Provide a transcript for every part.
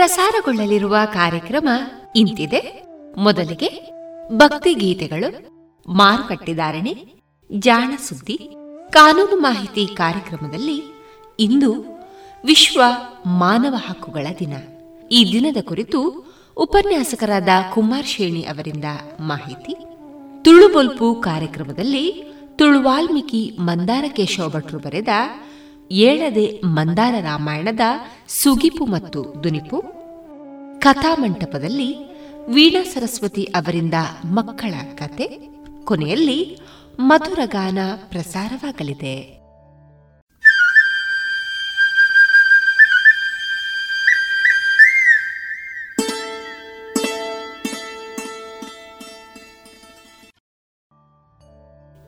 ಪ್ರಸಾರಗೊಳ್ಳಲಿರುವ ಕಾರ್ಯಕ್ರಮ ಇಂತಿದೆ. ಮೊದಲಿಗೆ ಭಕ್ತಿ ಗೀತೆಗಳು ಮಾರುಕಟ್ಟೆದಾರಣೆ ಜಾಣ ಸುದ್ದಿ, ಕಾನೂನು ಮಾಹಿತಿ ಕಾರ್ಯಕ್ರಮದಲ್ಲಿ ಇಂದು ವಿಶ್ವ ಮಾನವ ಹಕ್ಕುಗಳ ದಿನ. ಈ ದಿನದ ಕುರಿತು ಉಪನ್ಯಾಸಕರಾದ ಕುಮಾರ್ ಶೇಣಿ ಅವರಿಂದ ಮಾಹಿತಿ. ತುಳುಬೊಲ್ಪು ಕಾರ್ಯಕ್ರಮದಲ್ಲಿ ತುಳು ವಾಲ್ಮೀಕಿ ಮಂದಾರ ಕೇಶವ ಭಟ್ರು ಬರೆದ ಏಳದೆ ಮಂದಾರ ರಾಮಾಯಣದ ಸುಗಿಪು ಮತ್ತು ದುನಿಪು. ಕಥಾಮಂಟಪದಲ್ಲಿ ವೀಣಾ ಸರಸ್ವತಿ ಅವರಿಂದ ಮಕ್ಕಳ ಕತೆ. ಕೊನೆಯಲ್ಲಿ ಮಧುರಗಾನ ಪ್ರಸಾರವಾಗಲಿದೆ.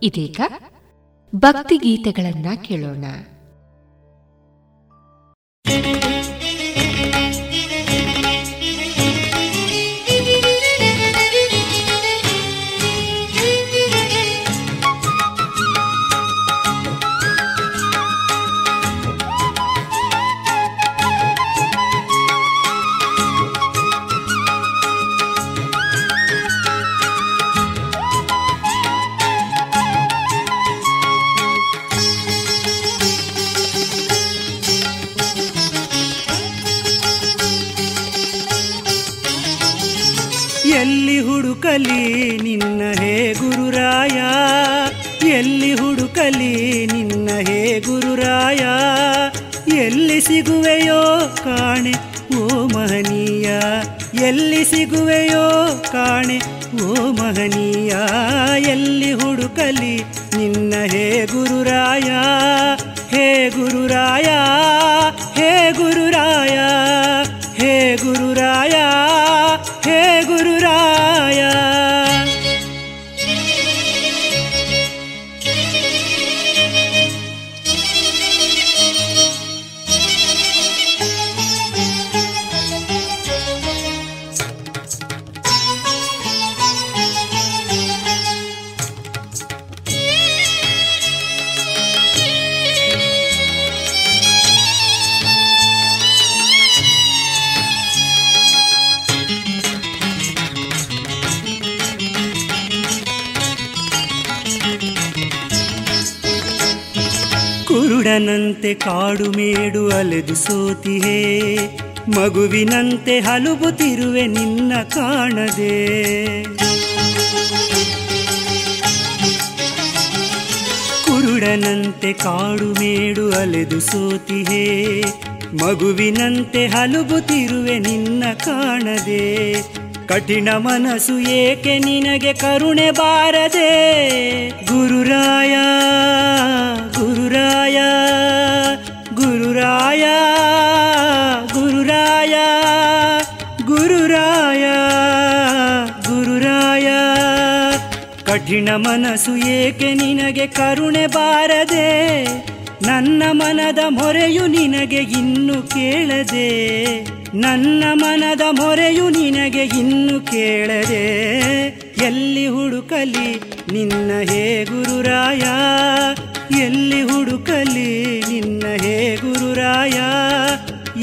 ಇದೀಗ ಭಕ್ತಿ ಗೀತೆಗಳನ್ನ ಕೇಳೋಣ. Thank you. ಸಿಗುವೆಯೋ ಕಾಣೆ ಓ ಮಹನೀಯ ಎಲ್ಲಿ ಹುಡುಕಲಿ ಕಾಡು ಮೇಡು ಅಲೆದು ಸೋತಿಹೇ, ಮಗುವಿನಂತೆ ಹಲುಬುತ್ತಿರುವೆ ನಿನ್ನ ಕಾಣದೆ. ಕುರುಡನಂತೆ ಕಾಡು ಮೇಡು ಅಲೆದು ಸೋತಿಹೇ, ಮಗುವಿನಂತೆ ಹಲುಬುತ್ತಿರುವೆ ನಿನ್ನ ಕಾಣದೆ. ಕಠಿಣ ಮನಸ್ಸು ಏಕೆ ನಿನಗೆ ಕರುಣೆ ಬಾರದೆ? ಗುರುರಾಯ ಗುರುರಾಯ. ಗುರುರಾಯ ಗುರುರಾಯ ಗುರುರಾಯ ಗುರುರಾಯ. ಕಠಿಣ ಮನಸ್ಸು ಏಕೆ ನಿನಗೆ ಕರುಣೆ ಬಾರದೆ? ನನ್ನ ಮನದ ಮೊರೆಯು ನಿನಗೆ ಇನ್ನು ಕೇಳದೆ? ನನ್ನ ಮನದ ಮೊರೆಯು ನಿನಗೆ ಇನ್ನು ಕೇಳದೆ? ಎಲ್ಲಿ ಹುಡುಕಲಿ ನಿನ್ನ ಹೇ ಗುರುರಾಯ? ಎಲ್ಲಿ ಹುಡುಕಲಿ ನಿನ್ನ ಹೇ ಗುರುರಾಯ?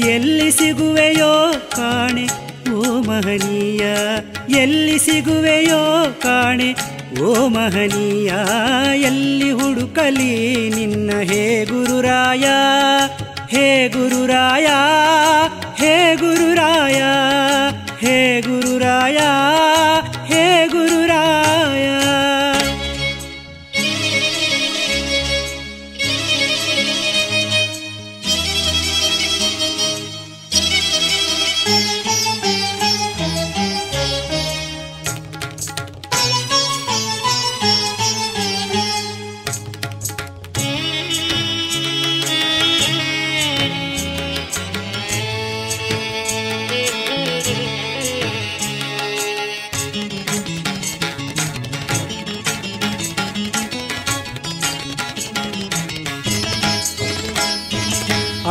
ಎಲ್ಲಿ ಸಿಗುವೆಯೋ ಕಾಣೆ, ಓ ಮಹನೀಯ? ಎಲ್ಲಿ ಸಿಗುವೆಯೋ ಕಾಣೆ, ಓ ಮಹನೀಯ? ಎಲ್ಲಿ ಹುಡುಕಲಿ ನಿನ್ನ ಹೇ ಗುರುರಾಯ? ಹೇ ಗುರುರಾಯ ಹೇ ಗುರುರಾಯ ಹೇ ಗುರುರಾಯ?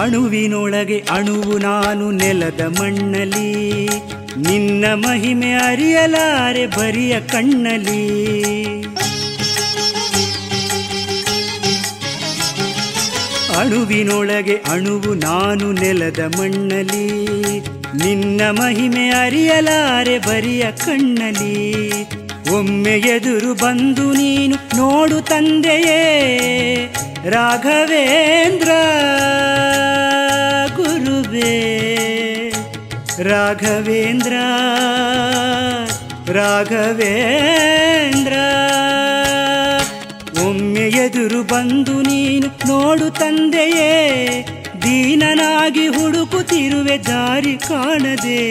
ಅಣುವಿನೊಳಗೆ ಅಣುವು ನಾನು ನೆಲದ ಮಣ್ಣಲಿ. ನಿನ್ನ ಮಹಿಮೆ ಅರಿಯಲಾರೆ ಬರಿಯ ಕಣ್ಣಲಿ. ಅಣುವಿನೊಳಗೆ ಅಣುವು ನಾನು ನೆಲದ ಮಣ್ಣಲಿ. ನಿನ್ನ ಮಹಿಮೆ ಅರಿಯಲಾರೆ ಬರಿಯ ಕಣ್ಣಲಿ. ಒಮ್ಮೆ ಎದುರು ಬಂದು ನೀನು ನೋಡು ತಂದೆಯೇ ರಾಘವೇಂದ್ರ. ರಾಘವೇಂದ್ರ ರಾಘವೇಂದ್ರ, ಒಮ್ಮೆ ಎದುರು ಬಂದು ನೀನು ನೋಡು ತಂದೆಯೇ, ದೀನನಾಗಿ ಹುಡುಕುತ್ತಿರುವೆ ದಾರಿ ಕಾಣದೆ,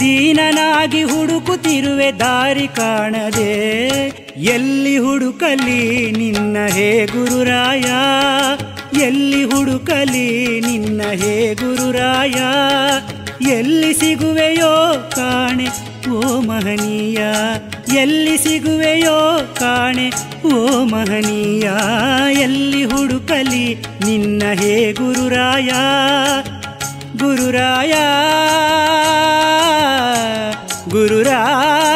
ದೀನನಾಗಿ ಹುಡುಕುತ್ತಿರುವೆ ದಾರಿ ಕಾಣದೆ, ಎಲ್ಲಿ ಹುಡುಕಲಿ ನಿನ್ನ ಹೇ ಗುರುರಾಯ ಎಲ್ಲಿ ಹುಡುಕಲಿ ನಿನ್ನ ಹೇ ಗುರುರಾಯ? ಎಲ್ಲಿ ಸಿಗುವೆಯೋ ಕಾಣೆ, ಓ ಮಹನೀಯ? ಎಲ್ಲಿ ಸಿಗುವೆಯೋ ಕಾಣೆ, ಓ ಮಹನೀಯ? ಎಲ್ಲಿ ಹುಡುಕಲಿ ನಿನ್ನ ಹೇ ಗುರುರಾಯ? ಗುರುರಾಯ ಗುರುರಾಯ.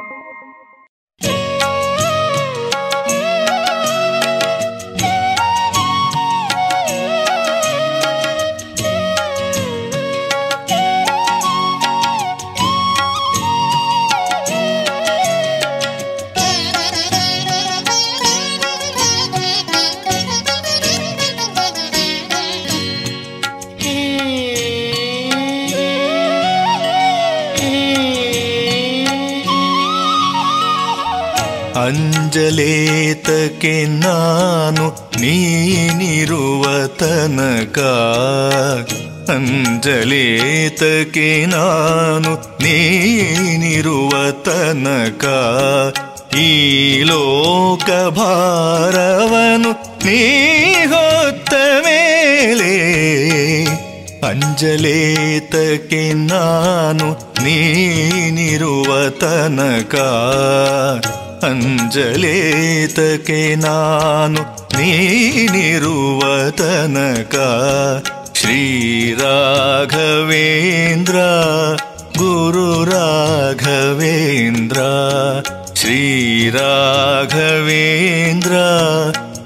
ಅಂಜಲೇತಕ್ಕೆ ನಾನು ನೀನಿರುವ ತನಕ. ಅಂಜಲೇತಕ್ಕೆ ನಾನು ನೀನಿರುವ ತನಕ. ಈ ಲೋಕ ಭಾರವನು ನೀ ಹೊತ್ತ ಮೇಲೆ ಅಂಜಲೇತಕ್ಕೆ ನಾನು ನೀನಿರುವ ತನಕ. ಅಂಜಲೇತಕ್ಕೆ ನಾನು ನೀನಿರುವ ತನಕ ಶ್ರೀರಾಘವೇಂದ್ರ ಗುರು ರಾಘವೇಂದ್ರ ಶ್ರೀರಾಘವೇಂದ್ರ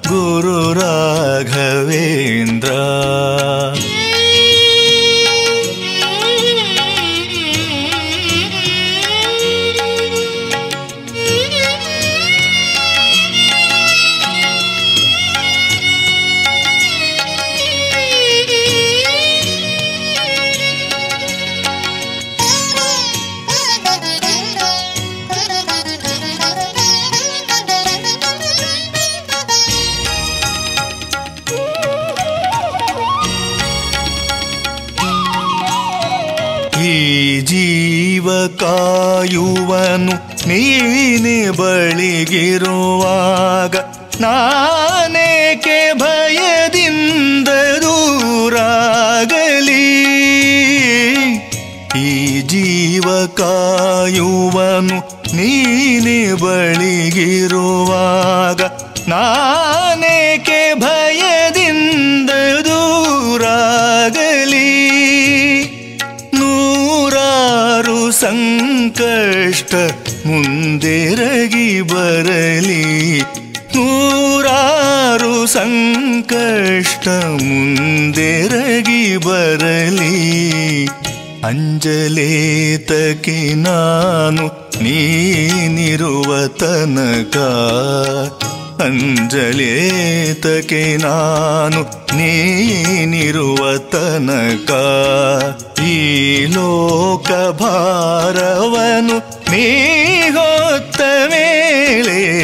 ಗುರು ರಾಘವೇಂದ್ರ ಕಾಯುವನು ನೀನೆ ಬಳಿಗಿರುವಾಗ ನಾನೇಕೆ ಭಯದಿಂದ ದೂರಾಗಲಿ? ಈ ಜೀವ ಕಾಯುವನು ನೀನೆ ಬಳಿಗಿರುವಾಗ ನಾನೇಕೆ ಸಂಕಷ್ಟ ಮುಂದೆರಗಿ ಬರಲಿ. ನೂರಾರು ಸಂಕಷ್ಟ ಮುಂದೆರಗಿ ಬರಲಿ. ಅಂಜಲೇತಕ್ಕೆ ನಾನು ನೀನಿರುವ ತನಕ ಅಂಜಲೇತಕ್ಕೆ ನಾನು ನೀನಿರುವ ತನಕ? ಈ ಲೋಕ ಭಾರವನು ನೀ ಹೊತ್ತ ಮೇಲೆ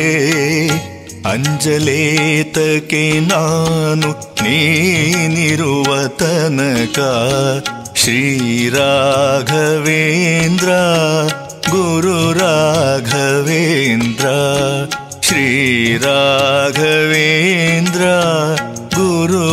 ಅಂಜಲೇತಕ್ಕೆ ನಾನು ನೀನಿರುವ ತನಕ? ಶ್ರೀರಾಘವೇಂದ್ರ ಗುರು ರಾಘವೇಂದ್ರ ಶ್ರೀರಾಘವೇಂದ್ರ ಗುರು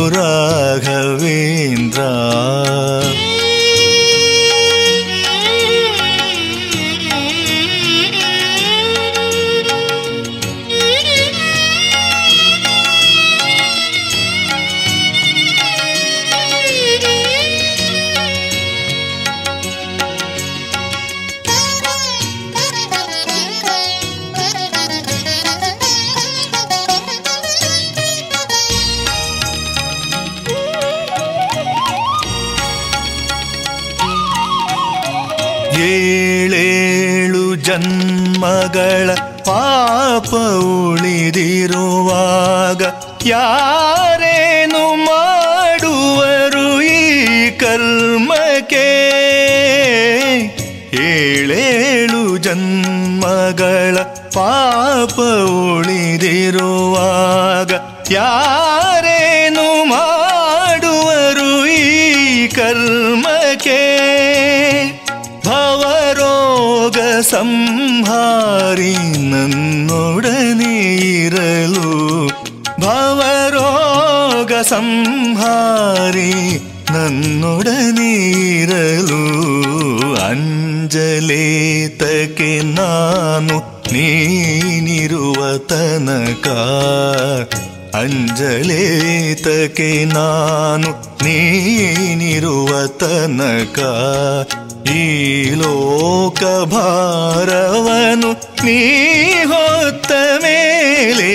ಏಳೇಳು ಜನ್ಮಗಳ ಪಾಪ ಉಳಿದಿರುವಾಗ ಯಾರೇನು ಮಾಡುವರು ಈ ಕರ್ಮಕ್ಕೆ? ಏಳೇಳು ಜನ್ಮಗಳ ಪಾಪ ಉಳಿದಿರುವಾಗ ಯಾರೇನು ಮಾಡುವರು ಈ ಕರ್ಮಕ್ಕೆ? ಭವರೋಗ ಸಂಹಾರಿ ನನ್ನೊಡನೆ ಇರಲು. ಭವರೋಗ ಸಂಹಾರಿ ನನ್ನೊಡನೆ ಇರಲು. ಅಂಜಲೇತಕ್ಕೆ ನಾನು ನೀನಿರುವ ತನಕ. ಅಂಜಲೇತಕ್ಕೆ ನಾನು ನೀನಿರುವ ತನಕ. ಈ ಲೋಕ ಭಾರವನು ನೀ ಹೊತ್ತ ಮೇಲೆ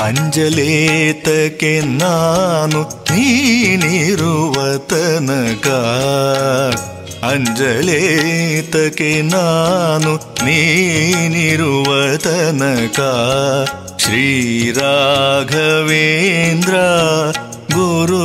ಅಂಜಲೇತಕ್ಕೆ ನಾನು ನೀನಿರುವ ತನಕ ಅಂಜಲೇತಕ್ಕೆ ನಾನು ನೀನಿರುವ ತನಕ ಗುರು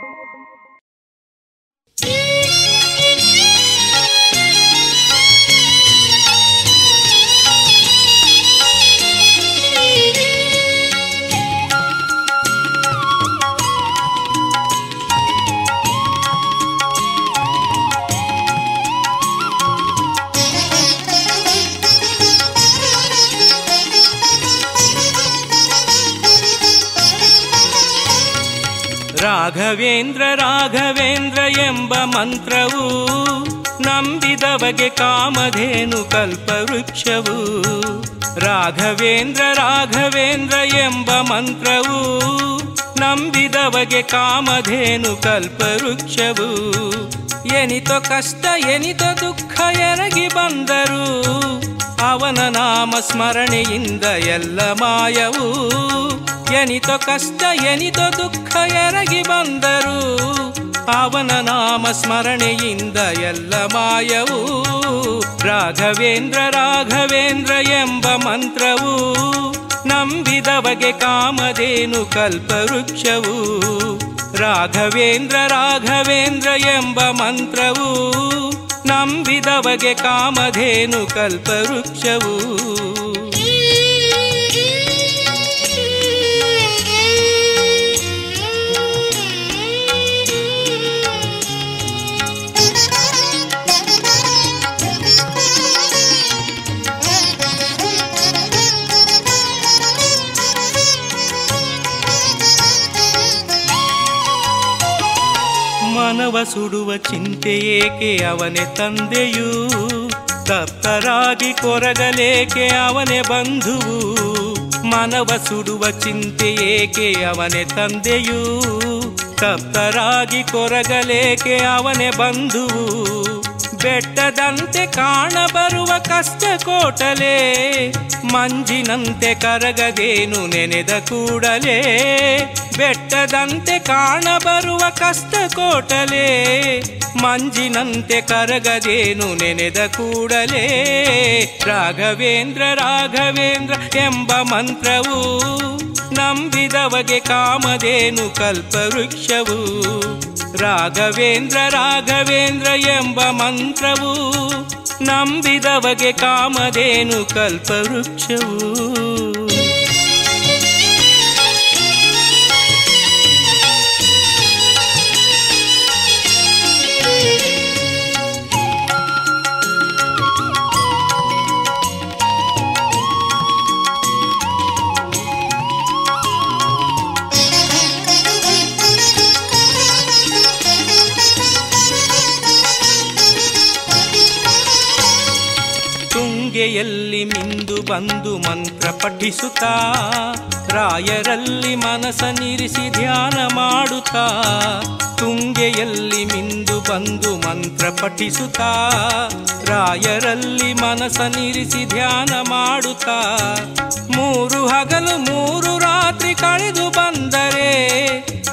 Música ರಾಘವೇಂದ್ರ ರಾಘವೇಂದ್ರ ಎಂಬ ಮಂತ್ರವು ನಂಬಿದವಗೆ ಕಾಮಧೇನು ಕಲ್ಪವೃಕ್ಷವು. ರಾಘವೇಂದ್ರ ರಾಘವೇಂದ್ರ ಎಂಬ ಮಂತ್ರವು ನಂಬಿದವಗೆ ಕಾಮಧೇನು ಕಲ್ಪವೃಕ್ಷವು. ಎನಿತ ಕಷ್ಟ, ಎನಿತ ದುಃಖ ಎರಗಿ ಬಂದರು ಅವನ ನಾಮ ಸ್ಮರಣೆಯಿಂದ ಎಲ್ಲ ಮಾಯವು ಎನಿತೋ ಕಷ್ಟ, ಎನಿತೋ ದುಃಖ ಎರಗಿ ಬಂದರು ಅವನ ನಾಮ ಸ್ಮರಣೆಯಿಂದ ಎಲ್ಲ ಮಾಯವು ರಾಘವೇಂದ್ರ ರಾಘವೇಂದ್ರ ಎಂಬ ಮಂತ್ರವು ನಂಬಿದವಗೆ ಕಾಮಧೇನು ಕಲ್ಪವೃಕ್ಷವು ರಾಘವೇಂದ್ರ ರಾಘವೇಂದ್ರ ಎಂಬ ಮಂತ್ರವು ನಂಬಿದವಗೆ ಕಾಮಧೇನು ಕಲ್ಪವೃಕ್ಷವು ಮನವ ಸುಡುವ ಚಿಂತೆ ಏಕೆ ಅವನೇ ತಂದೆಯೂ? ತಪ್ತರಾಗಿ ಕೊರಗಲೇಕೆ ಅವನೇ ಬಂಧುವು? ಮನವ ಸುಡುವ ಚಿಂತೆ ಏಕೆ ಅವನೇ ತಂದೆಯೂ? ತಪ್ತರಾಗಿ ಕೊರಗಲೇಕೆ ಅವನೇ ಬಂಧುವು? ಬೆಟ್ಟದಂತೆ ಕಾಣಬರುವ ಕಷ್ಟ ಕೋಟಲೆ ಮಂಜಿನಂತೆ ಕರಗದೇನು ನೆನೆದ ಕೂಡಲೇ, ಬೆಟ್ಟದಂತೆ ಕಾಣಬರುವ ಕಷ್ಟ ಕೋಟಲೆ ಮಂಜಿನಂತೆ ಕರಗದೇನು ನೆನೆದ ಕೂಡಲೇ, ರಾಘವೇಂದ್ರ ರಾಘವೇಂದ್ರ ಎಂಬ ಮಂತ್ರವು, ನಂಬಿದವಗೆ ಕಾಮದೇನು ಕಲ್ಪವೃಕ್ಷವು, ರಾಘವೇಂದ್ರ ರಾಘವೇಂದ್ರ ಎಂಬ ಮಂತ್ರವು ನಂಬಿದವಗೆ ಕಾಮಧೇನು ಕಲ್ಪವೃಕ್ಷವು. ತುಂಗೆಯಲ್ಲಿ ಮಿಂದು ಬಂದು ಮಂತ್ರ ಪಠಿಸುತ್ತಾ ರಾಯರಲ್ಲಿ ಮನಸ ನಿರಿಸಿ ಧ್ಯಾನ ಮಾಡುತ್ತಾ, ತುಂಗೆಯಲ್ಲಿ ಮಿಂದು ಬಂದು ಮಂತ್ರ ಪಠಿಸುತ್ತಾ, ರಾಯರಲ್ಲಿ ಮನಸ ನಿರಿಸಿ ಧ್ಯಾನ ಮಾಡುತ್ತಾ, ಮೂರು ಹಗಲು ಮೂರು ರಾತ್ರಿ ಕಳೆದು ಬಂದರೆ,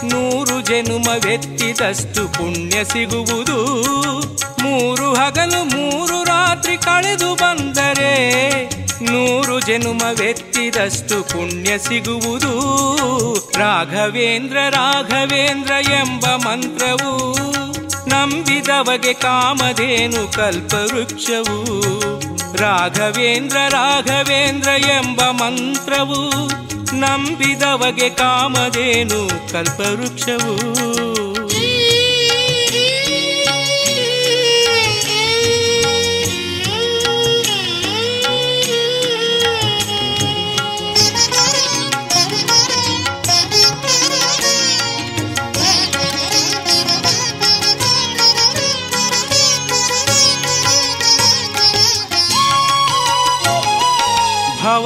ನೂರು ಜನುಮವೆತ್ತಿದಷ್ಟು ಪುಣ್ಯ ಸಿಗುವುದು. ಮೂರು ಹಗಲು ಮೂರು ರಾತ್ರಿ ಕಳೆದು ಬಂದರೆ ನೂರು ಜನುಮವೆತ್ತಿದಷ್ಟು ಪುಣ್ಯ ಸಿಗುವುದು. ರಾಘವೇಂದ್ರ ರಾಘವೇಂದ್ರ ಎಂಬ ಮಂತ್ರವು ನಂಬಿದವಗೆ ಕಾಮಧೇನು ಕಲ್ಪವೃಕ್ಷವು. ರಾಘವೇಂದ್ರ ರಾಘವೇಂದ್ರ ಎಂಬ ಮಂತ್ರವು ನಂಬಿದವಗೆ ಕಾಮಧೇನು ಕಲ್ಪವೃಕ್ಷವು.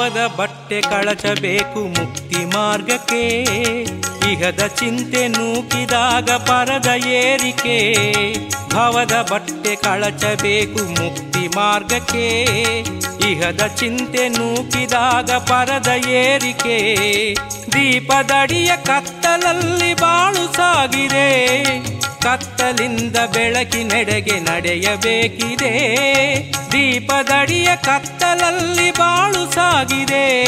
ಭವದ ಬಟ್ಟೆ ಕಳಚಬೇಕು ಮುಕ್ತಿ ಮಾರ್ಗಕ್ಕೆ. ಇಹದ ಚಿಂತೆ ನೂಕಿದಾಗ ಪರದ ಏರಿಕೆ. ಭವದ ಬಟ್ಟೆ ಕಳಚಬೇಕು ಮುಕ್ತಿ ಮಾರ್ಗಕ್ಕೆ. ಇಹದ ಚಿಂತೆ ನೂಕಿದಾಗ ಪರದ ಏರಿಕೆ. ದೀಪದಡಿಯ ಕತ್ತಲಲ್ಲಿ ಬಾಳು ಸಾಗಿದೆ. ಕತ್ತಲಿಂದ ಬೆಳಕಿನೆಡೆಗೆ ನಡೆಯಬೇಕಿದೆ. ದೀಪದಡಿಯ ಕತ್ತಲಲ್ಲಿ ಬಾಳು ಸಾಗಿದೆ.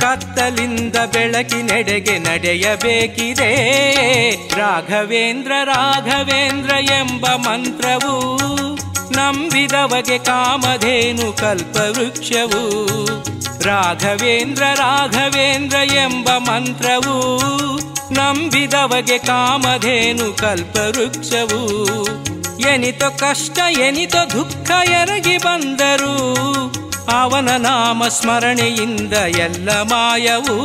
ಕತ್ತಲಿಂದ ಬೆಳಕಿನೆಡೆಗೆ ನಡೆಯಬೇಕಿದೆ. ರಾಘವೇಂದ್ರ ರಾಘವೇಂದ್ರ ಎಂಬ ಮಂತ್ರವು ನಂಬಿದವಗೆ ಕಾಮಧೇನು ಕಲ್ಪವೃಕ್ಷವು. ರಾಘವೇಂದ್ರ ರಾಘವೇಂದ್ರ ಎಂಬ ಮಂತ್ರವು ನಂಬಿದವಗೆ ಕಾಮಧೇನು ಕಲ್ಪವೃಕ್ಷವು. ಎನಿತೋ ಕಷ್ಟ, ಎನಿತ ದುಃಖ ಎರಗಿ ಬಂದರು ಅವನ ನಾಮ ಸ್ಮರಣೆಯಿಂದ ಎಲ್ಲ ಮಾಯವು.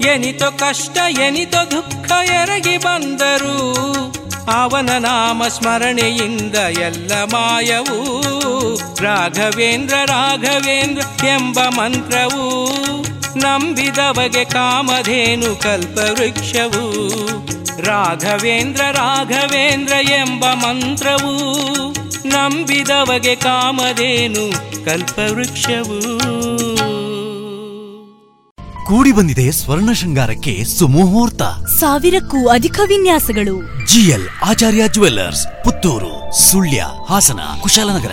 ಎನಿತೋ ಕಷ್ಟ, ಎನಿತ ದುಃಖ ಎರಗಿ ಬಂದರು ಅವನ ನಾಮ ಸ್ಮರಣೆಯಿಂದ ಎಲ್ಲ ಮಾಯವು. ರಾಘವೇಂದ್ರ ರಾಘವೇಂದ್ರ ಎಂಬ ಮಂತ್ರವು ನಂಬಿದವಗೆ ಕಾಮಧೇನು ಕಲ್ಪವೃಕ್ಷವು. ರಾಘವೇಂದ್ರ ರಾಘವೇಂದ್ರ ಎಂಬ ಮಂತ್ರವು ನಂಬಿದವಗೆ ಕಾಮಧೇನು ಕಲ್ಪವೃಕ್ಷವು. ಕೂಡಿ ಬಂದಿದೆ ಸ್ವರ್ಣ ಶೃಂಗಾರಕ್ಕೆ ಸುಮುಹೂರ್ತ. ಸಾವಿರಕ್ಕೂ ಅಧಿಕ ವಿನ್ಯಾಸಗಳು. GL Acharya jewellers Puttur Sullia Hassan Kushalnagar.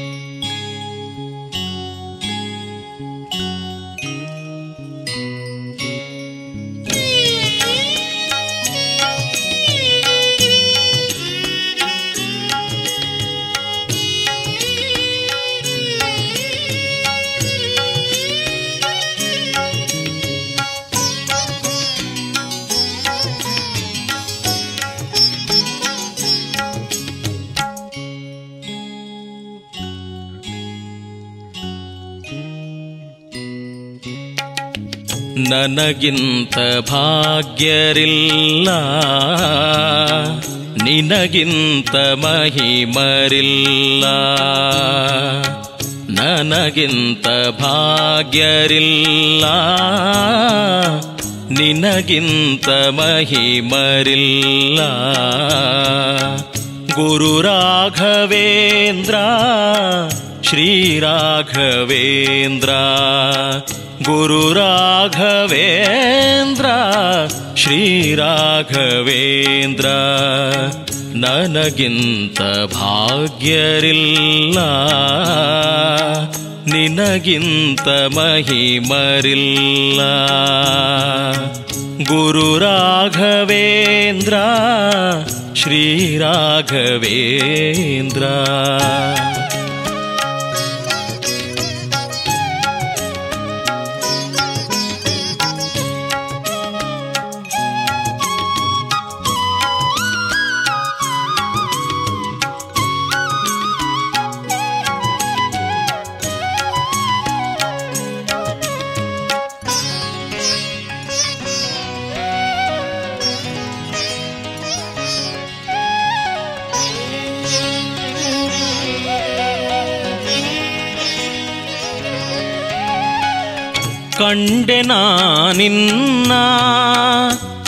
ನನಗಿಂತ ಭಾಗ್ಯರಿಲ್ಲ. ನಿನಗಿಂತ ಮಹಿಮರಿಲ್ಲ. ನನಗಿಂತ ಭಾಗ್ಯರಿಲ್ಲ. ನಿನಗಿಂತ ಮಹಿಮರಿಲ್ಲ. ಗುರು ರಾಘವೇಂದ್ರ ಶ್ರೀರಾಘವೇಂದ್ರ ಗುರು ರಾಘವೇಂದ್ರ ಶ್ರೀರಾಘವೇಂದ್ರ ನನಗಿಂತ ಭಾಗ್ಯರಿಲ್ಲ ನಿನಗಿಂತ ಮಹಿಮರಿಲ್ಲ. ಗುರು ರಾಘವೇಂದ್ರ ಶ್ರೀರಾಘವೇಂದ್ರ ನಿನ್ನ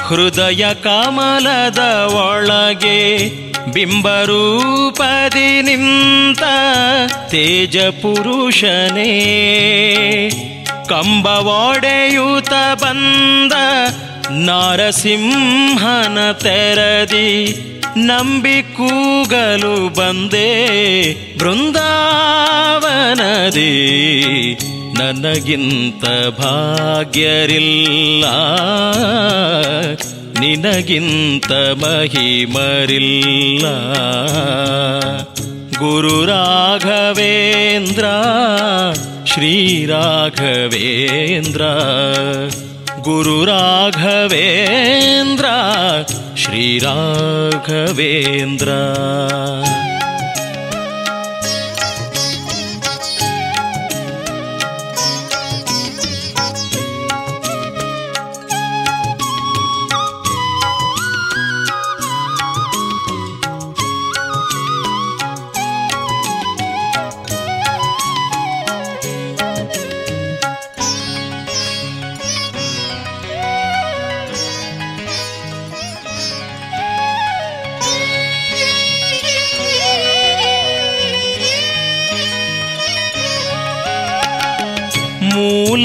ಹೃದಯ ಕಮಲದ ಒಳಗೆ ಬಿಂಬರೂಪದಿ ನಿಂತ ತೇಜ ಪುರುಷನೇ ಕಂಬವೊಡೆಯೂತ ಬಂದ ನಾರಸಿಂಹನ ತೆರದಿ ನಂಬಿ ಕೂಗಲು ಬಂದೆ ಬೃಂದಾವನದಿ. ನನಗಿಂತ ಭಾಗ್ಯರಿಲ್ಲ. ನಿನಗಿಂತ ಮಹಿಮರಿಲ್ಲ. ಗುರು ರಾಘವೇಂದ್ರ ಶ್ರೀರಾಘವೇಂದ್ರ ಗುರು ರಾಘವೇಂದ್ರ ಶ್ರೀರಾಘವೇಂದ್ರ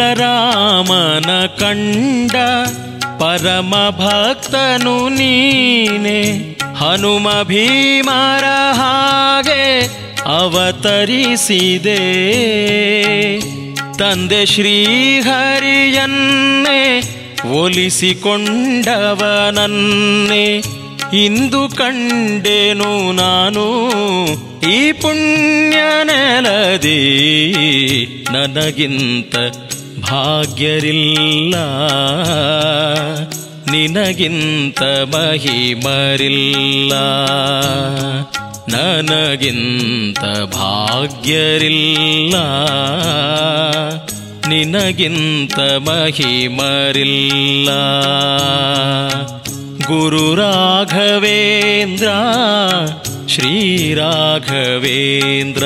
ಮೂಲರಾಮನ ಕಂಡ ಪರಮ ಭಕ್ತನು ನೀನೆ. ಹನುಮ ಭೀಮರ ಹಾಗೆ ಅವತರಿಸಿದೆ. ತಂದೆ ಶ್ರೀಹರಿಯನ್ನೇ ಒಲಿಸಿಕೊಂಡವನನ್ನೇ ಇಂದು ಕಂಡೆನು ನಾನು ಈ ಪುಣ್ಯ ನೆಲದಿ ನನಗಿಂತ ಭಾಗ್ಯರಿಲ್ಲ ನಿನಗಿಂತ ಮಹಿಮರಿಲ್ಲ. ನನಗಿಂತ ಭಾಗ್ಯರಿಲ್ಲ. ನಿನಗಿಂತ ಮಹಿಮರಿಲ್ಲ. ಗುರು ರಾಘವೇಂದ್ರ ಶ್ರೀರಾಘವೇಂದ್ರ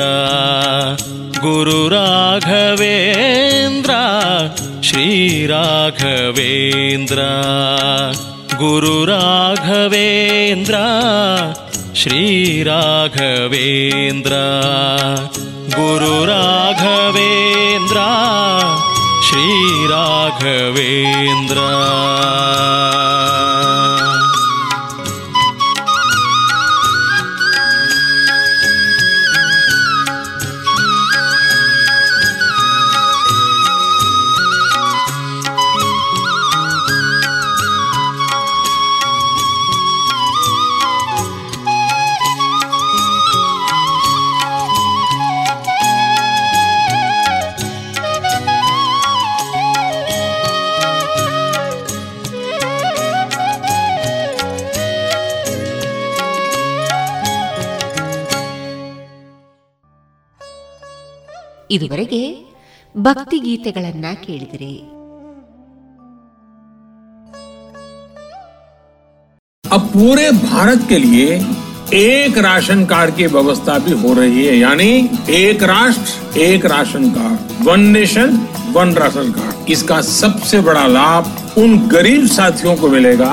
ಗುರು ರಾಘವೇ श्रीराघवेन्द्र गुरुराघवेन्द्र श्रीराघवेन्द्र गुरुराघवेन्द्र श्रीराघवेन्द्र ಇದುವರೆಗೆ ಭಕ್ತಿ ಗೀತೆಗಳನ್ನ ಕೇಳಿದಿರಿ अब पूरे भारत के लिए एक राशन कार्ड की व्यवस्था भी हो रही है यानी एक राष्ट्र एक ration card one nation one ration card इसका सबसे बड़ा लाभ उन गरीब साथियों को मिलेगा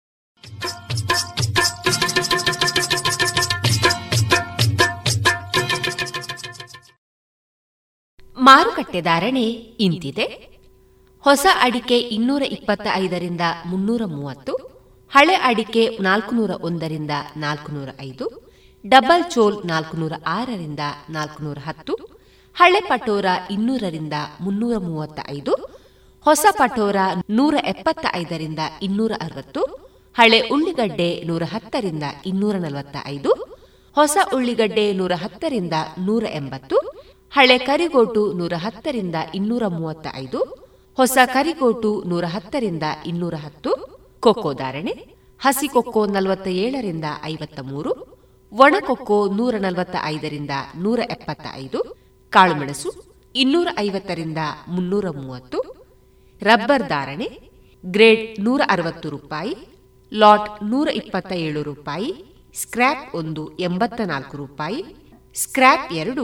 ಮಾರುಕಟ್ಟೆ ಧಾರಣೆ ಇಂತಿದೆ. ಹೊಸ ಅಡಿಕೆ ಇನ್ನೂರ ಇಪ್ಪತ್ತ ಐದರಿಂದ ಮುನ್ನೂರ ಮೂವತ್ತು, ಹಳೆ ಅಡಿಕೆ ನಾಲ್ಕುನೂರ ಒಂದರಿಂದ ನಾಲ್ಕುನೂರ ಐದು, ಡಬಲ್ ಚೋಲ್ ನಾಲ್ಕುನೂರ ಆರರಿಂದ ನಾಲ್ಕುನೂರ ಹತ್ತು, ಹಳೆ ಪಟೋರ ಇನ್ನೂರರಿಂದ ಮುನ್ನೂರ ಮೂವತ್ತ ಐದು ಹೊಸ ಪಟೋರ ನೂರ ಎಪ್ಪತ್ತ ಐದರಿಂದ ಇನ್ನೂರ ಅರವತ್ತು, ಹಳೆ ಉಳ್ಳಿಗಡ್ಡೆ ನೂರ ಹತ್ತರಿಂದ ಇನ್ನೂರ ನಲವತ್ತ ಐದು ಹೊಸ ಉಳ್ಳಿಗಡ್ಡೆ ನೂರ ಹತ್ತರಿಂದ ನೂರ ಎಂಬತ್ತು ಹಳೆ ಕರಿಗೋಟು ನೂರ ಹತ್ತರಿಂದ ಇನ್ನೂರ ಮೂವತ್ತ ಐದು ಹೊಸ ಕರಿಗೋಟು ನೂರ ಹತ್ತರಿಂದ ಇನ್ನೂರ ಹತ್ತು, ಕೊಕ್ಕೋ ಧಾರಣೆ, ಹಸಿ ಕೊಕ್ಕೋ ನಲವತ್ತ ಏಳರಿಂದ ಐವತ್ತ ಮೂರು ಒಣಕೊಕ್ಕೋ ನೂರ ನಲವತ್ತ ಐದರಿಂದ ನೂರ ಎಪ್ಪತ್ತ ಐದು ಕಾಳುಮೆಣಸು ಇನ್ನೂರ ಐವತ್ತರಿಂದ ಮುನ್ನೂರ ಮೂವತ್ತು, ರಬ್ಬರ್ ಧಾರಣೆ, ಗ್ರೇಡ್ ನೂರ ಅರವತ್ತು ರೂಪಾಯಿ, ಲಾಟ್ ನೂರ ಇಪ್ಪತ್ತ ಏಳು ರೂಪಾಯಿ, ಸ್ಕ್ರ್ಯಾಪ್ ಒಂದು ಎಂಬತ್ತ ನಾಲ್ಕು ರೂಪಾಯಿ, ಸ್ಕ್ರ್ಯಾಪ್ ಎರಡು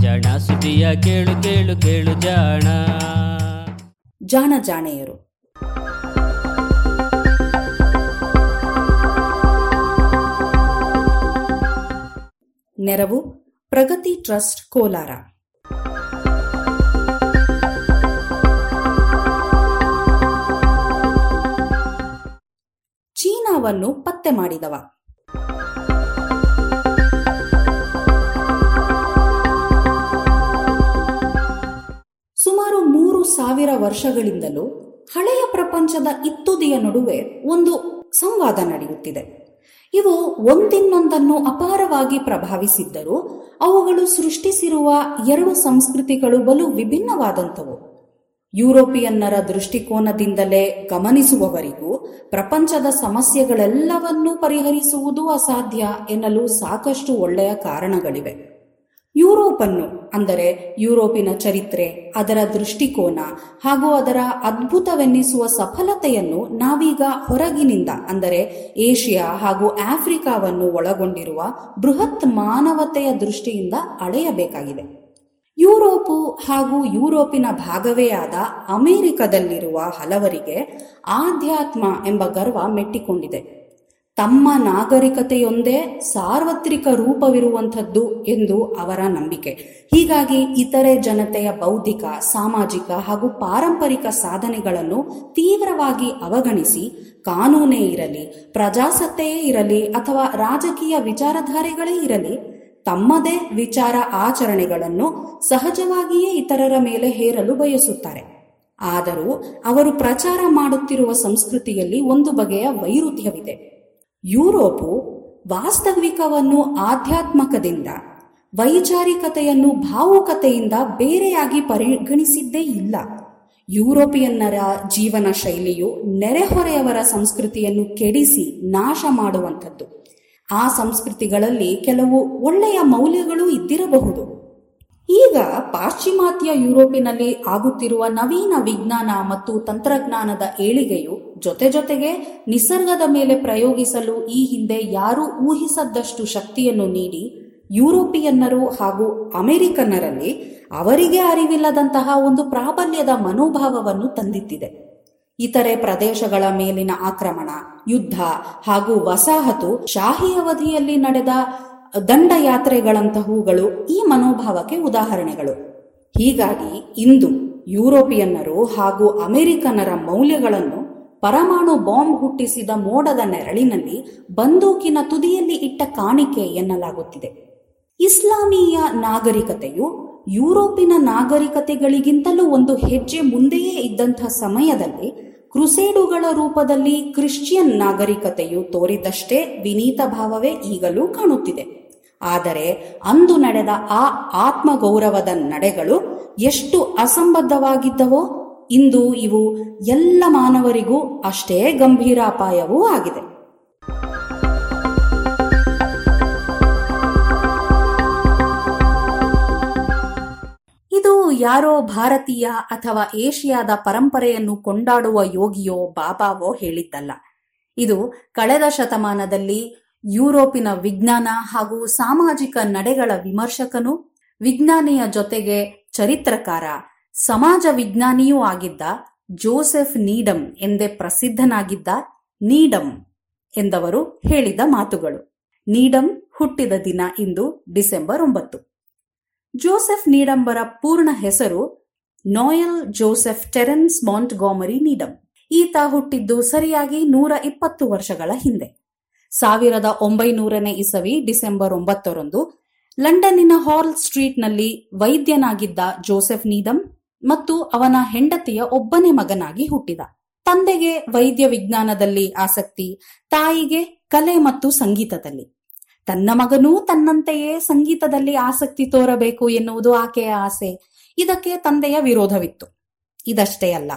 ಜಾಣ ಸುದಿಯ ಕೇಳು ಕೇಳು ಕೇಳು ಜಾಣ. ಜಾಣ ಜಾಣೆಯರು. ನೆರವು, ಪ್ರಗತಿ ಟ್ರಸ್ಟ್, ಕೋಲಾರ. ಚೀನಾವನ್ನು ಪತ್ತೆ ಮಾಡಿದವ. ಸುಮಾರು ಮೂರು ಸಾವಿರ ವರ್ಷಗಳಿಂದಲೂ ಹಳೆಯ ಪ್ರಪಂಚದ ಇತ್ತುದಿಯ ನಡುವೆ ಒಂದು ಸಂವಾದ ನಡೆಯುತ್ತಿದೆ. ಇವು ಒಂದಿನ್ನೊಂದನ್ನು ಅಪಾರವಾಗಿ ಪ್ರಭಾವಿಸಿದ್ದರೂ ಅವುಗಳು ಸೃಷ್ಟಿಸಿರುವ ಎರಡು ಸಂಸ್ಕೃತಿಗಳು ಬಲು ವಿಭಿನ್ನವಾದಂಥವು. ಯುರೋಪಿಯನ್ನರ ದೃಷ್ಟಿಕೋನದಿಂದಲೇ ಗಮನಿಸುವವರಿಗೂ ಪ್ರಪಂಚದ ಸಮಸ್ಯೆಗಳೆಲ್ಲವನ್ನೂ ಪರಿಹರಿಸುವುದು ಅಸಾಧ್ಯ ಎನ್ನಲು ಸಾಕಷ್ಟು ಒಳ್ಳೆಯ ಕಾರಣಗಳಿವೆ. ಯುರೋಪನ್ನು, ಅಂದರೆ ಯುರೋಪಿನ ಚರಿತ್ರೆ, ಅದರ ದೃಷ್ಟಿಕೋನ ಹಾಗೂ ಅದರ ಅದ್ಭುತವೆನ್ನಿಸುವ ಸಫಲತೆಯನ್ನು ನಾವೀಗ ಹೊರಗಿನಿಂದ, ಅಂದರೆ ಏಷ್ಯಾ ಹಾಗೂ ಆಫ್ರಿಕಾವನ್ನು ಒಳಗೊಂಡಿರುವ ಬೃಹತ್ ಮಾನವತೆಯ ದೃಷ್ಟಿಯಿಂದ ಅಳೆಯಬೇಕಾಗಿದೆ. ಯುರೋಪು ಹಾಗೂ ಯುರೋಪಿನ ಭಾಗವೇ ಆದ ಅಮೆರಿಕದಲ್ಲಿರುವ ಹಲವರಿಗೆ ಆಧ್ಯಾತ್ಮ ಎಂಬ ಗರ್ವ ಮೆಟ್ಟಿಕೊಂಡಿದೆ. ತಮ್ಮ ನಾಗರಿಕತೆಯೊಂದೇ ಸಾರ್ವತ್ರಿಕ ರೂಪವಿರುವಂಥದ್ದು ಎಂದು ಅವರ ನಂಬಿಕೆ. ಹೀಗಾಗಿ ಇತರೆ ಜನತೆಯ ಬೌದ್ಧಿಕ, ಸಾಮಾಜಿಕ ಹಾಗೂ ಪಾರಂಪರಿಕ ಸಾಧನೆಗಳನ್ನು ತೀವ್ರವಾಗಿ ಅವಗಣಿಸಿ, ಕಾನೂನೇ ಇರಲಿ, ಪ್ರಜಾಸತ್ತೆಯೇ ಇರಲಿ ಅಥವಾ ರಾಜಕೀಯ ವಿಚಾರಧಾರೆಗಳೇ ಇರಲಿ, ತಮ್ಮದೇ ವಿಚಾರ ಆಚರಣೆಗಳನ್ನು ಸಹಜವಾಗಿಯೇ ಇತರರ ಮೇಲೆ ಹೇರಲು ಬಯಸುತ್ತಾರೆ. ಆದರೂ ಅವರು ಪ್ರಚಾರ ಮಾಡುತ್ತಿರುವ ಸಂಸ್ಕೃತಿಯಲ್ಲಿ ಒಂದು ಬಗೆಯ ವೈರುಧ್ಯವಿದೆ. ಯುರೋಪು ವಾಸ್ತವಿಕವನ್ನು ಆಧ್ಯಾತ್ಮಕದಿಂದ, ವೈಚಾರಿಕತೆಯನ್ನು ಭಾವುಕತೆಯಿಂದ ಬೇರೆಯಾಗಿ ಪರಿಗಣಿಸಿದ್ದೇ ಇಲ್ಲ. ಯುರೋಪಿಯನ್ನರ ಜೀವನ ಶೈಲಿಯು ನೆರೆಹೊರೆಯವರ ಸಂಸ್ಕೃತಿಯನ್ನು ಕೆಡಿಸಿ ನಾಶ ಮಾಡುವಂಥದ್ದು. ಆ ಸಂಸ್ಕೃತಿಗಳಲ್ಲಿ ಕೆಲವು ಒಳ್ಳೆಯ ಮೌಲ್ಯಗಳು ಇದ್ದಿರಬಹುದು. ಈಗ ಪಾಶ್ಚಿಮಾತ್ಯ ಯುರೋಪಿನಲ್ಲಿ ಆಗುತ್ತಿರುವ ನವೀನ ವಿಜ್ಞಾನ ಮತ್ತು ತಂತ್ರಜ್ಞಾನದ ಏಳಿಗೆಯು ಜೊತೆ ಜೊತೆಗೆ ನಿಸರ್ಗದ ಮೇಲೆ ಪ್ರಯೋಗಿಸಲು ಈ ಹಿಂದೆ ಯಾರೂ ಊಹಿಸದಷ್ಟು ಶಕ್ತಿಯನ್ನು ನೀಡಿ ಯುರೋಪಿಯನ್ನರು ಹಾಗೂ ಅಮೆರಿಕನ್ನರಲ್ಲಿ ಅವರಿಗೆ ಅರಿವಿಲ್ಲದಂತಹ ಒಂದು ಪ್ರಾಬಲ್ಯದ ಮನೋಭಾವವನ್ನು ತಂದಿತ್ತಿದೆ ಇತರೆ ಪ್ರದೇಶಗಳ ಮೇಲಿನ ಆಕ್ರಮಣ, ಯುದ್ಧ ಹಾಗೂ ವಸಾಹತು ಶಾಹಿ ಅವಧಿಯಲ್ಲಿ ನಡೆದ ದಂಡಯಾತ್ರೆಗಳಂತಹವುಗಳು ಈ ಮನೋಭಾವಕ್ಕೆ ಉದಾಹರಣೆಗಳು. ಹೀಗಾಗಿ ಇಂದು ಯುರೋಪಿಯನ್ನರು ಹಾಗೂ ಅಮೆರಿಕನ್ನರ ಮೌಲ್ಯಗಳನ್ನು ಪರಮಾಣು ಬಾಂಬ್ ಹುಟ್ಟಿಸಿದ ಮೋಡದ ನೆರಳಿನಲ್ಲಿ ಬಂದೂಕಿನ ತುದಿಯಲ್ಲಿ ಇಟ್ಟ ಕಾಣಿಕೆ ಎನ್ನಲಾಗುತ್ತಿದೆ. ಇಸ್ಲಾಮೀಯ ನಾಗರಿಕತೆಯು ಯುರೋಪಿನ ನಾಗರಿಕತೆಗಳಿಗಿಂತಲೂ ಒಂದು ಹೆಜ್ಜೆ ಮುಂದೆಯೇ ಇದ್ದಂಥ ಸಮಯದಲ್ಲಿ ಕ್ರುಸೇಡುಗಳ ರೂಪದಲ್ಲಿ ಕ್ರಿಶ್ಚಿಯನ್ ನಾಗರಿಕತೆಯು ತೋರಿದಷ್ಟೇ ವಿನೀತ ಭಾವವೇ ಈಗಲೂ ಕಾಣುತ್ತಿದೆ. ಆದರೆ ಅಂದು ನಡೆದ ಆ ಆತ್ಮಗೌರವದ ನಡೆಗಳು ಎಷ್ಟು ಅಸಂಬದ್ಧವಾಗಿದ್ದವೋ, ಇಂದು ಇವು ಎಲ್ಲ ಮಾನವರಿಗೂ ಅಷ್ಟೇ ಗಂಭೀರ ಅಪಾಯವೂ ಆಗಿದೆ. ಇದು ಯಾರೋ ಭಾರತೀಯ ಅಥವಾ ಏಷ್ಯಾದ ಪರಂಪರೆಯನ್ನು ಕೊಂಡಾಡುವ ಯೋಗಿಯೋ ಬಾಬಾವೋ ಹೇಳಿದ್ದಲ್ಲ. ಇದು ಕಳೆದ ಶತಮಾನದಲ್ಲಿ ಯುರೋಪಿನ ವಿಜ್ಞಾನ ಹಾಗೂ ಸಾಮಾಜಿಕ ನಡೆಗಳ ವಿಮರ್ಶಕನು ವಿಜ್ಞಾನಿಯ ಜೊತೆಗೆ ಚರಿತ್ರಕಾರ, ಸಮಾಜ ವಿಜ್ಞಾನಿಯೂ ಆಗಿದ್ದ ಜೋಸೆಫ್ ನೀಡಂ ಎಂದೇ ಪ್ರಸಿದ್ಧನಾಗಿದ್ದ ನೀಡಂ ಎಂದವರು ಹೇಳಿದ ಮಾತುಗಳು. ನೀಡಂ ಹುಟ್ಟಿದ ದಿನ ಇಂದು ಡಿಸೆಂಬರ್ ಒಂಬತ್ತು. ಜೋಸೆಫ್ ನೀಡಂಬರ ಪೂರ್ಣ ಹೆಸರು Noel Joseph Terence Montgomery Needham. ಈತ ಹುಟ್ಟಿದ್ದು ಸರಿಯಾಗಿ ನೂರ ಇಪ್ಪತ್ತು ವರ್ಷಗಳ ಹಿಂದೆ. ಸಾವಿರದ ಒಂಬೈನೂರನೇ ಇಸವಿ ಡಿಸೆಂಬರ್ ಒಂಬತ್ತರಂದು ಲಂಡನ್ನಿನ ಹಾಲ್ ಸ್ಟ್ರೀಟ್ನಲ್ಲಿ ವೈದ್ಯನಾಗಿದ್ದ ಜೋಸೆಫ್ ನೀದಮ್ ಮತ್ತು ಅವನ ಹೆಂಡತಿಯ ಒಬ್ಬನೇ ಮಗನಾಗಿ ಹುಟ್ಟಿದ. ತಂದೆಗೆ ವೈದ್ಯ ವಿಜ್ಞಾನದಲ್ಲಿ ಆಸಕ್ತಿ, ತಾಯಿಗೆ ಕಲೆ ಮತ್ತು ಸಂಗೀತದಲ್ಲಿ. ತನ್ನ ಮಗನೂ ತನ್ನಂತೆಯೇ ಸಂಗೀತದಲ್ಲಿ ಆಸಕ್ತಿ ತೋರಬೇಕು ಎನ್ನುವುದು ಆಕೆಯ ಆಸೆ. ಇದಕ್ಕೆ ತಂದೆಯ ವಿರೋಧವಿತ್ತು. ಇದಷ್ಟೇ ಅಲ್ಲ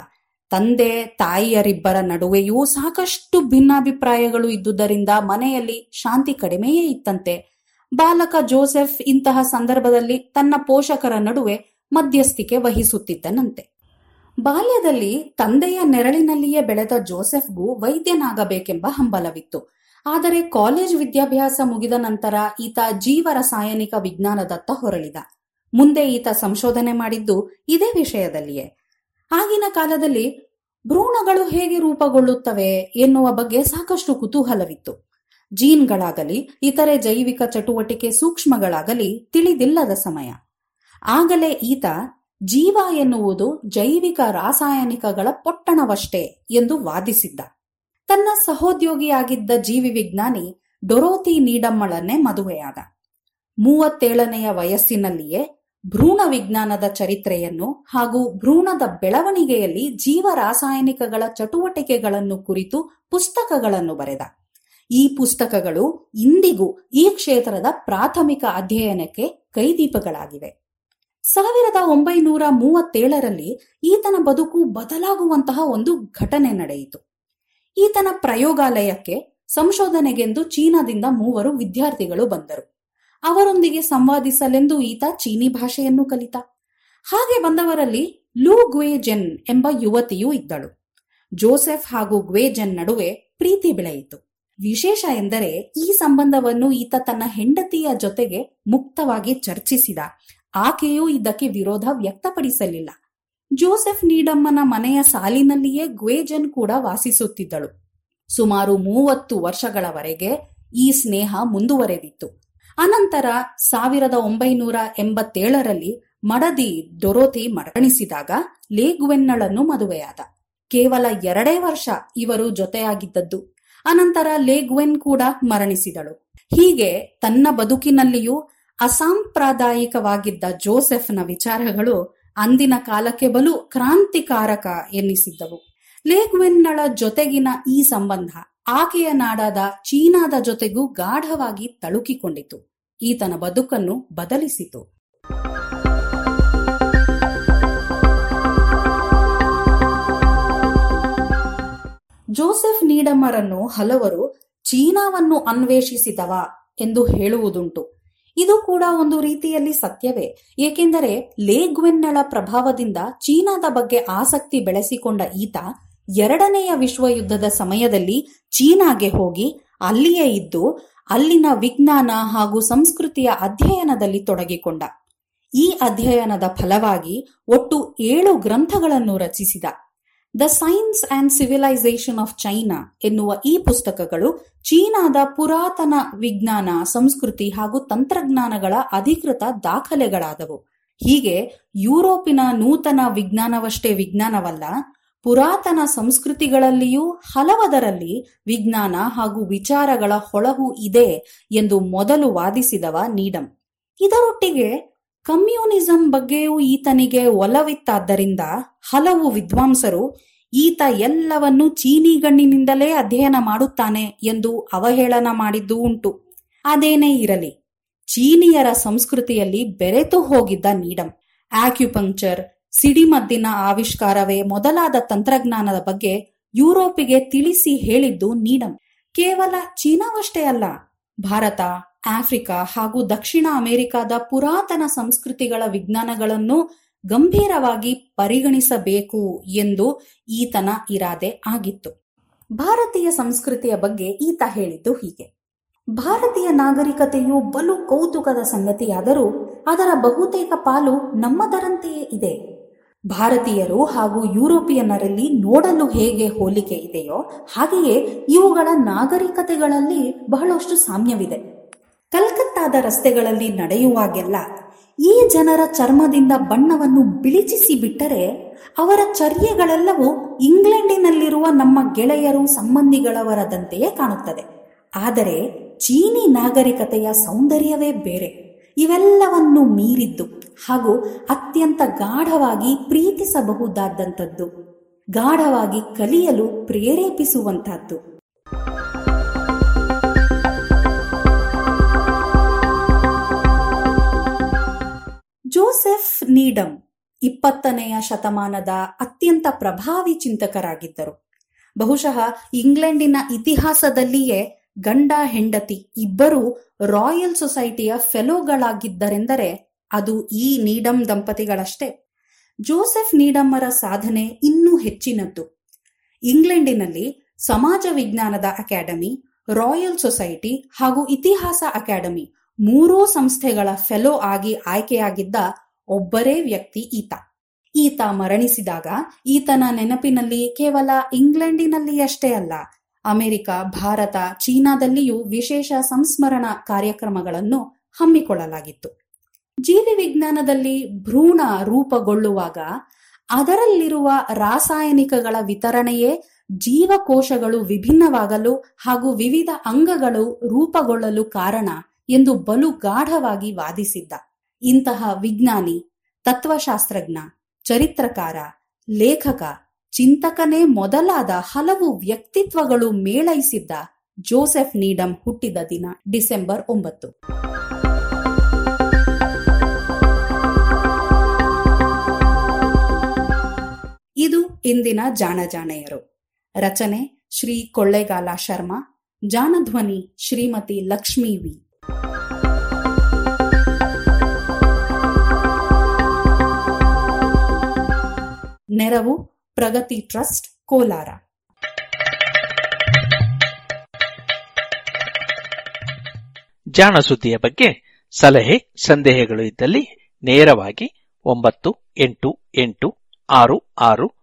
ತಂದೆ ತಾಯಿಯರಿಬ್ಬರ ನಡುವೆಯೂ ಸಾಕಷ್ಟು ಭಿನ್ನಾಭಿಪ್ರಾಯಗಳು ಇದ್ದುದರಿಂದ ಮನೆಯಲ್ಲಿ ಶಾಂತಿ ಕಡಿಮೆಯೇ ಇತ್ತಂತೆ. ಬಾಲಕ ಜೋಸೆಫ್ ಇಂತಹ ಸಂದರ್ಭದಲ್ಲಿ ತನ್ನ ಪೋಷಕರ ನಡುವೆ ಮಧ್ಯಸ್ಥಿಕೆ ವಹಿಸುತ್ತಿದ್ದನಂತೆ. ಬಾಲ್ಯದಲ್ಲಿ ತಂದೆಯ ನೆರಳಿನಲ್ಲಿಯೇ ಬೆಳೆದ ಜೋಸೆಫ್ಗೂ ವೈದ್ಯನಾಗಬೇಕೆಂಬ ಹಂಬಲವಿತ್ತು. ಆದರೆ ಕಾಲೇಜ್ ವಿದ್ಯಾಭ್ಯಾಸ ಮುಗಿದ ನಂತರ ಈತ ಜೀವ ರಾಸಾಯನಿಕ ವಿಜ್ಞಾನದತ್ತ ಹೊರಳಿದ. ಮುಂದೆ ಈತ ಸಂಶೋಧನೆ ಮಾಡಿದ್ದು ಇದೇ ವಿಷಯದಲ್ಲಿಯೇ. ಆಗಿನ ಕಾಲದಲ್ಲಿ ಭ್ರೂಣಗಳು ಹೇಗೆ ರೂಪುಗೊಳ್ಳುತ್ತವೆ ಎನ್ನುವ ಬಗ್ಗೆ ಸಾಕಷ್ಟು ಕುತೂಹಲವಿತ್ತು. ಜೀನ್ಗಳಾಗಲಿ, ಇತರೆ ಜೈವಿಕ ಚಟುವಟಿಕೆ ಸೂಕ್ಷ್ಮಗಳಾಗಲಿ ತಿಳಿದಿಲ್ಲದ ಸಮಯ. ಆಗಲೇ ಈತ ಜೀವ ಎನ್ನುವುದು ಜೈವಿಕ ರಾಸಾಯನಿಕಗಳ ಪೊಟ್ಟಣವಷ್ಟೇ ಎಂದು ವಾದಿಸಿದ್ದ. ತನ್ನ ಸಹೋದ್ಯೋಗಿಯಾಗಿದ್ದ ಜೀವಿ ವಿಜ್ಞಾನಿ ಡೊರೋತಿ ನೀಡಮ್ಮಳನ್ನೇ ಮದುವೆಯಾದ. ಮೂವತ್ತೇಳನೆಯ ವಯಸ್ಸಿನಲ್ಲಿಯೇ ಭ್ರೂಣ ವಿಜ್ಞಾನದ ಚರಿತ್ರೆಯನ್ನು ಹಾಗೂ ಭ್ರೂಣದ ಬೆಳವಣಿಗೆಯಲ್ಲಿ ಜೀವ ರಾಸಾಯನಿಕಗಳ ಚಟುವಟಿಕೆಗಳನ್ನು ಕುರಿತು ಪುಸ್ತಕಗಳನ್ನು ಬರೆದ. ಈ ಪುಸ್ತಕಗಳು ಇಂದಿಗೂ ಈ ಕ್ಷೇತ್ರದ ಪ್ರಾಥಮಿಕ ಅಧ್ಯಯನಕ್ಕೆ ಕೈದೀಪಗಳಾಗಿವೆ. ಸಾವಿರದ ಒಂಬೈನೂರ ಮೂವತ್ತೇಳರಲ್ಲಿ ಈತನ ಬದುಕು ಬದಲಾಗುವಂತಹ ಒಂದು ಘಟನೆ ನಡೆಯಿತು. ಈತನ ಪ್ರಯೋಗಾಲಯಕ್ಕೆ ಸಂಶೋಧನೆಗೆಂದು ಚೀನಾದಿಂದ ಮೂವರು ವಿದ್ಯಾರ್ಥಿಗಳು ಬಂದರು. ಅವರೊಂದಿಗೆ ಸಂವಾದಿಸಲೆಂದು ಈತ ಚೀನಿ ಭಾಷೆಯನ್ನು ಕಲಿತ. ಹಾಗೆ ಬಂದವರಲ್ಲಿ ಲೂ ಗ್ವೇಜೆನ್ ಎಂಬ ಯುವತಿಯೂ ಇದ್ದಳು. ಜೋಸೆಫ್ ಹಾಗೂ ಗ್ವೇಜೆನ್ ನಡುವೆ ಪ್ರೀತಿ ಬೆಳೆಯಿತು. ವಿಶೇಷ ಎಂದರೆ ಈ ಸಂಬಂಧವನ್ನು ಈತ ತನ್ನ ಹೆಂಡತಿಯ ಜೊತೆಗೆ ಮುಕ್ತವಾಗಿ ಚರ್ಚಿಸಿದ. ಆಕೆಯೂ ಇದಕ್ಕೆ ವಿರೋಧ ವ್ಯಕ್ತಪಡಿಸಲಿಲ್ಲ. ಜೋಸೆಫ್ ನೀಡಮ್ಮನ ಮನೆಯ ಸಾಲಿನಲ್ಲಿಯೇ ಗ್ವೇಜನ್ ಕೂಡ ವಾಸಿಸುತ್ತಿದ್ದಳು. ಸುಮಾರು ಮೂವತ್ತು ವರ್ಷಗಳವರೆಗೆ ಈ ಸ್ನೇಹ ಮುಂದುವರೆದಿತ್ತು. ಅನಂತರ ಸಾವಿರದ ಒಂಬೈನೂರ ಎಂಬತ್ತೇಳರಲ್ಲಿ ಮಡದಿ ಡೊರೋತಿ ಮರಣಿಸಿದಾಗ ಲೇಗ್ವೆನ್ನಳನ್ನು ಮದುವೆಯಾದ. ಕೇವಲ ಎರಡೇ ವರ್ಷ ಇವರು ಜೊತೆಯಾಗಿದ್ದದ್ದು. ಅನಂತರ ಲೇಗ್ವೆನ್ ಕೂಡ ಮರಣಿಸಿದಳು. ಹೀಗೆ ತನ್ನ ಬದುಕಿನಲ್ಲಿಯೂ ಅಸಾಂಪ್ರದಾಯಿಕವಾಗಿದ್ದ ಜೋಸೆಫ್ನ ವಿಚಾರಗಳು ಅಂದಿನ ಕಾಲಕ್ಕೆ ಬಲು ಕ್ರಾಂತಿಕಾರಕ ಎನ್ನಿಸಿದ್ದವು. ಲೇಗ್ವೆನ್ನಳ ಜೊತೆಗಿನ ಈ ಸಂಬಂಧ ಆಕೆಯ ನಾಡಾದ ಚೀನಾದ ಜೊತೆಗೂ ಗಾಢವಾಗಿ ತಳುಕಿಕೊಂಡಿತು. ಈತನ ಬದುಕನ್ನು ಬದಲಿಸಿತು. ಜೋಸೆಫ್ ನೀಡಮ್ಮರನ್ನು ಹಲವರು ಚೀನಾವನ್ನು ಅನ್ವೇಷಿಸಿದವ ಎಂದು ಹೇಳುವುದುಂಟು. ಇದು ಕೂಡ ಒಂದು ರೀತಿಯಲ್ಲಿ ಸತ್ಯವೇ. ಏಕೆಂದರೆ ಲೇಗ್ವೆನ್ನಳ ಪ್ರಭಾವದಿಂದ ಚೀನಾದ ಬಗ್ಗೆ ಆಸಕ್ತಿ ಬೆಳೆಸಿಕೊಂಡ ಈತ ಎರಡನೆಯ ವಿಶ್ವಯುದ್ಧದ ಸಮಯದಲ್ಲಿ ಚೀನಾಗೆ ಹೋಗಿ ಅಲ್ಲಿಯೇ ಇದ್ದು ಅಲ್ಲಿನ ವಿಜ್ಞಾನ ಹಾಗೂ ಸಂಸ್ಕೃತಿಯ ಅಧ್ಯಯನದಲ್ಲಿ ತೊಡಗಿಕೊಂಡ. ಈ ಅಧ್ಯಯನದ ಫಲವಾಗಿ ಒಟ್ಟು ಏಳು ಗ್ರಂಥಗಳನ್ನು ರಚಿಸಿದ. The science and civilisation of China ಎನ್ನುವ ಈ ಪುಸ್ತಕಗಳು ಚೀನಾದ ಪುರಾತನ ವಿಜ್ಞಾನ, ಸಂಸ್ಕೃತಿ ಹಾಗೂ ತಂತ್ರಜ್ಞಾನಗಳ ಅಧಿಕೃತ ದಾಖಲೆಗಳಾದವು. ಹೀಗೆ ಯುರೋಪಿನ ನೂತನ ವಿಜ್ಞಾನವಷ್ಟೇ ವಿಜ್ಞಾನವಲ್ಲ ಪುರಾತನ ಸಂಸ್ಕೃತಿಗಳಲ್ಲಿಯೂ ಹಲವದರಲ್ಲಿ ವಿಜ್ಞಾನ ಹಾಗೂ ವಿಚಾರಗಳ ಹೊಳಹು ಇದೆ ಎಂದು ಮೊದಲು ವಾದಿಸಿದವ ನೀಡಂ. ಇದರೊಟ್ಟಿಗೆ ಕಮ್ಯುನಿಸಂ ಬಗ್ಗೆಯೂ ಈತನಿಗೆ ಒಲವಿತ್ತಾದ್ದರಿಂದ ಹಲವು ವಿದ್ವಾಂಸರು ಈತ ಎಲ್ಲವನ್ನು ಚೀನಿಗಣ್ಣಿನಿಂದಲೇ ಅಧ್ಯಯನ ಮಾಡುತ್ತಾನೆ ಎಂದು ಅವಹೇಳನ ಮಾಡಿದ್ದು ಉಂಟು. ಅದೇನೇ ಇರಲಿ, ಚೀನಿಯರ ಸಂಸ್ಕೃತಿಯಲ್ಲಿ ಬೆರೆತು ಹೋಗಿದ್ದ ನೀಡಂ. ಆಕ್ಯುಪಂಕ್ಚರ್ ಸಿಡಿಮದ್ದಿನ ಆವಿಷ್ಕಾರವೇ ಮೊದಲಾದ ತಂತ್ರಜ್ಞಾನದ ಬಗ್ಗೆ ಯುರೋಪಿಗೆ ತಿಳಿಸಿ ಹೇಳಿದ್ದು ನೀಡಂ. ಕೇವಲ ಚೀನಾವಷ್ಟೇ ಅಲ್ಲ, ಭಾರತ, ಆಫ್ರಿಕಾ ಹಾಗೂ ದಕ್ಷಿಣ ಅಮೆರಿಕಾದ ಪುರಾತನ ಸಂಸ್ಕೃತಿಗಳ ವಿಜ್ಞಾನಗಳನ್ನು ಗಂಭೀರವಾಗಿ ಪರಿಗಣಿಸಬೇಕು ಎಂದು ಈತನ ಇರಾದೆ ಆಗಿತ್ತು. ಭಾರತೀಯ ಸಂಸ್ಕೃತಿಯ ಬಗ್ಗೆ ಈತ ಹೇಳಿದ್ದು ಹೀಗೆ. ಭಾರತೀಯ ನಾಗರಿಕತೆಯು ಬಲು ಕೌತುಕದ ಸಂಗತಿಯಾದರೂ ಅದರ ಬಹುತೇಕ ಪಾಲು ನಮ್ಮದರಂತೆಯೇ ಇದೆ. ಭಾರತೀಯರು ಹಾಗೂ ಯುರೋಪಿಯನ್ನರಲ್ಲಿ ನೋಡಲು ಹೇಗೆ ಹೋಲಿಕೆ ಇದೆಯೋ ಹಾಗೆಯೇ ಇವುಗಳ ನಾಗರಿಕತೆಗಳಲ್ಲಿ ಬಹಳಷ್ಟು ಸಾಮ್ಯವಿದೆ. ಕಲ್ಕತ್ತಾದ ರಸ್ತೆಗಳಲ್ಲಿ ನಡೆಯುವಾಗೆಲ್ಲ ಈ ಜನರ ಚರ್ಮದಿಂದ ಬಣ್ಣವನ್ನು ಬಿಳಿಚಿಸಿ ಬಿಟ್ಟರೆ ಅವರ ಚರ್ಯೆಗಳೆಲ್ಲವೂ ಇಂಗ್ಲೆಂಡಿನಲ್ಲಿರುವ ನಮ್ಮ ಗೆಳೆಯರು ಸಂಬಂಧಿಗಳವರದಂತೆಯೇ ಕಾಣುತ್ತದೆ. ಆದರೆ ಚೀನಿ ನಾಗರಿಕತೆಯ ಸೌಂದರ್ಯವೇ ಬೇರೆ. ಇವೆಲ್ಲವನ್ನು ಮೀರಿದ್ದು ಹಾಗೂ ಅತ್ಯಂತ ಗಾಢವಾಗಿ ಪ್ರೀತಿಸಬಹುದಾದಂಥದ್ದು. ಗಾಢವಾಗಿ ಕಲಿಯಲು ಪ್ರೇರೇಪಿಸುವಂತಹದ್ದು ಜೋಸೆಫ್ ನೀಡಮ್ ಇಪ್ಪತ್ತನೆಯ ಶತಮಾನದ ಅತ್ಯಂತ ಪ್ರಭಾವಿ ಚಿಂತಕರಾಗಿದ್ದರು. ಬಹುಶಃ ಇಂಗ್ಲೆಂಡಿನ ಇತಿಹಾಸದಲ್ಲಿಯೇ ಗಂಡ ಹೆಂಡತಿ ಇಬ್ಬರೂ ರಾಯಲ್ ಸೊಸೈಟಿಯ ಫೆಲೋಗಳಾಗಿದ್ದರೆಂದರೆ ಅದು ಈ ನೀಡಂ ದಂಪತಿಗಳಷ್ಟೇ. ಜೋಸೆಫ್ ನೀಡಮ್ಮರ ಸಾಧನೆ ಇನ್ನೂ ಹೆಚ್ಚಿನದ್ದು. ಇಂಗ್ಲೆಂಡಿನಲ್ಲಿ ಸಮಾಜ ವಿಜ್ಞಾನದ ಅಕಾಡೆಮಿ, ರಾಯಲ್ ಸೊಸೈಟಿ ಹಾಗೂ ಇತಿಹಾಸ ಅಕಾಡೆಮಿ ಮೂರೂ ಸಂಸ್ಥೆಗಳ ಫೆಲೋ ಆಗಿ ಆಯ್ಕೆಯಾಗಿದ್ದ ಒಬ್ಬರೇ ವ್ಯಕ್ತಿ ಈತ. ಈತ ಮರಣಿಸಿದಾಗ ಈತನ ನೆನಪಿನಲ್ಲಿ ಕೇವಲ ಇಂಗ್ಲೆಂಡಿನಲ್ಲಿಯಷ್ಟೇ ಅಲ್ಲ, ಅಮೆರಿಕ, ಭಾರತ, ಚೀನಾದಲ್ಲಿಯೂ ವಿಶೇಷ ಸಂಸ್ಮರಣ ಕಾರ್ಯಕ್ರಮಗಳನ್ನು ಹಮ್ಮಿಕೊಳ್ಳಲಾಗಿತ್ತು. ಜೀವಿ ವಿಜ್ಞಾನದಲ್ಲಿ ಭ್ರೂಣ ರೂಪುಗೊಳ್ಳುವಾಗ ಅದರಲ್ಲಿರುವ ರಾಸಾಯನಿಕಗಳ ವಿತರಣೆಯೇ ಜೀವಕೋಶಗಳು ವಿಭಿನ್ನವಾಗಲು ಹಾಗೂ ವಿವಿಧ ಅಂಗಗಳು ರೂಪುಗೊಳ್ಳಲು ಕಾರಣ ಎಂದು ಬಲು ಗಾಢವಾಗಿ ವಾದಿಸಿದ್ದ. ಇಂತಹ ವಿಜ್ಞಾನಿ, ತತ್ವಶಾಸ್ತ್ರಜ್ಞ, ಚರಿತ್ರಕಾರ, ಲೇಖಕ, ಚಿಂತಕನೇ ಮೊದಲಾದ ಹಲವು ವ್ಯಕ್ತಿತ್ವಗಳು ಮೇಳೈಸಿದ್ದ ಜೋಸೆಫ್ ನೀಡಂ ಹುಟ್ಟಿದ ದಿನ ಡಿಸೆಂಬರ್ ಒಂಬತ್ತು. ಇಂದಿನ ಜಾಣಜಾಣೆಯರು ರಚನೆ ಶ್ರೀ ಕೊಳ್ಳೇಗಾಲ ಶರ್ಮಾ ಜಾನಧ್ವನಿ ಶ್ರೀಮತಿ ಲಕ್ಷ್ಮೀ ವಿ. ನೆರವು ಪ್ರಗತಿ ಟ್ರಸ್ಟ್, ಕೋಲಾರ. ಜಾಣ ಸುದ್ದಿಯ ಬಗ್ಗೆ ಸಲಹೆ, ಸಂದೇಹಗಳು ಇದ್ದಲ್ಲಿ ನೇರವಾಗಿ ಒಂಬತ್ತು ಎಂಟು ಎಂಟು ಆರು ಆರು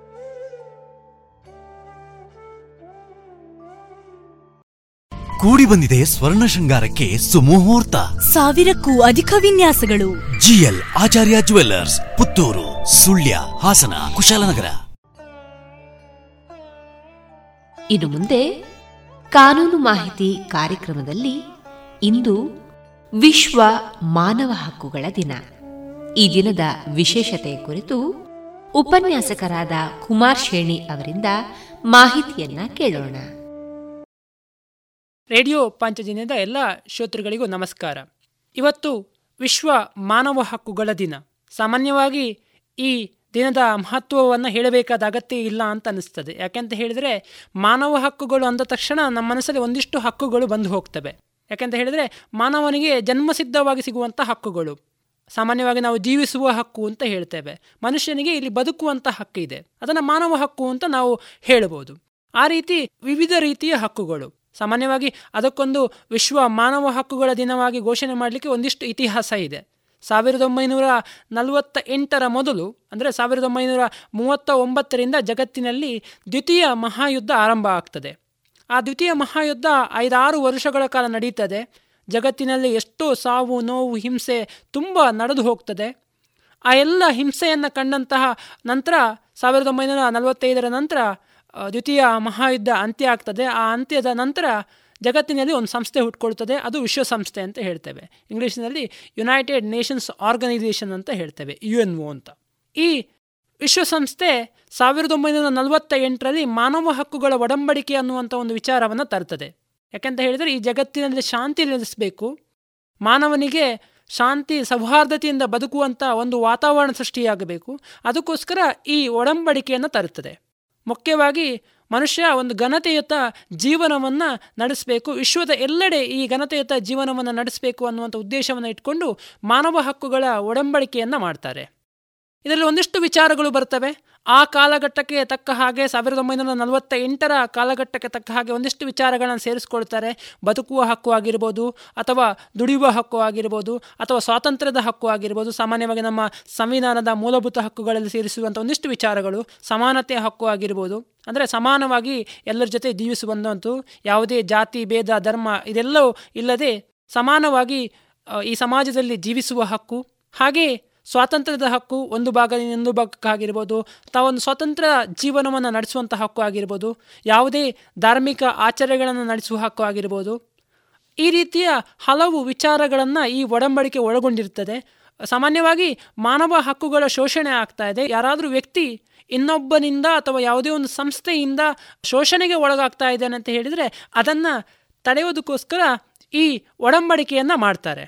ಕೂಡಿ ಬಂದಿದೆ ಸ್ವರ್ಣ ಶೃಂಗಾರಕ್ಕೆ ಸುಮುಹೂರ್ತ. ಸಾವಿರಕ್ಕೂ ಅಧಿಕ ವಿನ್ಯಾಸಗಳು. GL Acharya jewellers Puttur Sullia Hassan Kushalnagar. ಇನ್ನು ಮುಂದೆ ಕಾನೂನು ಮಾಹಿತಿ ಕಾರ್ಯಕ್ರಮದಲ್ಲಿ ಇಂದು ವಿಶ್ವ ಮಾನವ ಹಕ್ಕುಗಳ ದಿನ. ಈ ದಿನದ ವಿಶೇಷತೆ ಕುರಿತು ಉಪನ್ಯಾಸಕರಾದ ಕುಮಾರ್ ಶೇಣಿ ಅವರಿಂದ ಮಾಹಿತಿಯನ್ನ ಕೇಳೋಣ. ರೇಡಿಯೋ ಪಾಂಚಜನ್ಯದ ಎಲ್ಲ ಶ್ರೋತೃಗಳಿಗೂ ನಮಸ್ಕಾರ. ಇವತ್ತು ವಿಶ್ವ ಮಾನವ ಹಕ್ಕುಗಳ ದಿನ. ಸಾಮಾನ್ಯವಾಗಿ ಈ ದಿನದ ಮಹತ್ವವನ್ನು ಹೇಳಬೇಕಾದ ಅಗತ್ಯ ಇಲ್ಲ ಅಂತ ಅನಿಸ್ತದೆ ಯಾಕೆಂತ ಹೇಳಿದರೆ ಮಾನವ ಹಕ್ಕುಗಳು ಅಂದ ತಕ್ಷಣ ನಮ್ಮ ಮನಸ್ಸಲ್ಲಿ ಒಂದಿಷ್ಟು ಹಕ್ಕುಗಳು ಬಂದು ಹೋಗ್ತವೆ. ಯಾಕೆಂತ ಹೇಳಿದರೆ ಮಾನವನಿಗೆ ಜನ್ಮಸಿದ್ಧವಾಗಿ ಸಿಗುವಂಥ ಹಕ್ಕುಗಳು. ಸಾಮಾನ್ಯವಾಗಿ ನಾವು ಜೀವಿಸುವ ಹಕ್ಕು ಅಂತ ಹೇಳ್ತೇವೆ. ಮನುಷ್ಯನಿಗೆ ಇಲ್ಲಿ ಬದುಕುವಂಥ ಹಕ್ಕು ಇದೆ. ಅದನ್ನು ಮಾನವ ಹಕ್ಕು ಅಂತ ನಾವು ಹೇಳಬಹುದು. ಆ ರೀತಿ ವಿವಿಧ ರೀತಿಯ ಹಕ್ಕುಗಳು. ಸಾಮಾನ್ಯವಾಗಿ ಅದಕ್ಕೊಂದು ವಿಶ್ವ ಮಾನವ ಹಕ್ಕುಗಳ ದಿನವಾಗಿ ಘೋಷಣೆ ಮಾಡಲಿಕ್ಕೆ ಒಂದಿಷ್ಟು ಇತಿಹಾಸ ಇದೆ. ಸಾವಿರದ ಒಂಬೈನೂರ ನಲವತ್ತ ಎಂಟರ ಮೊದಲು, ಅಂದರೆ ಸಾವಿರದ ಒಂಬೈನೂರ ಮೂವತ್ತ ಒಂಬತ್ತರಿಂದ ಜಗತ್ತಿನಲ್ಲಿ ದ್ವಿತೀಯ ಮಹಾಯುದ್ಧ ಆರಂಭ ಆಗ್ತದೆ. ಆ ದ್ವಿತೀಯ ಮಹಾಯುದ್ಧ ಐದಾರು ವರ್ಷಗಳ ಕಾಲ ನಡೀತದೆ. ಜಗತ್ತಿನಲ್ಲಿ ಎಷ್ಟೋ ಸಾವು, ನೋವು, ಹಿಂಸೆ ತುಂಬ ನಡೆದು ಹೋಗ್ತದೆ. ಆ ಎಲ್ಲ ಹಿಂಸೆಯನ್ನು ಕಂಡಂತಹ ನಂತರ, ಸಾವಿರದ ಒಂಬೈನೂರ ನಲವತ್ತೈದರ ನಂತರ ದ್ವಿತೀಯ ಮಹಾಯುದ್ಧ ಅಂತ್ಯ ಆಗ್ತದೆ. ಆ ಅಂತ್ಯದ ನಂತರ ಜಗತ್ತಿನಲ್ಲಿ ಒಂದು ಸಂಸ್ಥೆ ಹುಟ್ಕೊಳ್ತದೆ. ಅದು ವಿಶ್ವಸಂಸ್ಥೆ ಅಂತ ಹೇಳ್ತೇವೆ. ಇಂಗ್ಲೀಷ್ನಲ್ಲಿ ಯುನೈಟೆಡ್ ನೇಷನ್ಸ್ ಆರ್ಗನೈಸೇಷನ್ ಅಂತ ಹೇಳ್ತೇವೆ ಯು ಎನ್ ಒ ಅಂತ. ಈ ವಿಶ್ವಸಂಸ್ಥೆ ಸಾವಿರದ ಒಂಬೈನೂರ ನಲವತ್ತ ಎಂಟರಲ್ಲಿ ಮಾನವ ಹಕ್ಕುಗಳ ಒಡಂಬಡಿಕೆ ಅನ್ನುವಂಥ ಒಂದು ವಿಚಾರವನ್ನು ತರ್ತದೆ. ಯಾಕೆಂತ ಹೇಳಿದರೆ ಈ ಜಗತ್ತಿನಲ್ಲಿ ಶಾಂತಿ ನೆಲೆಸಬೇಕು. ಮಾನವನಿಗೆ ಶಾಂತಿ, ಸೌಹಾರ್ದತೆಯಿಂದ ಬದುಕುವಂಥ ಒಂದು ವಾತಾವರಣ ಸೃಷ್ಟಿಯಾಗಬೇಕು. ಅದಕ್ಕೋಸ್ಕರ ಈ ಒಡಂಬಡಿಕೆಯನ್ನು ತರುತ್ತದೆ ಮುಖ್ಯವಾಗಿ ಮನುಷ್ಯ ಒಂದು ಘನತೆಯುತ ಜೀವನವನ್ನು ನಡೆಸಬೇಕು. ವಿಶ್ವದ ಎಲ್ಲೆಡೆ ಈ ಘನತೆಯುತ ಜೀವನವನ್ನು ನಡೆಸಬೇಕು ಅನ್ನುವಂಥ ಉದ್ದೇಶವನ್ನು ಇಟ್ಕೊಂಡು ಮಾನವ ಹಕ್ಕುಗಳ ಒಡಂಬಡಿಕೆಯನ್ನು ಮಾಡ್ತಾರೆ. ಇದರಲ್ಲಿ ಒಂದಿಷ್ಟು ವಿಚಾರಗಳು ಬರ್ತವೆ. ಆ ಕಾಲಘಟ್ಟಕ್ಕೆ ತಕ್ಕ ಹಾಗೆ ಸಾವಿರದ ಒಂಬೈನೂರ ನಲವತ್ತ ಎಂಟರ ಕಾಲಘಟ್ಟಕ್ಕೆ ತಕ್ಕ ಹಾಗೆ ಒಂದಿಷ್ಟು ವಿಚಾರಗಳನ್ನು ಸೇರಿಸ್ಕೊಳ್ತಾರೆ. ಬದುಕುವ ಹಕ್ಕು ಆಗಿರ್ಬೋದು ಅಥವಾ ದುಡಿಯುವ ಹಕ್ಕು ಆಗಿರ್ಬೋದು ಅಥವಾ ಸ್ವಾತಂತ್ರ್ಯದ ಹಕ್ಕು ಆಗಿರ್ಬೋದು. ಸಾಮಾನ್ಯವಾಗಿ ನಮ್ಮ ಸಂವಿಧಾನದ ಮೂಲಭೂತ ಹಕ್ಕುಗಳಲ್ಲಿ ಸೇರಿಸುವಂಥ ಒಂದಿಷ್ಟು ವಿಚಾರಗಳು ಸಮಾನತೆಯ ಹಕ್ಕು ಆಗಿರ್ಬೋದು. ಅಂದರೆ ಸಮಾನವಾಗಿ ಎಲ್ಲರ ಜೊತೆ ಜೀವಿಸುವಂಥದ್ದು ಯಾವುದೇ ಜಾತಿ, ಭೇದ, ಧರ್ಮ ಇದೆಲ್ಲವೂ ಇಲ್ಲದೆ ಸಮಾನವಾಗಿ ಈ ಸಮಾಜದಲ್ಲಿ ಜೀವಿಸುವ ಹಕ್ಕು. ಹಾಗೆ ಸ್ವಾತಂತ್ರ್ಯದ ಹಕ್ಕು ಒಂದು ಭಾಗದಿಂದ ಇನ್ನೊಂದು ಭಾಗಕ್ಕಾಗಿರ್ಬೋದು ತಾವೊಂದು ಸ್ವತಂತ್ರ ಜೀವನವನ್ನು ನಡೆಸುವಂಥ ಹಕ್ಕು ಆಗಿರ್ಬೋದು, ಯಾವುದೇ ಧಾರ್ಮಿಕ ಆಚರಣೆಗಳನ್ನು ನಡೆಸುವ ಹಕ್ಕು ಆಗಿರ್ಬೋದು. ಈ ರೀತಿಯ ಹಲವು ವಿಚಾರಗಳನ್ನು ಈ ಒಡಂಬಡಿಕೆ ಒಳಗೊಂಡಿರ್ತದೆ ಸಾಮಾನ್ಯವಾಗಿ ಮಾನವ ಹಕ್ಕುಗಳ ಶೋಷಣೆ ಆಗ್ತಾ ಇದೆ. ಯಾರಾದರೂ ವ್ಯಕ್ತಿ ಇನ್ನೊಬ್ಬನಿಂದ ಅಥವಾ ಯಾವುದೇ ಒಂದು ಸಂಸ್ಥೆಯಿಂದ ಶೋಷಣೆಗೆ ಒಳಗಾಗ್ತಾ ಇದ್ದಾನೆ ಅಂತ ಹೇಳಿದರೆ ಅದನ್ನು ತಡೆಯೋದಕ್ಕೋಸ್ಕರ ಈ ಒಡಂಬಡಿಕೆಯನ್ನು ಮಾಡ್ತಾರೆ.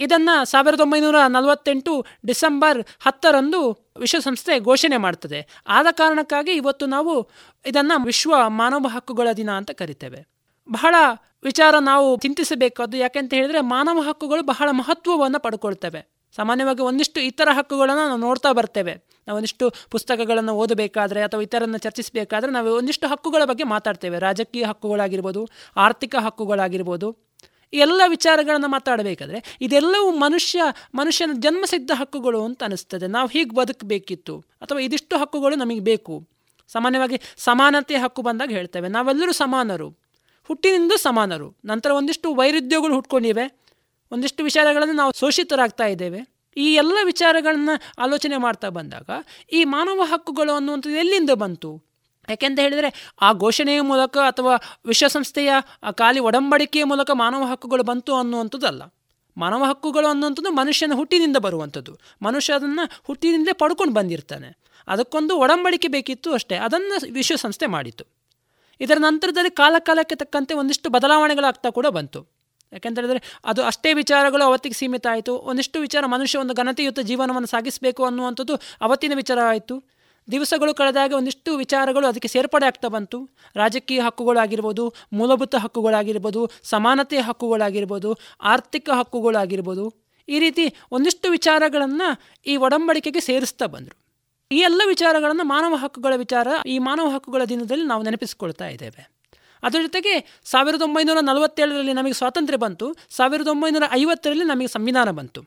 ಇದನ್ನು ಸಾವಿರದ ಒಂಬೈನೂರ ನಲವತ್ತೆಂಟು ಡಿಸೆಂಬರ್ ಹತ್ತರಂದು ವಿಶ್ವಸಂಸ್ಥೆ ಘೋಷಣೆ ಮಾಡ್ತದೆ. ಆದ ಕಾರಣಕ್ಕಾಗಿ ಇವತ್ತು ನಾವು ಇದನ್ನು ವಿಶ್ವ ಮಾನವ ಹಕ್ಕುಗಳ ದಿನ ಅಂತ ಕರಿತೇವೆ. ಬಹಳ ವಿಚಾರ ನಾವು ಚಿಂತಿಸಬೇಕಾದ್ದು ಯಾಕೆಂತ ಹೇಳಿದರೆ ಮಾನವ ಹಕ್ಕುಗಳು ಬಹಳ ಮಹತ್ವವನ್ನು ಪಡ್ಕೊಳ್ತವೆ. ಸಾಮಾನ್ಯವಾಗಿ ಒಂದಿಷ್ಟು ಇತರ ಹಕ್ಕುಗಳನ್ನು ನಾವು ನೋಡ್ತಾ ಬರ್ತೇವೆ. ನಾವು ಒಂದಿಷ್ಟು ಪುಸ್ತಕಗಳನ್ನು ಓದಬೇಕಾದ್ರೆ ಅಥವಾ ಇತರನ್ನು ಚರ್ಚಿಸಬೇಕಾದ್ರೆ ನಾವು ಒಂದಿಷ್ಟು ಹಕ್ಕುಗಳ ಬಗ್ಗೆ ಮಾತಾಡ್ತೇವೆ. ರಾಜಕೀಯ ಹಕ್ಕುಗಳಾಗಿರ್ಬೋದು, ಆರ್ಥಿಕ ಹಕ್ಕುಗಳಾಗಿರ್ಬೋದು. ಎಲ್ಲ ವಿಚಾರಗಳನ್ನು ಮಾತಾಡಬೇಕಾದ್ರೆ ಇದೆಲ್ಲವೂ ಮನುಷ್ಯ, ಮನುಷ್ಯನ ಜನ್ಮಸಿದ್ಧ ಹಕ್ಕುಗಳು ಅಂತ ಅನಿಸ್ತದೆ. ನಾವು ಹೀಗೆ ಬದುಕಬೇಕಿತ್ತು ಅಥವಾ ಇದಿಷ್ಟು ಹಕ್ಕುಗಳು ನಮಗೆ ಬೇಕು. ಸಾಮಾನ್ಯವಾಗಿ ಸಮಾನತೆ ಹಕ್ಕು ಬಂದಾಗ ಹೇಳ್ತೇವೆ. ನಾವೆಲ್ಲರೂ ಸಮಾನರು. ಹುಟ್ಟಿನಿಂದ ಸಮಾನರು. ನಂತರ ಒಂದಿಷ್ಟು ವೈರುಧ್ಯಗಳು ಹುಟ್ಕೊಂಡಿವೆ. ಒಂದಿಷ್ಟು ವಿಚಾರಗಳನ್ನು ನಾವು ಶೋಷಿತರಾಗ್ತಾ ಇದ್ದೇವೆ. ಈ ಎಲ್ಲ ವಿಚಾರಗಳನ್ನು ಆಲೋಚನೆ ಮಾಡ್ತಾ ಬಂದಾಗ ಈ ಮಾನವ ಹಕ್ಕುಗಳು ಅನ್ನುವಂಥದ್ದು ಎಲ್ಲಿಂದ ಬಂತು? ಯಾಕೆಂತ ಹೇಳಿದರೆ ಆ ಘೋಷಣೆಯ ಮೂಲಕ ಅಥವಾ ವಿಶ್ವಸಂಸ್ಥೆಯ ಖಾಲಿ ಒಡಂಬಡಿಕೆಯ ಮೂಲಕ ಮಾನವ ಹಕ್ಕುಗಳು ಬಂತು ಅನ್ನುವಂಥದ್ದಲ್ಲ. ಮಾನವ ಹಕ್ಕುಗಳು ಅನ್ನುವಂಥದ್ದು ಮನುಷ್ಯನ ಹುಟ್ಟಿನಿಂದ ಬರುವಂಥದ್ದು. ಮನುಷ್ಯ ಅದನ್ನು ಹುಟ್ಟಿನಿಂದಲೇ ಪಡ್ಕೊಂಡು ಬಂದಿರ್ತಾನೆ. ಅದಕ್ಕೊಂದು ಒಡಂಬಡಿಕೆ ಬೇಕಿತ್ತು ಅಷ್ಟೇ. ಅದನ್ನು ವಿಶ್ವಸಂಸ್ಥೆ ಮಾಡಿತು. ಇದರ ನಂತರದಲ್ಲಿ ಕಾಲ ಕಾಲಕ್ಕೆ ತಕ್ಕಂತೆ ಒಂದಿಷ್ಟು ಬದಲಾವಣೆಗಳಾಗ್ತಾ ಕೂಡ ಬಂತು. ಯಾಕೆಂತ ಹೇಳಿದರೆ ಅದು ಅಷ್ಟೇ ವಿಚಾರಗಳು ಅವತ್ತಿಗೆ ಸೀಮಿತ ಆಯಿತು. ಒಂದಿಷ್ಟು ವಿಚಾರ ಮನುಷ್ಯ ಒಂದು ಘನತೆಯುತ ಜೀವನವನ್ನು ಸಾಗಿಸಬೇಕು ಅನ್ನುವಂಥದ್ದು ಅವತ್ತಿನ ವಿಚಾರ ಆಯಿತು. ದಿವಸಗಳು ಕಳೆದಾಗ ಒಂದಿಷ್ಟು ವಿಚಾರಗಳು ಅದಕ್ಕೆ ಸೇರ್ಪಡೆ ಆಗ್ತಾ ಬಂತು. ರಾಜಕೀಯ ಹಕ್ಕುಗಳಾಗಿರ್ಬೋದು, ಮೂಲಭೂತ ಹಕ್ಕುಗಳಾಗಿರ್ಬೋದು ಸಮಾನತೆಯ ಹಕ್ಕುಗಳಾಗಿರ್ಬೋದು, ಆರ್ಥಿಕ ಹಕ್ಕುಗಳಾಗಿರ್ಬೋದು, ಈ ರೀತಿ ಒಂದಿಷ್ಟು ವಿಚಾರಗಳನ್ನು ಈ ಒಡಂಬಡಿಕೆಗೆ ಸೇರಿಸ್ತಾ ಬಂದರು. ಈ ಎಲ್ಲ ವಿಚಾರಗಳನ್ನು ಮಾನವ ಹಕ್ಕುಗಳ ವಿಚಾರ ಈ ಮಾನವ ಹಕ್ಕುಗಳ ದಿನದಲ್ಲಿ ನಾವು ನೆನಪಿಸಿಕೊಳ್ತಾ ಇದ್ದೇವೆ. ಅದರ ಜೊತೆಗೆ ಸಾವಿರದ ಒಂಬೈನೂರ ನಲವತ್ತೇಳರಲ್ಲಿ ನಮಗೆ ಸ್ವಾತಂತ್ರ್ಯ ಬಂತು, ಸಾವಿರದ ಒಂಬೈನೂರ ಐವತ್ತರಲ್ಲಿ ನಮಗೆ ಸಂವಿಧಾನ ಬಂತು.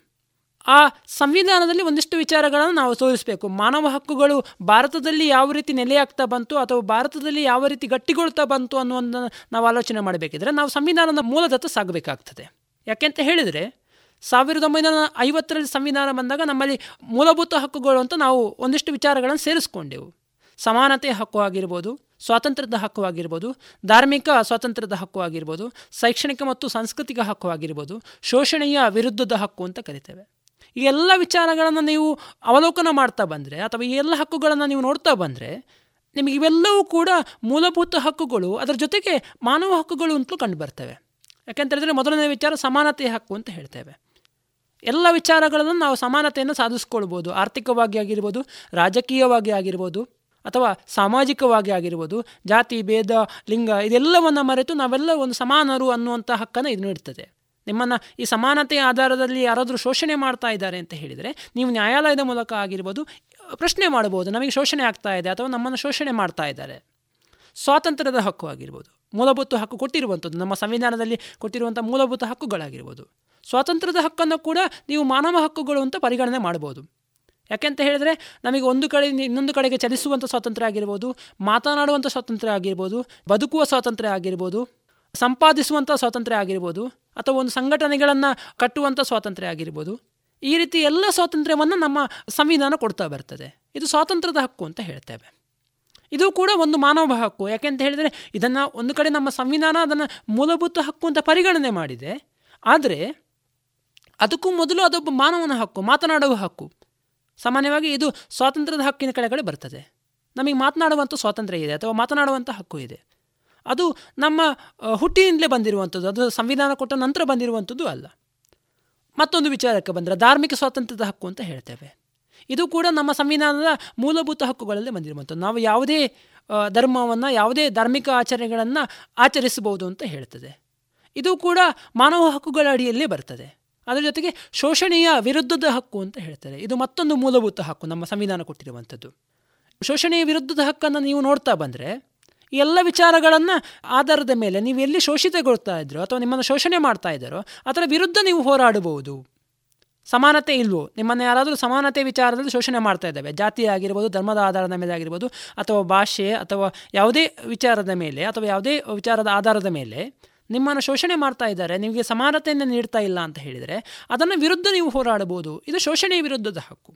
ಆ ಸಂವಿಧಾನದಲ್ಲಿ ಒಂದಿಷ್ಟು ವಿಚಾರಗಳನ್ನು ನಾವು ತೋರಿಸಬೇಕು. ಮಾನವ ಹಕ್ಕುಗಳು ಭಾರತದಲ್ಲಿ ಯಾವ ರೀತಿ ನೆಲೆಯಾಗ್ತಾ ಬಂತು ಅಥವಾ ಭಾರತದಲ್ಲಿ ಯಾವ ರೀತಿ ಗಟ್ಟಿಗೊಳ್ತಾ ಬಂತು ಅನ್ನುವಂಥ ನಾವು ಆಲೋಚನೆ ಮಾಡಬೇಕಿದ್ರೆ ನಾವು ಸಂವಿಧಾನದ ಮೂಲದತ್ತ ಸಾಗಬೇಕಾಗ್ತದೆ. ಯಾಕೆಂತ ಹೇಳಿದರೆ, ಸಾವಿರದ ಒಂಬೈನೂರ ಐವತ್ತರಲ್ಲಿ ಸಂವಿಧಾನ ಬಂದಾಗ ನಮ್ಮಲ್ಲಿ ಮೂಲಭೂತ ಹಕ್ಕುಗಳು ಅಂತ ನಾವು ಒಂದಿಷ್ಟು ವಿಚಾರಗಳನ್ನು ಸೇರಿಸ್ಕೊಂಡೆವು. ಸಮಾನತೆಯ ಹಕ್ಕು ಆಗಿರ್ಬೋದು, ಸ್ವಾತಂತ್ರ್ಯದ ಹಕ್ಕು ಆಗಿರ್ಬೋದು, ಧಾರ್ಮಿಕ ಸ್ವಾತಂತ್ರ್ಯದ ಹಕ್ಕು ಆಗಿರ್ಬೋದು, ಶೈಕ್ಷಣಿಕ ಮತ್ತು ಸಾಂಸ್ಕೃತಿಕ ಹಕ್ಕು ಆಗಿರ್ಬೋದು, ಶೋಷಣೆಯ ವಿರುದ್ಧದ ಹಕ್ಕು ಅಂತ ಕರಿತೇವೆ. ಈ ಎಲ್ಲ ವಿಚಾರಗಳನ್ನು ನೀವು ಅವಲೋಕನ ಮಾಡ್ತಾ ಬಂದರೆ ಅಥವಾ ಈ ಎಲ್ಲ ಹಕ್ಕುಗಳನ್ನು ನೀವು ನೋಡ್ತಾ ಬಂದರೆ ನಿಮಗೆ ಇವೆಲ್ಲವೂ ಕೂಡ ಮೂಲಭೂತ ಹಕ್ಕುಗಳು ಅದರ ಜೊತೆಗೆ ಮಾನವ ಹಕ್ಕುಗಳು ಅಂತಲೂ ಕಂಡುಬರ್ತವೆ ಬರ್ತವೆ. ಯಾಕೆಂತ ಹೇಳಿದ್ರೆ ಮೊದಲನೇ ವಿಚಾರ ಸಮಾನತೆಯ ಹಕ್ಕು ಅಂತ ಹೇಳ್ತೇವೆ. ಎಲ್ಲ ವಿಚಾರಗಳನ್ನು ನಾವು ಸಮಾನತೆಯನ್ನು ಸಾಧಿಸ್ಕೊಳ್ಬೋದು. ಆರ್ಥಿಕವಾಗಿ ಆಗಿರ್ಬೋದು, ರಾಜಕೀಯವಾಗಿ ಆಗಿರ್ಬೋದು, ಅಥವಾ ಸಾಮಾಜಿಕವಾಗಿ ಆಗಿರ್ಬೋದು, ಜಾತಿ, ಭೇದ, ಲಿಂಗ ಇದೆಲ್ಲವನ್ನು ಮರೆತು ನಾವೆಲ್ಲ ಒಂದು ಸಮಾನರು ಅನ್ನುವಂಥ ಹಕ್ಕನ್ನು ಇದು ನೀಡ್ತದೆ ನಿಮ್ಮನ್ನು ಈ ಸಮಾನತೆಯ ಆಧಾರದಲ್ಲಿ ಯಾರಾದರೂ ಶೋಷಣೆ ಮಾಡ್ತಾ ಇದ್ದಾರೆ ಅಂತ ಹೇಳಿದರೆ, ನೀವು ನ್ಯಾಯಾಲಯದ ಮೂಲಕ ಆಗಿರ್ಬೋದು, ಪ್ರಶ್ನೆ ಮಾಡ್ಬೋದು ನಮಗೆ ಶೋಷಣೆ ಆಗ್ತಾ ಇದೆ ಅಥವಾ ನಮ್ಮನ್ನು ಶೋಷಣೆ ಮಾಡ್ತಾ ಇದ್ದಾರೆ. ಸ್ವಾತಂತ್ರ್ಯದ ಹಕ್ಕು ಆಗಿರ್ಬೋದು, ಮೂಲಭೂತ ಹಕ್ಕು ಕೊಟ್ಟಿರುವಂಥದ್ದು, ನಮ್ಮ ಸಂವಿಧಾನದಲ್ಲಿ ಕೊಟ್ಟಿರುವಂಥ ಮೂಲಭೂತ ಹಕ್ಕುಗಳಾಗಿರ್ಬೋದು. ಸ್ವಾತಂತ್ರ್ಯದ ಹಕ್ಕನ್ನು ಕೂಡ ನೀವು ಮಾನವ ಹಕ್ಕುಗಳು ಅಂತ ಪರಿಗಣನೆ ಮಾಡ್ಬೋದು ಯಾಕೆಂತ ಹೇಳಿದರೆ, ನಮಗೆ ಒಂದು ಕಡೆ, ಇನ್ನೊಂದು ಕಡೆಗೆ ಚಲಿಸುವಂಥ ಸ್ವಾತಂತ್ರ್ಯ ಆಗಿರ್ಬೋದು, ಮಾತನಾಡುವಂಥ ಸ್ವಾತಂತ್ರ್ಯ ಆಗಿರ್ಬೋದು, ಬದುಕುವ ಸ್ವಾತಂತ್ರ್ಯ ಆಗಿರ್ಬೋದು ಸಂಪಾದಿಸುವಂಥ ಸ್ವಾತಂತ್ರ್ಯ ಆಗಿರ್ಬೋದು ಅಥವಾ ಒಂದು ಸಂಘಟನೆಗಳನ್ನು ಕಟ್ಟುವಂಥ ಸ್ವಾತಂತ್ರ್ಯ ಆಗಿರ್ಬೋದು, ಈ ರೀತಿ ಎಲ್ಲ ಸ್ವಾತಂತ್ರ್ಯವನ್ನು ನಮ್ಮ ಸಂವಿಧಾನ ಕೊಡ್ತಾ ಬರ್ತದೆ. ಇದು ಸ್ವಾತಂತ್ರ್ಯದ ಹಕ್ಕು ಅಂತ ಹೇಳ್ತೇವೆ. ಇದು ಕೂಡ ಒಂದು ಮಾನವ ಹಕ್ಕು. ಯಾಕೆಂತ ಹೇಳಿದರೆ, ಇದನ್ನು ಒಂದು ಕಡೆ ನಮ್ಮ ಸಂವಿಧಾನ ಅದನ್ನು ಮೂಲಭೂತ ಹಕ್ಕು ಅಂತ ಪರಿಗಣನೆ ಮಾಡಿದೆ. ಆದರೆ, ಅದಕ್ಕೂ ಮೊದಲು ಅದೊಬ್ಬ ಮಾನವನ ಹಕ್ಕು, ಮಾತನಾಡುವ ಹಕ್ಕು. ಸಾಮಾನ್ಯವಾಗಿ ಇದು ಸ್ವಾತಂತ್ರ್ಯದ ಹಕ್ಕಿನ ಕಡೆ ಕಡೆ ಬರ್ತದೆ. ನಮಗೆ ಮಾತನಾಡುವಂಥ ಸ್ವಾತಂತ್ರ್ಯ ಇದೆ ಅಥವಾ ಮಾತನಾಡುವಂಥ ಹಕ್ಕು ಇದೆ. ಅದು ನಮ್ಮ ಹುಟ್ಟಿನಿಂದಲೇ ಬಂದಿರುವಂಥದ್ದು. ಅದು ಸಂವಿಧಾನ ಕೊಟ್ಟ ನಂತರ ಬಂದಿರುವಂಥದ್ದು ಅಲ್ಲ. ಮತ್ತೊಂದು ವಿಚಾರಕ್ಕೆ ಬಂದರೆ ಧಾರ್ಮಿಕ ಸ್ವಾತಂತ್ರ್ಯದ ಹಕ್ಕು ಅಂತ ಹೇಳ್ತೇವೆ. ಇದು ಕೂಡ ನಮ್ಮ ಸಂವಿಧಾನದ ಮೂಲಭೂತ ಹಕ್ಕುಗಳಲ್ಲೇ ಬಂದಿರುವಂಥದ್ದು. ನಾವು ಯಾವುದೇ ಧರ್ಮವನ್ನು, ಯಾವುದೇ ಧಾರ್ಮಿಕ ಆಚರಣೆಗಳನ್ನು ಆಚರಿಸಬಹುದು ಅಂತ ಹೇಳ್ತದೆ. ಇದು ಕೂಡ ಮಾನವ ಹಕ್ಕುಗಳ ಅಡಿಯಲ್ಲೇ ಬರ್ತದೆ. ಅದರ ಜೊತೆಗೆ ಶೋಷಣೆಯ ವಿರುದ್ಧದ ಹಕ್ಕು ಅಂತ ಹೇಳ್ತಾರೆ. ಇದು ಮತ್ತೊಂದು ಮೂಲಭೂತ ಹಕ್ಕು ನಮ್ಮ ಸಂವಿಧಾನ ಕೊಟ್ಟಿರುವಂಥದ್ದು. ಶೋಷಣೆಯ ವಿರುದ್ಧದ ಹಕ್ಕನ್ನು ನೀವು ನೋಡ್ತಾ ಬಂದರೆ ಎಲ್ಲ ವಿಚಾರಗಳನ್ನು ಆಧಾರದ ಮೇಲೆ ನೀವು ಎಲ್ಲಿ ಶೋಷಿತಗೊಳ್ತಾ ಇದ್ರೋ ಅಥವಾ ನಿಮ್ಮನ್ನು ಶೋಷಣೆ ಮಾಡ್ತಾ ಇದ್ದಾರೋ ಅದರ ವಿರುದ್ಧ ನೀವು ಹೋರಾಡಬಹುದು. ಸಮಾನತೆ ಇಲ್ವೋ? ನಿಮ್ಮನ್ನು ಯಾರಾದರೂ ಸಮಾನತೆ ವಿಚಾರದಲ್ಲಿ ಶೋಷಣೆ ಮಾಡ್ತಾ ಇದ್ದಾವೆ. ಜಾತಿ ಆಗಿರ್ಬೋದು, ಧರ್ಮದ ಆಧಾರದ ಮೇಲೆ ಆಗಿರ್ಬೋದು, ಅಥವಾ ಭಾಷೆ, ಅಥವಾ ಯಾವುದೇ ವಿಚಾರದ ಮೇಲೆ, ಅಥವಾ ಯಾವುದೇ ವಿಚಾರದ ಆಧಾರದ ಮೇಲೆ ನಿಮ್ಮನ್ನು ಶೋಷಣೆ ಮಾಡ್ತಾ ಇದ್ದಾರೆ. ನಿಮಗೆ ಸಮಾನತೆಯನ್ನು ನೀಡ್ತಾ ಇಲ್ಲ ಅಂತ ಹೇಳಿದರೆ ಅದನ್ನು ವಿರುದ್ಧ ನೀವು ಹೋರಾಡಬಹುದು. ಇದು ಶೋಷಣೆಯ ವಿರುದ್ಧದ ಹಕ್ಕು.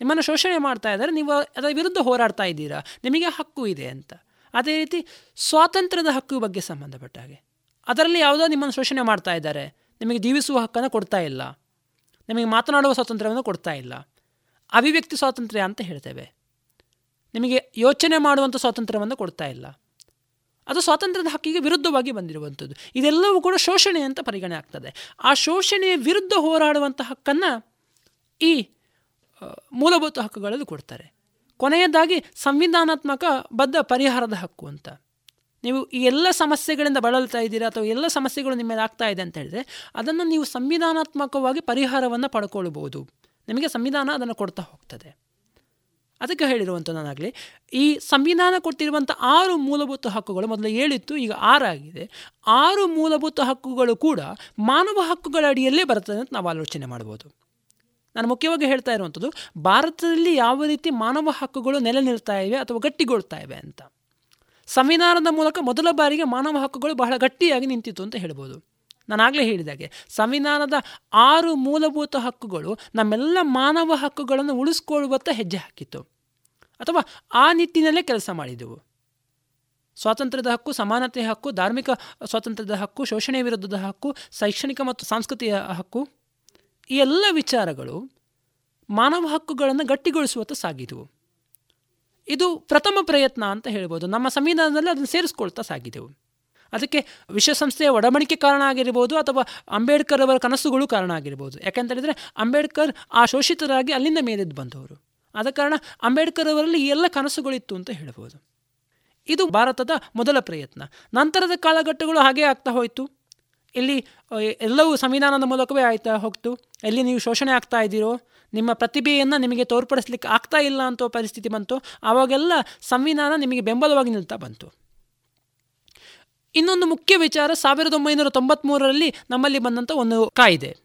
ನಿಮ್ಮನ್ನು ಶೋಷಣೆ ಮಾಡ್ತಾ ಇದ್ದಾರೆ. ನೀವು ಅದರ ವಿರುದ್ಧ ಹೋರಾಡ್ತಾ ಇದ್ದೀರಾ. ನಿಮಗೆ ಹಕ್ಕು ಇದೆ ಅಂತ. ಅದೇ ರೀತಿ ಸ್ವಾತಂತ್ರ್ಯದ ಹಕ್ಕು ಬಗ್ಗೆ ಸಂಬಂಧಪಟ್ಟ ಹಾಗೆ. ಅದರಲ್ಲಿ ಯಾವುದೋ ನಿಮ್ಮನ್ನು ಶೋಷಣೆ ಮಾಡ್ತಾ ಇದ್ದಾರೆ. ನಿಮಗೆ ಜೀವಿಸುವ ಹಕ್ಕನ್ನು ಕೊಡ್ತಾ ಇಲ್ಲ. ನಿಮಗೆ ಮಾತನಾಡುವ ಸ್ವಾತಂತ್ರ್ಯವನ್ನು ಕೊಡ್ತಾ ಇಲ್ಲ. ಅಭಿವ್ಯಕ್ತಿ ಸ್ವಾತಂತ್ರ್ಯ ಅಂತ ಹೇಳ್ತೇವೆ. ನಿಮಗೆ ಯೋಚನೆ ಮಾಡುವಂಥ ಸ್ವಾತಂತ್ರ್ಯವನ್ನು ಕೊಡ್ತಾ ಇಲ್ಲ. ಅದು ಸ್ವಾತಂತ್ರ್ಯದ ಹಕ್ಕಿಗೆ ವಿರುದ್ಧವಾಗಿ ಬಂದಿರುವಂಥದ್ದು. ಇದೆಲ್ಲವೂ ಕೂಡ ಶೋಷಣೆ ಅಂತ ಪರಿಗಣನೆ ಆಗ್ತದೆ. ಆ ಶೋಷಣೆಯ ವಿರುದ್ಧ ಹೋರಾಡುವಂಥ ಹಕ್ಕನ್ನು ಈ ಮೂಲಭೂತ ಹಕ್ಕುಗಳಲ್ಲಿ ಕೊಡ್ತಾರೆ. ಕೊನೆಯದಾಗಿ ಸಂವಿಧಾನಾತ್ಮಕ ಬದ್ಧ ಪರಿಹಾರದ ಹಕ್ಕು ಅಂತ. ನೀವು ಈ ಎಲ್ಲ ಸಮಸ್ಯೆಗಳಿಂದ ಬಳಲ್ತಾ ಇದ್ದೀರಾ ಅಥವಾ ಎಲ್ಲ ಸಮಸ್ಯೆಗಳು ನಿಮ್ಮ ಮೇಲೆ ಆಗ್ತಾ ಇದೆ ಅಂತ ಹೇಳಿದರೆ ಅದನ್ನು ನೀವು ಸಂವಿಧಾನಾತ್ಮಕವಾಗಿ ಪರಿಹಾರವನ್ನು ಪಡ್ಕೊಳ್ಬೋದು ನಿಮಗೆ ಸಂವಿಧಾನ ಅದನ್ನು ಕೊಡ್ತಾ ಹೋಗ್ತದೆ. ಅದಕ್ಕೆ ಹೇಳಿರುವಂಥ ನಾನಾಗಲಿ, ಈ ಸಂವಿಧಾನ ಕೊಟ್ಟಿರುವಂಥ ಆರು ಮೂಲಭೂತ ಹಕ್ಕುಗಳು ಮೊದಲು ಏಳಿತ್ತು, ಈಗ ಆರಾಗಿದೆ ಆರು ಮೂಲಭೂತ ಹಕ್ಕುಗಳು ಕೂಡ ಮಾನವ ಹಕ್ಕುಗಳ ಅಡಿಯಲ್ಲೇ ಬರ್ತದೆ ಅಂತ ನಾವು ಆಲೋಚನೆ ಮಾಡ್ಬೋದು. ನಾನು ಮುಖ್ಯವಾಗಿ ಹೇಳ್ತಾ ಇರುವಂಥದ್ದು, ಭಾರತದಲ್ಲಿ ಯಾವ ರೀತಿ ಮಾನವ ಹಕ್ಕುಗಳು ನೆಲೆ ನಿಲ್ತಾ ಇವೆ ಅಥವಾ ಗಟ್ಟಿಗೊಳ್ತಾ ಇವೆ ಅಂತ. ಸಂವಿಧಾನದ ಮೂಲಕ ಮೊದಲ ಬಾರಿಗೆ ಮಾನವ ಹಕ್ಕುಗಳು ಬಹಳ ಗಟ್ಟಿಯಾಗಿ ನಿಂತಿತ್ತು ಅಂತ ಹೇಳ್ಬೋದು. ನಾನಾಗಲೇ ಹೇಳಿದಾಗೆ ಸಂವಿಧಾನದ ಆರು ಮೂಲಭೂತ ಹಕ್ಕುಗಳು ನಮ್ಮೆಲ್ಲ ಮಾನವ ಹಕ್ಕುಗಳನ್ನು ಉಳಿಸ್ಕೊಳ್ಳುವತ್ತ ಹೆಜ್ಜೆ ಹಾಕಿತ್ತು. ಅಥವಾ ಆ ನಿಟ್ಟಿನಲ್ಲೇ ಕೆಲಸ ಮಾಡಿದೆವು. ಸ್ವಾತಂತ್ರ್ಯದ ಹಕ್ಕು, ಸಮಾನತೆಯ ಹಕ್ಕು, ಧಾರ್ಮಿಕ ಸ್ವಾತಂತ್ರ್ಯದ ಹಕ್ಕು, ಶೋಷಣೆ ವಿರುದ್ಧದ ಹಕ್ಕು, ಶೈಕ್ಷಣಿಕ ಮತ್ತು ಸಾಂಸ್ಕೃತಿಕ ಹಕ್ಕು ಈ ಎಲ್ಲ ವಿಚಾರಗಳು ಮಾನವ ಹಕ್ಕುಗಳನ್ನು ಗಟ್ಟಿಗೊಳಿಸುವತ್ತ ಸಾಗಿದವು. ಇದು ಪ್ರಥಮ ಪ್ರಯತ್ನ ಅಂತ ಹೇಳ್ಬೋದು. ನಮ್ಮ ಸಂವಿಧಾನದಲ್ಲಿ ಅದನ್ನು ಸೇರಿಸ್ಕೊಳ್ತಾ ಸಾಗಿದೆವು. ಅದಕ್ಕೆ ವಿಶ್ವಸಂಸ್ಥೆಯ ಒಡಂಬಡಿಕೆ ಕಾರಣ ಆಗಿರ್ಬೋದು ಅಥವಾ ಅಂಬೇಡ್ಕರ್ ಅವರ ಕನಸುಗಳು ಕಾರಣ ಆಗಿರ್ಬೋದು. ಯಾಕೆಂತ ಹೇಳಿದರೆ ಅಂಬೇಡ್ಕರ್ ಆ ಶೋಷಿತರಾಗಿ ಅಲ್ಲಿಂದ ಮೇಲೆದ್ದು ಬಂದವರು. ಆದ ಕಾರಣ ಅಂಬೇಡ್ಕರ್ ಅವರಲ್ಲಿ ಈ ಎಲ್ಲ ಕನಸುಗಳಿತ್ತು ಅಂತ ಹೇಳ್ಬೋದು. ಇದು ಭಾರತದ ಮೊದಲ ಪ್ರಯತ್ನ. ನಂತರದ ಕಾಲಘಟ್ಟಗಳು ಹಾಗೇ ಆಗ್ತಾ ಹೋಯಿತು. ಇಲ್ಲಿ ಎಲ್ಲವೂ ಸಂವಿಧಾನದ ಮೂಲಕವೇ ಆಯ್ತಾ ಹೋಗ್ತು? ಎಲ್ಲಿ ನೀವು ಶೋಷಣೆ ಆಗ್ತಾ ಇದ್ದೀರೋ, ನಿಮ್ಮ ಪ್ರತಿಭೆಯನ್ನು ನಿಮಗೆ ತೋರ್ಪಡಿಸ್ಲಿಕ್ಕೆ ಆಗ್ತಾ ಇಲ್ಲ ಅಂತ ಪರಿಸ್ಥಿತಿ ಬಂತು, ಆವಾಗೆಲ್ಲ ಸಂವಿಧಾನ ನಿಮಗೆ ಬೆಂಬಲವಾಗಿ ನಿಲ್ತಾ ಬಂತು. ಇನ್ನೊಂದು ಮುಖ್ಯ ವಿಚಾರ, ಸಾವಿರದ ಒಂಬೈನೂರ ತೊಂಬತ್ತ್ಮೂರರಲ್ಲಿ ನಮ್ಮಲ್ಲಿ ಬಂದಂಥ ಒಂದು ಕಾಯ್ದೆ.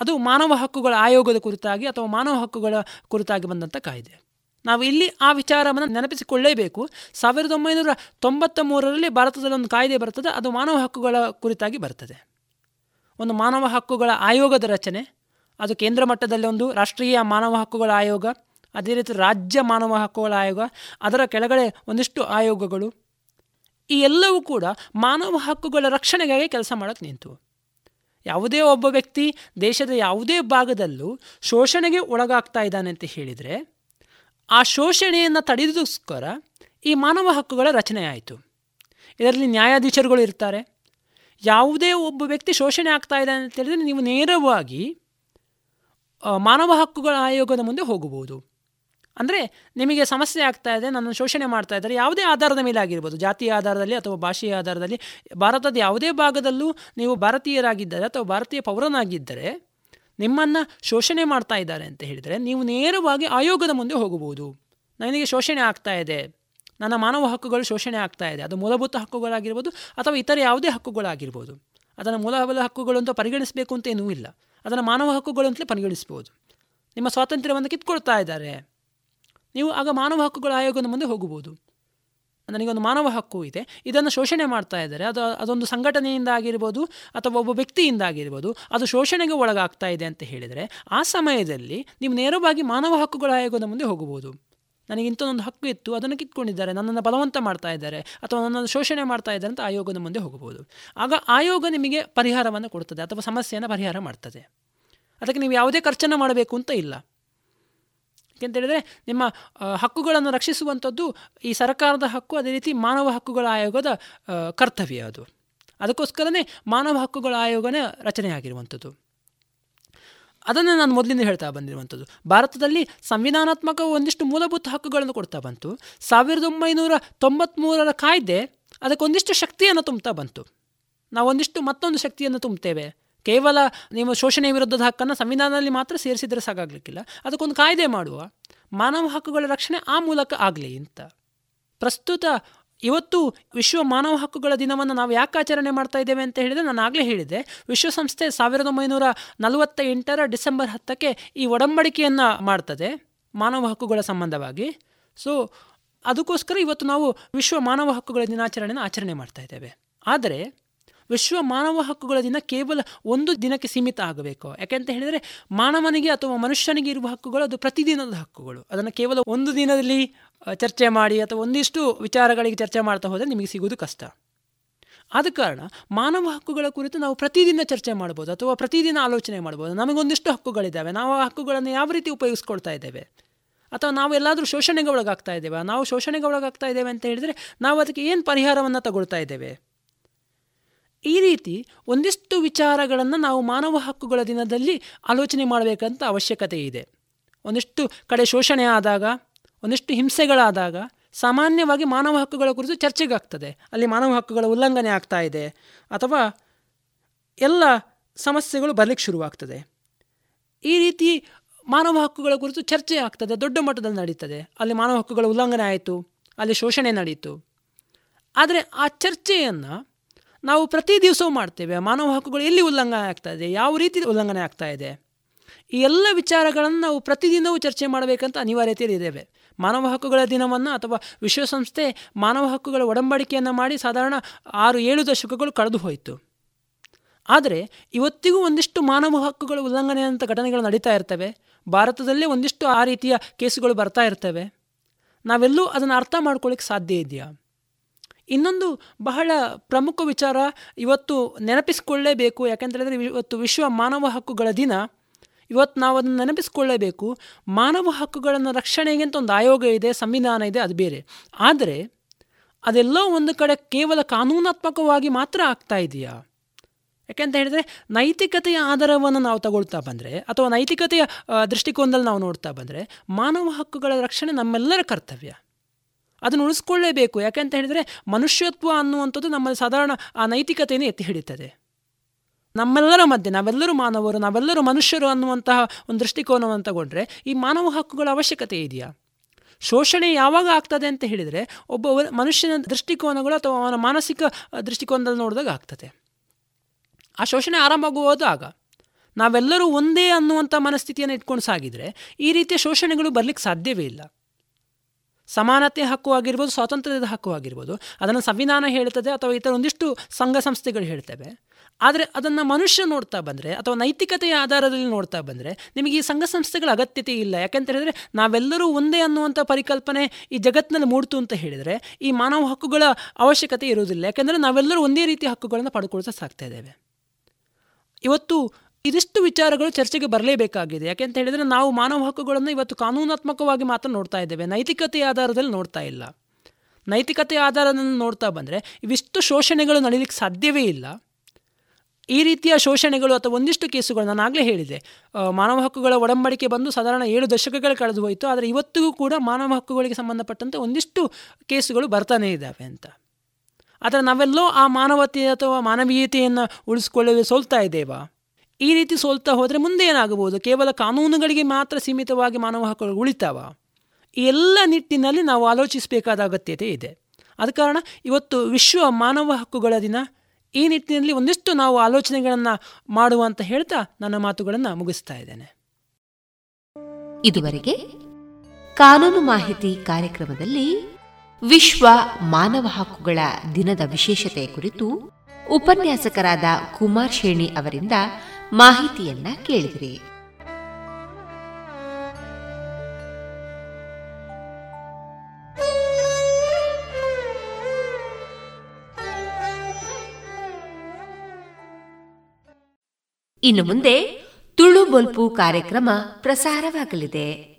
ಅದು ಮಾನವ ಹಕ್ಕುಗಳ ಆಯೋಗದ ಕುರಿತಾಗಿ ಅಥವಾ ಮಾನವ ಹಕ್ಕುಗಳ ಕುರಿತಾಗಿ ಬಂದಂಥ ಕಾಯ್ದೆ. ನಾವು ಇಲ್ಲಿ ಆ ವಿಚಾರವನ್ನು ನೆನಪಿಸಿಕೊಳ್ಳೇಬೇಕು. ಸಾವಿರದ ಒಂಬೈನೂರ ತೊಂಬತ್ತ ಮೂರರಲ್ಲಿ ಭಾರತದಲ್ಲಿ ಒಂದು ಕಾಯ್ದೆ ಬರ್ತದೆ ಅದು ಮಾನವ ಹಕ್ಕುಗಳ ಕುರಿತಾಗಿ ಬರ್ತದೆ ಒಂದು ಮಾನವ ಹಕ್ಕುಗಳ ಆಯೋಗದ ರಚನೆ, ಅದು ಕೇಂದ್ರ ಮಟ್ಟದಲ್ಲಿ ಒಂದು ರಾಷ್ಟ್ರೀಯ ಮಾನವ ಹಕ್ಕುಗಳ ಆಯೋಗ, ಅದೇ ರೀತಿ ರಾಜ್ಯ ಮಾನವ ಹಕ್ಕುಗಳ ಆಯೋಗ, ಅದರ ಕೆಳಗಡೆ ಒಂದಿಷ್ಟು ಆಯೋಗಗಳು. ಈ ಎಲ್ಲವೂ ಕೂಡ ಮಾನವ ಹಕ್ಕುಗಳ ರಕ್ಷಣೆಗಾಗಿ ಕೆಲಸ ಮಾಡೋಕ್ಕೆ ನಿಂತು. ಯಾವುದೇ ಒಬ್ಬ ವ್ಯಕ್ತಿ ದೇಶದ ಯಾವುದೇ ಭಾಗದಲ್ಲೂ ಶೋಷಣೆಗೆ ಒಳಗಾಗ್ತಾ ಇದ್ದಾನೆ ಅಂತ ಹೇಳಿದರೆ ಆ ಶೋಷಣೆಯನ್ನು ತಡೆದಕ್ಕೋಸ್ಕರ ಈ ಮಾನವ ಹಕ್ಕುಗಳ ರಚನೆ ಆಯಿತು. ಇದರಲ್ಲಿ ನ್ಯಾಯಾಧೀಶರುಗಳು ಇರ್ತಾರೆ. ಯಾವುದೇ ಒಬ್ಬ ವ್ಯಕ್ತಿ ಶೋಷಣೆ ಆಗ್ತಾ ಇದೆ ಅಂತ ಹೇಳಿದರೆ ನೀವು ನೇರವಾಗಿ ಮಾನವ ಹಕ್ಕುಗಳ ಆಯೋಗದ ಮುಂದೆ ಹೋಗಬಹುದು. ಅಂದರೆ ನಿಮಗೆ ಸಮಸ್ಯೆ ಆಗ್ತಾ ಇದೆ, ನನ್ನನ್ನು ಶೋಷಣೆ ಮಾಡ್ತಾ ಇದ್ದಾರೆ, ಯಾವುದೇ ಆಧಾರದ ಮೇಲೆ ಆಗಿರ್ಬೋದು. ಜಾತಿಯ ಆಧಾರದಲ್ಲಿ ಅಥವಾ ಭಾಷೆಯ ಆಧಾರದಲ್ಲಿ, ಭಾರತದ ಯಾವುದೇ ಭಾಗದಲ್ಲೂ ನೀವು ಭಾರತೀಯರಾಗಿದ್ದರೆ ಅಥವಾ ಭಾರತೀಯ ಪೌರನಾಗಿದ್ದರೆ ನಿಮ್ಮನ್ನು ಶೋಷಣೆ ಮಾಡ್ತಾ ಇದ್ದಾರೆ ಅಂತ ಹೇಳಿದರೆ ನೀವು ನೇರವಾಗಿ ಆಯೋಗದ ಮುಂದೆ ಹೋಗಬಹುದು. ನನಗೆ ಶೋಷಣೆ ಆಗ್ತಾ ಇದೆ. ನನ್ನ ಮಾನವ ಹಕ್ಕುಗಳು ಶೋಷಣೆ ಆಗ್ತಾ ಇದೆ. ಅದು ಮೂಲಭೂತ ಹಕ್ಕುಗಳಾಗಿರ್ಬೋದು ಅಥವಾ ಇತರ ಯಾವುದೇ ಹಕ್ಕುಗಳಾಗಿರ್ಬೋದು. ಅದನ್ನು ಮೂಲಭೂತ ಹಕ್ಕುಗಳು ಅಂತ ಪರಿಗಣಿಸಬೇಕು ಅಂತ ಏನೂ ಇಲ್ಲ. ಅದನ್ನು ಮಾನವ ಹಕ್ಕುಗಳು ಅಂತಲೇ ಪರಿಗಣಿಸ್ಬೋದು. ನಿಮ್ಮ ಸ್ವಾತಂತ್ರ್ಯವನ್ನು ಕಿತ್ಕೊಳ್ತಾ ಇದ್ದಾರೆ. ನೀವು ಆಗ ಮಾನವ ಹಕ್ಕುಗಳ ಆಯೋಗದ ಮುಂದೆ ಹೋಗಬಹುದು. ನನಗೊಂದು ಮಾನವ ಹಕ್ಕು ಇದೆ. ಇದನ್ನು ಶೋಷಣೆ ಮಾಡ್ತಾ ಇದ್ದಾರೆ. ಅದು, ಅದೊಂದು ಸಂಘಟನೆಯಿಂದ ಆಗಿರ್ಬೋದು ಅಥವಾ ಒಬ್ಬ ವ್ಯಕ್ತಿಯಿಂದ ಆಗಿರ್ಬೋದು ಅದು ಶೋಷಣೆಗೆ ಒಳಗಾಗ್ತಾ ಇದೆ ಅಂತ ಹೇಳಿದರೆ ಆ ಸಮಯದಲ್ಲಿ ನೀವು ನೇರವಾಗಿ ಮಾನವ ಹಕ್ಕುಗಳ ಆಯೋಗದ ಮುಂದೆ ಹೋಗಬಹುದು. ನನಗೆ ಇಂಥದ್ದೊಂದು ಹಕ್ಕು ಇತ್ತು, ಅದನ್ನು ಕಿತ್ಕೊಂಡಿದ್ದಾರೆ, ನನ್ನನ್ನು ಬಲವಂತ ಮಾಡ್ತಾ ಇದ್ದಾರೆ ಅಥವಾ ನನ್ನನ್ನು ಶೋಷಣೆ ಮಾಡ್ತಾ ಇದ್ದಾರೆ ಅಂತ ಆಯೋಗದ ಮುಂದೆ ಹೋಗಬಹುದು. ಆಗ ಆಯೋಗ ನಿಮಗೆ ಪರಿಹಾರವನ್ನು ಕೊಡ್ತದೆ ಅಥವಾ ಸಮಸ್ಯೆಯನ್ನು ಪರಿಹಾರ ಮಾಡ್ತದೆ. ಅದಕ್ಕೆ ನೀವು ಯಾವುದೇ ಖರ್ಚನ್ನು ಮಾಡಬೇಕು ಅಂತ ಇಲ್ಲ. ಹೇಳಿದರೆ ನಿಮ್ಮ ಹಕ್ಕುಗಳನ್ನು ರಕ್ಷಿಸುವಂಥದ್ದು ಈ ಸರ್ಕಾರದ ಹಕ್ಕು, ಅದೇ ರೀತಿ ಮಾನವ ಹಕ್ಕುಗಳ ಆಯೋಗದ ಕರ್ತವ್ಯ ಅದು. ಅದಕ್ಕೋಸ್ಕರನೇ ಮಾನವ ಹಕ್ಕುಗಳ ಆಯೋಗನೇ ರಚನೆಯಾಗಿರುವಂಥದ್ದು ಅದನ್ನೇ ನಾನು ಮೊದಲಿಂದ ಹೇಳ್ತಾ ಬಂದಿರುವಂಥದ್ದು. ಭಾರತದಲ್ಲಿ ಸಂವಿಧಾನಾತ್ಮಕ ಒಂದಿಷ್ಟು ಮೂಲಭೂತ ಹಕ್ಕುಗಳನ್ನು ಕೊಡ್ತಾ ಬಂತು. ಸಾವಿರದ ಒಂಬೈನೂರ ತೊಂಬತ್ತ್ಮೂರರ ಕಾಯ್ದೆ ಅದಕ್ಕೊಂದಿಷ್ಟು ಶಕ್ತಿಯನ್ನು ತುಂಬ್ತಾ ಬಂತು. ನಾವೊಂದಿಷ್ಟು ಮತ್ತೊಂದು ಶಕ್ತಿಯನ್ನು ತುಂಬುತ್ತೇವೆ. ಕೇವಲ ನೀವು ಶೋಷಣೆ ವಿರುದ್ಧದ ಹಕ್ಕನ್ನು ಸಂವಿಧಾನದಲ್ಲಿ ಮಾತ್ರ ಸೇರಿಸಿದರೆ ಸಾಕಾಗಲಿಕ್ಕಿಲ್ಲ. ಅದಕ್ಕೊಂದು ಕಾಯ್ದೆ ಮಾಡುವ. ಮಾನವ ಹಕ್ಕುಗಳ ರಕ್ಷಣೆ ಆ ಮೂಲಕ ಆಗಲಿ ಅಂತ. ಪ್ರಸ್ತುತ ಇವತ್ತು ವಿಶ್ವ ಮಾನವ ಹಕ್ಕುಗಳ ದಿನವನ್ನು ನಾವು ಯಾಕೆ ಆಚರಣೆ ಮಾಡ್ತಾ ಇದ್ದೇವೆ ಅಂತ ಹೇಳಿದರೆ ನಾನು ಆಗಲೇ ಹೇಳಿದೆ. ವಿಶ್ವಸಂಸ್ಥೆ ಸಾವಿರದ ಒಂಬೈನೂರ ನಲವತ್ತ ಎಂಟರ ಡಿಸೆಂಬರ್ ಹತ್ತಕ್ಕೆ ಈ ಒಡಂಬಡಿಕೆಯನ್ನು ಮಾಡ್ತದೆ ಮಾನವ ಹಕ್ಕುಗಳ ಸಂಬಂಧವಾಗಿ. ಸೊ ಅದಕ್ಕೋಸ್ಕರ ಇವತ್ತು ನಾವು ವಿಶ್ವ ಮಾನವ ಹಕ್ಕುಗಳ ದಿನಾಚರಣೆಯನ್ನು ಆಚರಣೆ ಮಾಡ್ತಾ ಇದ್ದೇವೆ. ಆದರೆ ವಿಶ್ವ ಮಾನವ ಹಕ್ಕುಗಳ ದಿನ ಕೇವಲ ಒಂದು ದಿನಕ್ಕೆ ಸೀಮಿತ ಆಗಬೇಕು. ಯಾಕೆಂತ ಹೇಳಿದರೆ ಮಾನವನಿಗೆ ಅಥವಾ ಮನುಷ್ಯನಿಗೆ ಇರುವ ಹಕ್ಕುಗಳು ಅದು ಪ್ರತಿದಿನದ ಹಕ್ಕುಗಳು. ಅದನ್ನು ಕೇವಲ ಒಂದು ದಿನದಲ್ಲಿ ಚರ್ಚೆ ಮಾಡಿ ಅಥವಾ ಒಂದಿಷ್ಟು ವಿಚಾರಗಳಿಗೆ ಚರ್ಚೆ ಮಾಡ್ತಾ ಹೋದರೆ ನಿಮಗೆ ಸಿಗುವುದು ಕಷ್ಟ. ಆದ ಕಾರಣ ಮಾನವ ಹಕ್ಕುಗಳ ಕುರಿತು ನಾವು ಪ್ರತಿದಿನ ಚರ್ಚೆ ಮಾಡ್ಬೋದು ಅಥವಾ ಪ್ರತಿದಿನ ಆಲೋಚನೆ ಮಾಡ್ಬೋದು. ನಮಗೊಂದಿಷ್ಟು ಹಕ್ಕುಗಳಿದ್ದಾವೆ. ನಾವು ಆ ಹಕ್ಕುಗಳನ್ನು ಯಾವ ರೀತಿ ಉಪಯೋಗಿಸ್ಕೊಳ್ತಾ ಇದ್ದೇವೆ? ಅಥವಾ ನಾವು ಎಲ್ಲಾದರೂ ಶೋಷಣೆಗೆ ಒಳಗಾಗ್ತಾ ಇದ್ದೇವೆ? ನಾವು ಶೋಷಣೆಗೆ ಒಳಗಾಗ್ತಾ ಇದ್ದೇವೆ ಅಂತ ಹೇಳಿದರೆ ನಾವು ಅದಕ್ಕೆ ಏನು ಪರಿಹಾರವನ್ನು ತಗೊಳ್ತಾ ಇದ್ದೇವೆ? ಈ ರೀತಿ ಒಂದಿಷ್ಟು ವಿಚಾರಗಳನ್ನು ನಾವು ಮಾನವ ಹಕ್ಕುಗಳ ದಿನದಲ್ಲಿ ಆಲೋಚನೆ ಮಾಡಬೇಕಂತ ಅವಶ್ಯಕತೆ ಇದೆ. ಒಂದಿಷ್ಟು ಕಡೆ ಶೋಷಣೆ ಆದಾಗ, ಒಂದಿಷ್ಟು ಹಿಂಸೆಗಳಾದಾಗ ಸಾಮಾನ್ಯವಾಗಿ ಮಾನವ ಹಕ್ಕುಗಳ ಕುರಿತು ಚರ್ಚೆಗಾಗ್ತದೆ. ಅಲ್ಲಿ ಮಾನವ ಹಕ್ಕುಗಳ ಉಲ್ಲಂಘನೆ ಆಗ್ತಾ ಇದೆ ಅಥವಾ ಎಲ್ಲ ಸಮಸ್ಯೆಗಳು ಬರಲಿಕ್ಕೆ ಶುರುವಾಗ್ತದೆ. ಈ ರೀತಿ ಮಾನವ ಹಕ್ಕುಗಳ ಕುರಿತು ಚರ್ಚೆ ಆಗ್ತದೆ, ದೊಡ್ಡ ಮಟ್ಟದಲ್ಲಿ ನಡೀತದೆ. ಅಲ್ಲಿ ಮಾನವ ಹಕ್ಕುಗಳ ಉಲ್ಲಂಘನೆ ಆಯಿತು, ಅಲ್ಲಿ ಶೋಷಣೆ ನಡೀತು. ಆದರೆ ಆ ಚರ್ಚೆಯನ್ನು ನಾವು ಪ್ರತಿ ದಿವಸವೂ ಮಾಡ್ತೇವೆ. ಮಾನವ ಹಕ್ಕುಗಳು ಎಲ್ಲಿ ಉಲ್ಲಂಘನೆ ಆಗ್ತಾ ಇದೆ? ಯಾವ ರೀತಿ ಉಲ್ಲಂಘನೆ ಆಗ್ತಾ ಇದೆ? ಈ ಎಲ್ಲ ವಿಚಾರಗಳನ್ನು ನಾವು ಪ್ರತಿದಿನವೂ ಚರ್ಚೆ ಮಾಡಬೇಕಂತ ಅನಿವಾರ್ಯತೆಯಲ್ಲಿ ಇದ್ದೇವೆ. ಮಾನವ ಹಕ್ಕುಗಳ ದಿನವನ್ನು ಅಥವಾ ವಿಶ್ವಸಂಸ್ಥೆ ಮಾನವ ಹಕ್ಕುಗಳ ಒಡಂಬಡಿಕೆಯನ್ನು ಮಾಡಿ ಸಾಧಾರಣ ಆರು, ಏಳು ದಶಕಗಳು ಕಳೆದು ಹೋಯಿತು. ಆದರೆ ಇವತ್ತಿಗೂ ಒಂದಿಷ್ಟು ಮಾನವ ಹಕ್ಕುಗಳ ಉಲ್ಲಂಘನೆಯಂಥ ಘಟನೆಗಳು ನಡೀತಾ ಇರ್ತವೆ. ಭಾರತದಲ್ಲೇ ಒಂದಿಷ್ಟು ಆ ರೀತಿಯ ಕೇಸುಗಳು ಬರ್ತಾ ಇರ್ತವೆ. ನಾವೆಲ್ಲೂ ಅದನ್ನು ಅರ್ಥ ಮಾಡ್ಕೊಳ್ಳಿಕ್ಕೆ ಸಾಧ್ಯ ಇದೆಯಾ? ಇನ್ನೊಂದು ಬಹಳ ಪ್ರಮುಖ ವಿಚಾರ ಇವತ್ತು ನೆನಪಿಸಿಕೊಳ್ಳೇಬೇಕು. ಯಾಕೆಂತೇಳಿದರೆ ಇವತ್ತು ವಿಶ್ವ ಮಾನವ ಹಕ್ಕುಗಳ ದಿನ. ಇವತ್ತು ನಾವು ಅದನ್ನು ನೆನಪಿಸ್ಕೊಳ್ಳೇಬೇಕು. ಮಾನವ ಹಕ್ಕುಗಳನ್ನು ರಕ್ಷಣೆಗೆ ಅಂತ ಒಂದು ಆಯೋಗ ಇದೆ, ಸಂವಿಧಾನ ಇದೆ, ಅದು ಬೇರೆ. ಆದರೆ ಅದೆಲ್ಲೋ ಒಂದು ಕಡೆ ಕೇವಲ ಕಾನೂನಾತ್ಮಕವಾಗಿ ಮಾತ್ರ ಆಗ್ತಾ ಇದೆಯಾ? ಯಾಕೆಂತ ಹೇಳಿದರೆ ನೈತಿಕತೆಯ ಆಧಾರವನ್ನು ನಾವು ತಗೊಳ್ತಾ ಬಂದರೆ ಅಥವಾ ನೈತಿಕತೆಯ ದೃಷ್ಟಿಕೋನದಲ್ಲಿ ನಾವು ನೋಡ್ತಾ ಬಂದರೆ ಮಾನವ ಹಕ್ಕುಗಳ ರಕ್ಷಣೆ ನಮ್ಮೆಲ್ಲರ ಕರ್ತವ್ಯ. ಅದನ್ನು ಉಳಿಸ್ಕೊಳ್ಳೇಬೇಕು. ಯಾಕೆಂತ ಹೇಳಿದರೆ ಮನುಷ್ಯತ್ವ ಅನ್ನುವಂಥದ್ದು ನಮ್ಮ ಸಾಧಾರಣ, ಆ ನೈತಿಕತೆಯನ್ನು ಎತ್ತಿ ಹಿಡಿತದೆ. ನಮ್ಮೆಲ್ಲರ ಮಧ್ಯೆ, ನಾವೆಲ್ಲರೂ ಮಾನವರು, ನಾವೆಲ್ಲರೂ ಮನುಷ್ಯರು ಅನ್ನುವಂತಹ ಒಂದು ದೃಷ್ಟಿಕೋನವನ್ನು ತಗೊಂಡ್ರೆ ಈ ಮಾನವ ಹಕ್ಕುಗಳ ಅವಶ್ಯಕತೆ ಇದೆಯಾ? ಶೋಷಣೆ ಯಾವಾಗ ಆಗ್ತದೆ ಅಂತ ಹೇಳಿದರೆ ಒಬ್ಬ ಮನುಷ್ಯನ ದೃಷ್ಟಿಕೋನಗಳು ಅಥವಾ ಅವನ ಮಾನಸಿಕ ದೃಷ್ಟಿಕೋನದಲ್ಲಿ ನೋಡಿದಾಗ ಆಗ್ತದೆ. ಆ ಶೋಷಣೆ ಆರಂಭ ಆಗುವುದು ಆಗ. ನಾವೆಲ್ಲರೂ ಒಂದೇ ಅನ್ನುವಂಥ ಮನಸ್ಥಿತಿಯನ್ನು ಇಟ್ಕೊಂಡು ಸಾಗಿದರೆ ಈ ರೀತಿಯ ಶೋಷಣೆಗಳು ಬರಲಿಕ್ಕೆ ಸಾಧ್ಯವೇ ಇಲ್ಲ. ಸಮಾನತೆ ಹಕ್ಕು ಆಗಿರ್ಬೋದು, ಸ್ವಾತಂತ್ರ್ಯದ ಹಕ್ಕು ಆಗಿರ್ಬೋದು. ಅದನ್ನು ಸಂವಿಧಾನ ಹೇಳ್ತದೆ ಅಥವಾ ಇತರ ಒಂದಿಷ್ಟು ಸಂಘ ಸಂಸ್ಥೆಗಳು ಹೇಳ್ತವೆ. ಆದರೆ ಅದನ್ನು ಮನುಷ್ಯ ನೋಡ್ತಾ ಬಂದರೆ ಅಥವಾ ನೈತಿಕತೆಯ ಆಧಾರದಲ್ಲಿ ನೋಡ್ತಾ ಬಂದರೆ ನಿಮಗೆ ಈ ಸಂಘ ಸಂಸ್ಥೆಗಳ ಅಗತ್ಯತೆ ಇಲ್ಲ. ಯಾಕೆಂತ ಹೇಳಿದರೆ ನಾವೆಲ್ಲರೂ ಒಂದೇ ಅನ್ನುವಂಥ ಪರಿಕಲ್ಪನೆ ಈ ಜಗತ್ತಿನಲ್ಲಿ ಮೂಡ್ತು ಅಂತ ಹೇಳಿದರೆ ಈ ಮಾನವ ಹಕ್ಕುಗಳ ಅವಶ್ಯಕತೆ ಇರುವುದಿಲ್ಲ. ಯಾಕೆಂದರೆ ನಾವೆಲ್ಲರೂ ಒಂದೇ ರೀತಿಯ ಹಕ್ಕುಗಳನ್ನು ಪಡ್ಕೊಳ್ತಾ ಸಾಕ್ತಾ ಇದ್ದೇವೆ. ಇವತ್ತು ಇದಿಷ್ಟು ವಿಚಾರಗಳು ಚರ್ಚೆಗೆ ಬರಲೇಬೇಕಾಗಿದೆ. ಯಾಕೆಂತ ಹೇಳಿದರೆ ನಾವು ಮಾನವ ಹಕ್ಕುಗಳನ್ನು ಇವತ್ತು ಕಾನೂನಾತ್ಮಕವಾಗಿ ಮಾತ್ರ ನೋಡ್ತಾ ಇದ್ದೇವೆ. ನೈತಿಕತೆ ಆಧಾರದಲ್ಲಿ ನೋಡ್ತಾ ಇಲ್ಲ. ನೈತಿಕತೆ ಆಧಾರವನ್ನು ನೋಡ್ತಾ ಬಂದರೆ ಇವಿಷ್ಟು ಶೋಷಣೆಗಳು ನಡೀಲಿಕ್ಕೆ ಸಾಧ್ಯವೇ ಇಲ್ಲ. ಈ ರೀತಿಯ ಶೋಷಣೆಗಳು ಅಥವಾ ಒಂದಿಷ್ಟು ಕೇಸುಗಳು ನಾನು ಆಗಲೇ ಹೇಳಿದೆ. ಮಾನವ ಹಕ್ಕುಗಳ ಒಡಂಬಡಿಕೆ ಬಂದು ಸಾಧಾರಣ ಏಳು ದಶಕಗಳು ಕಳೆದು ಹೋಯಿತು. ಆದರೆ ಇವತ್ತಿಗೂ ಕೂಡ ಮಾನವ ಹಕ್ಕುಗಳಿಗೆ ಸಂಬಂಧಪಟ್ಟಂತೆ ಒಂದಿಷ್ಟು ಕೇಸುಗಳು ಬರ್ತಾನೇ ಇದ್ದಾವೆ ಅಂತ. ಆದರೆ ನಾವೆಲ್ಲೋ ಆ ಮಾನವತೆ ಅಥವಾ ಮಾನವೀಯತೆಯನ್ನು ಉಳಿಸ್ಕೊಳ್ಳಲು ಸೋಲ್ತಾ ಇದ್ದೇವಾ? ಈ ರೀತಿ ಸೋಲ್ತಾ ಹೋದರೆ ಮುಂದೆ ಏನಾಗಬಹುದು? ಕೇವಲ ಕಾನೂನುಗಳಿಗೆ ಮಾತ್ರ ಸೀಮಿತವಾಗಿ ಮಾನವ ಹಕ್ಕುಗಳು ಉಳಿತಾವ? ಈ ಎಲ್ಲ ನಿಟ್ಟಿನಲ್ಲಿ ನಾವು ಆಲೋಚಿಸಬೇಕಾದ ಅಗತ್ಯತೆ ಇದೆ. ಆದ ಕಾರಣ ಇವತ್ತು ವಿಶ್ವ ಮಾನವ ಹಕ್ಕುಗಳ ದಿನ. ಈ ನಿಟ್ಟಿನಲ್ಲಿ ಒಂದಿಷ್ಟು ನಾವು ಆಲೋಚನೆಗಳನ್ನು ಮಾಡುವ ಅಂತ ಹೇಳ್ತಾ ನನ್ನ ಮಾತುಗಳನ್ನು ಮುಗಿಸ್ತಾ ಇದ್ದೇನೆ. ಇದುವರೆಗೆ ಕಾನೂನು ಮಾಹಿತಿ ಕಾರ್ಯಕ್ರಮದಲ್ಲಿ ವಿಶ್ವ ಮಾನವ ಹಕ್ಕುಗಳ ದಿನದ ವಿಶೇಷತೆ ಕುರಿತು ಉಪನ್ಯಾಸಕರಾದ ಕುಮಾರ್ ಶೇಣಿ ಅವರಿಂದ ಮಾಹಿತಿಯನ್ನ ಕೇಳಿದ್ರಿ. ಇನ್ನು ಮುಂದೆ ತುಳು ಬೊಲ್ಪು ಕಾರ್ಯಕ್ರಮ ಪ್ರಸಾರವಾಗಲಿದೆ.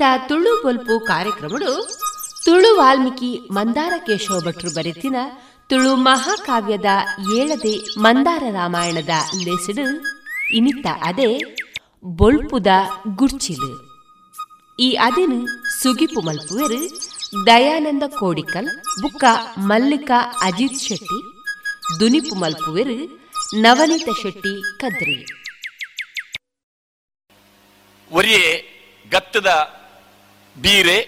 ಇನ್ನಿತ್ತ ತುಳು ಬೊಲ್ಪು ಕಾರ್ಯಕ್ರಮಗಳು ತುಳು ವಾಲ್ಮೀಕಿ ಮಂದಾರ ಕೇಶವ ಭಟ್ರು ಬರೆತಿನ ತುಳು ಮಹಾಕಾವ್ಯದ ಏಳದೆ ಮಂದಾರ ರಾಮಾಯಣದ ಲೆಸಡು ಇನಿತ್ತ ಅದೇ ಬೊಳ್ಪುದ ಗುರ್ಚಿಲು. ಈ ಅದೇನು ಸುಗಿಪು ಮಲ್ಪುವೆರು ದಯಾನಂದ ಕೋಡಿಕಲ್, ಬುಕ್ಕ ಮಲ್ಲಿಕಾ ಅಜಿತ್ ಶೆಟ್ಟಿ, ದುನಿಪು ಮಲ್ಪುವೆರು ನವನೀತ ಶೆಟ್ಟಿ ಕದ್ರಿ. ಒರಿಯೇ ಗತ್ತದ ಬೀರೆ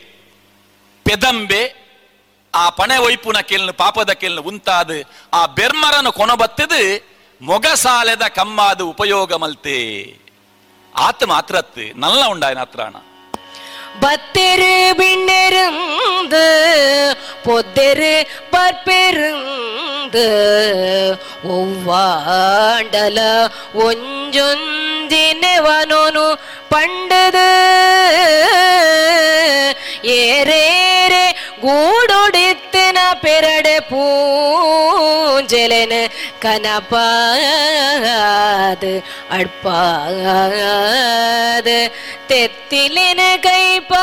ಪೆದಂಬೆ ಆ ಪಣೆ ಒಯ್ಪುನ ಕೆಲ್ನು ಪಾಪದ ಕೆಲ್ನು ಉಂತಾದ ಆ ಬೆರ್ಮರನು ಕೊನಬತ್ತದು ಮೊಗಸಾಲೆದ ಕಮ್ಮಾದ ಉಪಯೋಗ ಮಲ್ತೆ ಆತ ಮಾತ್ರತ್ತು ನಲ್ಲ ಉಂಡಾಯನ ಹತ್ರಾಣ பத்திரு பின்னிருந்து பொத்திரு பற்பிருந்து வந்து ಒವ್ವಾಡಲ ಒಂಜೊಂದಿನೆವನೊನು ಪಂಡದ ಏರೇರೆ ಗೂಡೊಡಿತ್ತಿನ ಪೆರಡೆ பூஞ்சலன கனபாது அட்பாது. தெத்திலின கைப்பாது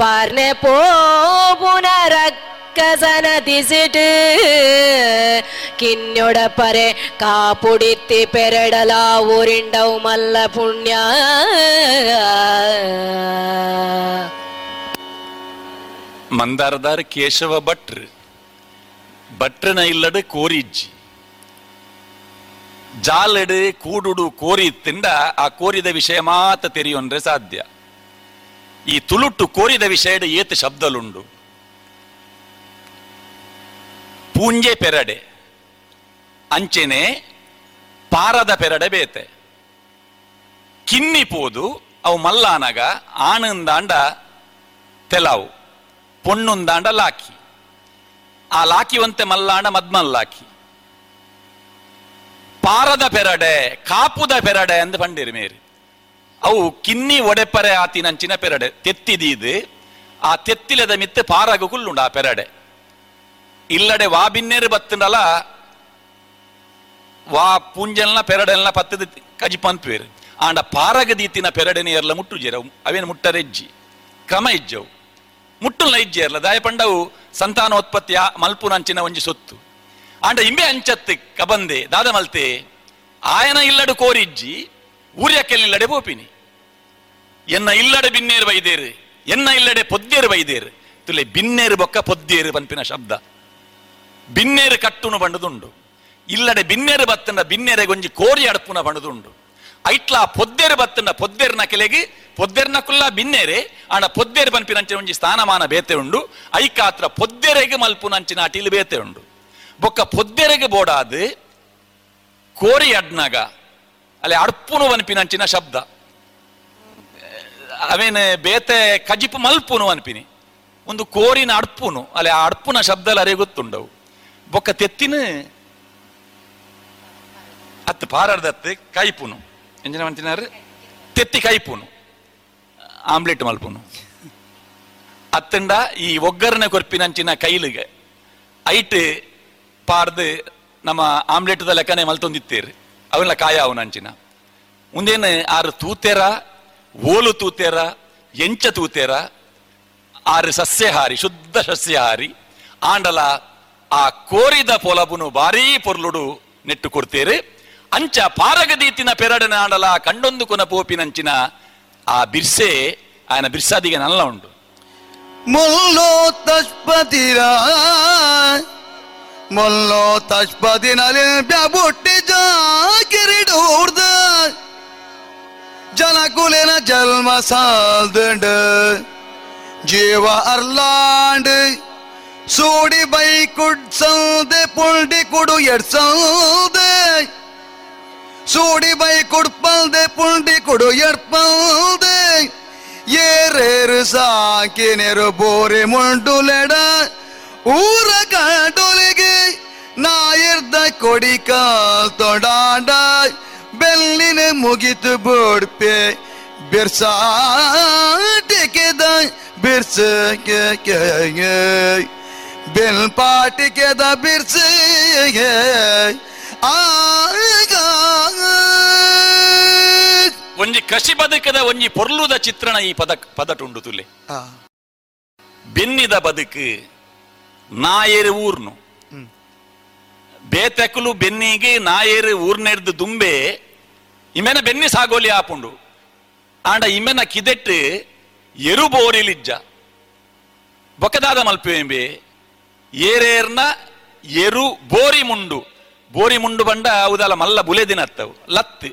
பார்ன போபுனரக்க പുനരക്കസന ദിസിട്ട് കിന്നൊട പരെ കാപ്പുടിത്തി പെരടല ഊരിണ്ടവും മല്ല പുണ്യ ಮಂದಾರದಾರ ಕೇಶವ ಭಟ್ರು ಭಟ್ರನ ಇಲ್ಲದ ಕೋರಿಜ್ಜಿ ಜಾಲಡು ಕೂಡುಡು ಕೋರಿ ತಿಂಡ ಆ ಕೋರಿದ ವಿಷಯ ಮಾತ ತೆರೆಯೊಂದ್ರೆ ಸಾಧ್ಯ ಈ ತುಳುಟ್ಟು ಕೋರಿದ ವಿಷಯದ ಏತು ಶಬ್ದಲುಂಡು ಪೂಂಜೆ ಪೆರಡೆ, ಅಂಚೆನೆ ಪಾರದ ಪೆರಡೆ ಬೇತೆ. ಕಿನ್ನಿ ಪೋದು ಅವು ಮಲ್ಲಾನಗ, ಆನಂದಾಂಡ ತೆಲಾವು ಪೊಣ್ಣುಂದಾಂಡ ಲಾಕಿ. ಆ ಲಾಕಿವಂತೆ ಮಲ್ಲಾಂಡ ಮದ್ಮಲ್ಲಾಕಿ ಪಾರದ ಪೆರಡೆ, ಕಾಪುದ ಪೆರಡೆ ಅಂದು ಬಂಡಿರಿ ಮೇರಿ. ಅವು ಕಿನ್ನಿ ಒಡೆಪರೆ ಆತಿನಂಚಿನ ಪೆರಡೆ, ತೆತ್ತಿದೀದು, ಆ ತೆತ್ತಿಲದ ಮಿತ್ತೆ ಪಾರಗು ಕುಲ್ಲುಂಡು ಆ ಪೆರಡೆ. ಇಲ್ಲಡೆ ವಾ ಬಿನ್ನೇರು ಬತ್ತಂಡಲ, ವಾ ಪುಂಜಲ್ನ ಪೆರಡೆಲ್ನ ಪತ್ತದ ಕಜಿ ಪಂತ್ವೇರು ಆಂಡ ಪಾರಗದೀತಿನ ಪೆರಡನೆ ಎರಲ ಮುಟ್ಟು ಜೇರ ಅವೇನು ಮುಟ್ಟರೆಜ್ಜಿ ಕ್ರಮ ಇಜ್ಜವು. ಮುಟ್ಟುಲ್ನ ಇಜ್ಜೇರ್ಲ ದಾಯ ಪಂಡವು ಸಂತಾನೋತ್ಪತ್ತಿಯ ಮಲ್ಪುನಂಚಿನ ಒಂಜಿ ಸೊತ್ತು. ಆಂಡ ಇಂಬೆ ಅಂಚತ್ತು ಕಬಂದೆ, ದಾದ ಮಲ್ತೆ, ಆಯನ ಇಲ್ಲಡು ಕೋರಿಜ್ಜಿ ಊರ್ಯಕ್ಕೆಲ್ಲಿಲ್ಲಡೆ ಪೋಪಿನಿ ಎನ್ನ ಇಲ್ಲಡೆ ಬಿನ್ನೇರು ಬೈದೇರು, ಎನ್ನ ಇಲ್ಲಡೆ ಪೊದ್ದೇರು ಬೈದೇರು. ತುಲೆ ಬಿನ್ನೇರು ಬೊಕ್ಕ ಪೊದ್ದೇರು ಪನ್ಪಿನ ಶಬ್ದ. ಬಿನ್ನೇರು ಕಟ್ಟುನ ಬಂಡದುಂಡು ಇಲ್ಲಡೆ ಬಿನ್ನೇರು ಬತ್ತಂಡ ಬಿನ್ನೇರೆ ಗೊಂಜಿ ಕೋರಿ ಅಡಪುನ ಬಂಡದುಂಡು ಐಟ್ಲ ಪೊದ್ದೇರು ಬತ್ತಂಡ ಪೊದ್ದೇರ್ನ ಕೆಲೆಗೆ ಪೊದ್ದೇರ್ನ ಕುಲ್ಲ ಬಿನ್ನೇರೆ ಆಂಡ ಪೊದ್ದೇರು ಪಂಪಿನಂಚಿನ ಒಂಜಿ ಸ್ಥಾನಮಾನ ಬೇತೆ ಉಂಡು ಐಕಾತ್ರ ಪೊದ್ದೆರೆಗೆ ಮಲ್ಪುನಂಚಿನ ಅಟಿಲು ಬೇತೆ ಉಂಡು ಬೊಕ್ಕ ಪೊದ್ದೆರೆಗೆ ಬೋಡಾದ್ ಕೋರಿ ಅಡ್ನಗ ಅಲ್ಲಿ ಅಡ್ಪುನು ಅನ್ಪಿನಂಚಿನ ಶಬ್ದ ಅವೇನು ಬೇತೆ ಕಜಿಪು ಮಲ್ಪುನು ಅನ್ಪಿನಿ ಒಂದು ಕೋರಿನ ಅಡ್ಪುನು ಅಲ್ಲಿ ಆ ಅಡ್ಪುನ ಶಬ್ದ ಅರೆ ಗೊತ್ತುಂಡವು ಬೊಕ್ಕ ತೆತ್ತಿನ ಅತ್ತು ಪಾರಾಡ್ದತ್ತು ಕೈಪುನು ಎಂಜಿನ ಮಂತಿನಾರು? ತೆತ್ತಿ ಕೈಪುನು ಆಮ್ಲೆಟ್ ಮಲ್ಪುನು. ಅತ್ತಂಡ ಈ ಒಗ್ಗರಣೆ ಕೊರ್ಪಿನಂಚಿನ ಕೈಲಿಗೆ ಐಟ್ ಪಾರ್ದು ನಮ್ಮ ಆಮ್ಲೆಟ್ದ ಲೆಕ್ಕನೆ ಮಲ್ತೊಂದಿತ್ತೇರು. ಅವೆಲ್ಲ ಕಾಯ ಅವನಂಚಿನ ಮುಂದೇನು ಆರು ತೂತೆರ, ಓಲು ತೂತೆರ, ಎಂಚ ತೂತೆರ, ಆರು ಸಸ್ಯಹಾರಿ, ಶುದ್ಧ ಸಸ್ಯಹಾರಿ, ಆಂಡಲ ಆ ಕೋರಿದ ಪೊಲಬುನು ಬಾರೀ ಪೊರ್ಲುಡು ನೆಟ್ಟು ಕೊಡ್ತೇರೆ ಅಂಚ ಪಾರಗದೀತಿನ ಪೆರಡನಾಡಲ ಕಂಡೊಂದು ಕೊನ ಪೋಪಿನಂಚಿನ ಆ ಬಿರ್ಸೆ ಆಯನ ಬಿರ್ಸಾದಿಗೆ ನಲ್ಲ ಉಂಟು ಮೊಲ್ಲೋ ತಸ್ಪತಿರ ಮೊಲ್ಲೋ ತಸ್ಪತಿನಲ್ಲಿ ಬ್ಯಾಬುಟ್ಟಿ ಜಾಕಿರಿಡೂರ್ದ ജനകുലിന ജന്മസാദുണ്ട് ജീവ അർലാണ്ട് ಅರ್ಲಾಂಡ್ ಸೂಡಿ ಬೈ ಕುಡ್ಸಲ್ದೆ ಪುಲ್ಡಿ ಕುಡು ಎಡ್ಸಲ್ದೆ ಸೂಡಿ ಬೈ ಕುಡ್ಪಲ್ದೆ ಪುಲ್ಡಿ ಕುಡು ಎಡ್ಪಲ್ದೆ ಏರೇರು ಸಾಕಿ ನೆರು ಬೋರೆ ಮುಂಡುಲೆಡ ಊರ ಕಂಡುಲಿಗೆ ನಾಯಿರ್ದ ಕೊಡಿ ಕಾಲ್ ತೊಡಾಡ ಬೆಲ್ಲಿನ ಮುಗಿತು ಬೋಡ್ಪೆ ಬಿರ್ಸಾಟಿಕೆದ ಬಿರ್ಸ ಬೆಲ್ ಪಾಟಿಕೆದ ಬಿರ್ಸ ಒಂಜಿ ಕಸಿ ಬದುಕದ ಒಂಜಿ ಪೊರ್ಲುದ ಚಿತ್ರಣ ಈ ಪದ ಪದಟುಂಡು ತುಲೆ. ಬೆನ್ನಿದ ಬದುಕು ನಾಯರು ಊರ್ನು. ಬೇತಕಲು ಬೆನ್ನಿಗೆ ನಾಯರು ಊರ್ನೆರ್ದು ದುಂಬೆ ಇಮೆನ ಬೆನ್ನಿ ಸಾಗೋಲಿ ಆಪುಂಡು. ಆಂಡ ಇಮೆನ ಕಿದೆಟ್ಟು ಎರು ಬೋರಿಲಿಜ್ಜ ಬೊಕದಾದ ಮಲ್ಪೆಂಬೆ ಏರೇರ್ನ ಎರು ಬೋರಿ ಮುಂಡು. ಬೋರಿ ಮುಂಡು ಬಂಡ ಅವುದಲ್ಲ ಮಲ್ಲ ಬುಲೆದಿನ ಅತ್ತವು. ಲತ್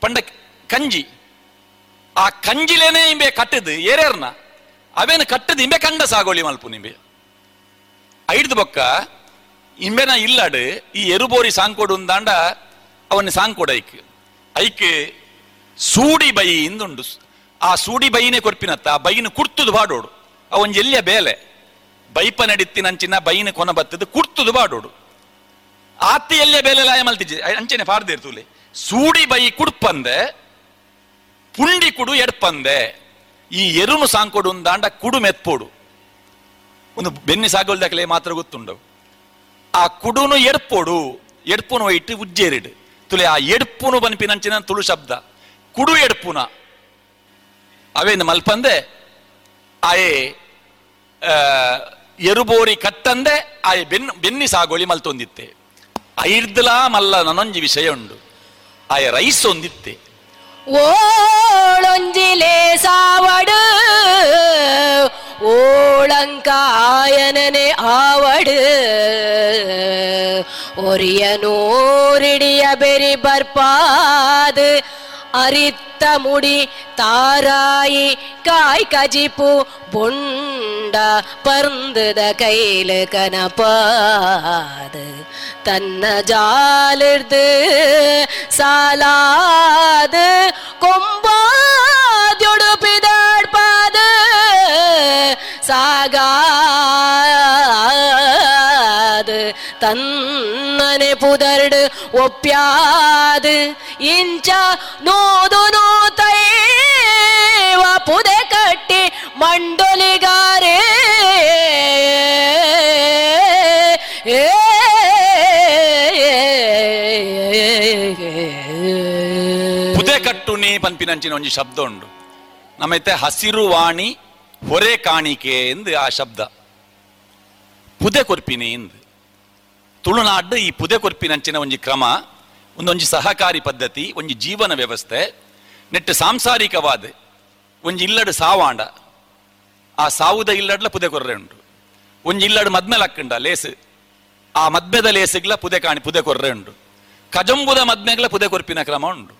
ಪಂಡ ಕಂಜಿ. ಆ ಕಂಜಿಲೇನೆ ಇಂಬೆ ಕಟ್ಟದು ಏರೇರ್ನ. ಅವೇನು ಕಟ್ಟದು ಇಂಬೆ ಕಂಡ ಸಾಗೋಳಿ ಮಲ್ಪು ನಿಂಬೆ. ಐಡ್ದು ಬೊಕ್ಕ, ಇಂಬೆನ ಇಲ್ಲಡು, ಈ ಎರುಬೋರಿ ಸಾಂಕೋಡು ಅಂದಾಂಡ ಅವನ್ನ ಸಾಂಕೋಡ ಐಕ್. ಐಕ್ ಸೂಡಿ ಬೈ ಇಂದುಂಡು. ಆ ಸೂಡಿ ಬೈನೇ ಕೊರ್ಪಿನತ್ತ, ಆ ಬೈನ ಕುರ್ತುದು ಬಾಡೋಡು. ಅವನ್ ಎಲ್ಲಿಯ ಬೇಲೆ. ಬೈಪ ಅಂಚಿನ ಬೈನ ಕೊನ ಬತ್ತದು ಕುರ್ತುದು ಬಾಡೋಡು. ಆತಿ ಎಲ್ಲಿಯ ಬೇಲೆ ಲಾಯ ಮಲ್ತಿಜೆ ಅಂಚನೆ ಪಾರ್ದಿರ್ತುಲೆ ಸೂಡಿ ಬೈ ಕುಡ್ಪಂದೆ, ಪುಂಡಿ ಕುಡು ಎಡ್ಪಂದೆ. ಈ ಎರುನು ಸಾಂಕೊಡು ದಾಂಡ ಕುಡು ಮೆತ್ಪೋಡು. ಒಂದು ಬೆನ್ನಿ ಸಾಗೋಲ್ದಾಗಲೇ ಮಾತ್ರ ಗೊತ್ತುಂಡವು ಆ ಕುಡುನು ಎಡ್ಪೋಡು. ಎಡ್ಪುನು ಇಟ್ಟು ಉಜ್ಜೇರಿಡು. ತುಲೆ ಆ ಎಡ್ಪುನು ಬನ್ಪಿನಂಚಿನ ತುಳು ಶಬ್ದ. ಕುಡು ಎಡ್ಪುನ. ಅವೇನು ಮಲ್ಪಂದೆ? ಆಯೇ ಎರುಬೋರಿ ಕಟ್ಟಂದೆ ಆಯೆ ಬೆನ್ನು ಬೆನ್ನಿ ಸಾಗೋಳಿ ಮಲ್ತೊಂದಿತ್ತೆ ಐರ್ದಲ ಮಲ್ಲ ನನೊಂಜಿ ವಿಷಯ ಉಂಡು ಆಯ ರೈಸ್ ಒಂದಿತ್ತೆ ಓಳೊಂಜಿಲೆ ಸಾವಡು ஓளங்காயனனே ஆவடு ஒரிய நூறிடிய பெரி பற்பாது அரித்த முடி தாராயி காய் கஜிப்பு பொண்ட பருந்துத கையில் கனப்பாது. தன்ன ஜாலிடுது சாலாது. கொம்பாதியொடு பிதாட்பாது சாகாது. தன் ಪುದರ್ಡು ಒಪ್ಪ್ಯಾದು ಇಂಚ ನೋದು ನೋತೈವ ಪುದೆ ಕಟ್ಟಿ ಮಂಡೊಲಿಗಾರೇ. ಪುದೆ ಕಟ್ಟು ನೀ ಪನ್ಪಿನಂಚಿನ ಒಂಜಿ ಶಬ್ದ ಉಂಡು ನಮ್ಮೈತೆ ಹಸಿರು ವಾಣಿ, ಹೊರೆ ಕಾಣಿಕೆ ಎಂದು ಆ ಶಬ್ದ. ಪುದೆ ಕೊರ್ಪಿನಿ ಎಂದು. ತುಳುನಾಡು ಈ ಪುದೆ ಕೊರ್ಪಿನಂಚಿನ ಒಂಜಿ ಕ್ರಮ ಒಂದೊಂಜಿ ಸಹಕಾರಿ ಪದ್ಧತಿ ಒಂಜಿ ಜೀವನ ವ್ಯವಸ್ಥೆ, ನೆಟ್ಟು ಸಾಂಸಾರಿಕವಾದ ಒಂಜಿ ಇಲ್ಲಡು ಸಾವಾಂಡ. ಆ ಸಾವುದ ಇಲ್ಲಡ್ಲ ಪುದೆ ಕೊರ್ರೆ ಉಂಟು. ಒಂಜಿ ಇಲ್ಲಡು ಮದ್ಮೆಲ್ ಹಾಕಂಡ ಲೇಸು. ಆ ಮದ್ಮೆದ ಲೇಸುಗ್ಲ ಪುದೆ ಕಾಣಿ ಪುದೆ ಕೊರ್ರೆ ಉಂಟು. ಕಜಂಬುದ ಮದ್ಮೆಗ್ಲ ಪುದೆ ಕೊರ್ಪಿನ ಕ್ರಮ ಉಂಟು.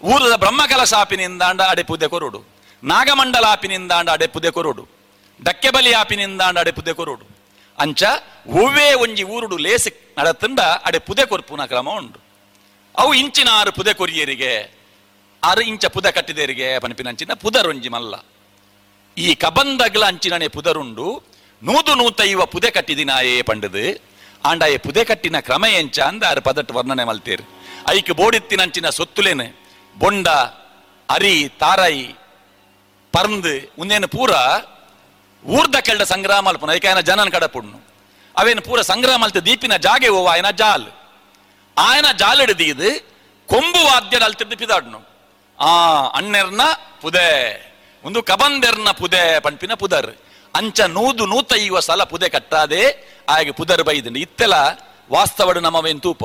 ಊರದ ಬ್ರಹ್ಮಕಲಶಾಪಿನಿಂದಾಂಡ ಅಡೆ ಪುದೆ ಕೊರುಡು ನಾಗಮಂಡಲಾಪಿನಿಂದಾಂಡ ಅಡೆ ಪುದೆ ಕೊರುಡು ಡಕ್ಕೆಬಲಿ ಆಪಿನಿಂದಾಂಡ ಅಡೆ ಪುದೆ ಕೊರುಡು ಅಂಚ ಹೂವೇ ಒಂಜಿ ಊರುಡು ಲೇಸಿ ನಡತಂಡ ಅಡೆ ಪುದೆ ಕೊರ್ಪುನ ಕ್ರಮ ಉಂಡು. ಅವು ಇಂಚಿನ ಆರು ಪುದೆ ಕೊರಿಯರಿಗೆ, ಆರು ಇಂಚ ಪುದ ಕಟ್ಟಿದೇರಿಗೆ ಪನಿಪಿನಂಚಿನ ಪುದರೊಂಜಿ ಮಲ್ಲ. ಈ ಕಬಂದಗ್ಲ ಅಂಚಿನನೆ ಪುದರುಂಡು, ನೂದು ನೂತೈವ ಪುದೆ ಕಟ್ಟಿದಿನಾಯೇ ಪಂಡದು. ಆಂಡಾಯೆ ಪುದೆ ಕಟ್ಟಿನ ಕ್ರಮ ಎಂಚ ಅಂದ ಆರು ಪದಟ್ ವರ್ಣನೆ ಮಲ್ತೇರು. ಐಕ್ ಬೋಡಿತ್ತಿನಂಚಿನ ಸೊತ್ತುಲೇನೆ, ಬೊಂಡ, ಅರಿ ತಾರಾಯಿ ಪರ್ಂದು ಉಂದೇನು ಪೂರ ಊರ್ದ ಕೆಲ್ಡ ಸಂಗ್ರಾಮ ಅಲ್ಪುನ ಐಕ ಜನನ ಕಡಪುಡ್ನು ಅವೇನು ಪೂರ ಸಂಗ್ರಾಮ ಅಲ್ತ ದೀಪಿನ ಜಾಗೆ ಹೋವ, ಆಯನ ಜಾಲ್. ಆಯನ ಜಾಲ್ ಹಿಡಿದು ಕೊಂಬು ವಾದ್ಯದ ಅಲ್ತಿದ್ದು ಪಿದಾಡ್ನು ಆ ಅಣ್ಣೆರ್ನ ಪುದೆ, ಒಂದು ಕಬಂದೆರ್ನ ಪುದೆ ಪಂಪಿನ ಪುದರ್. ಅಂಚ ನೂದು ನೂತ ಇವ ಸಲ ಪುದೆ ಕಟ್ಟಾದೆ, ಆಗ ಪುದರ್ ಬೈದಿನ. ಇತ್ತೆಲ ವಾಸ್ತವಡು ನಮ್ಮವೇನ್ ತೂಪ.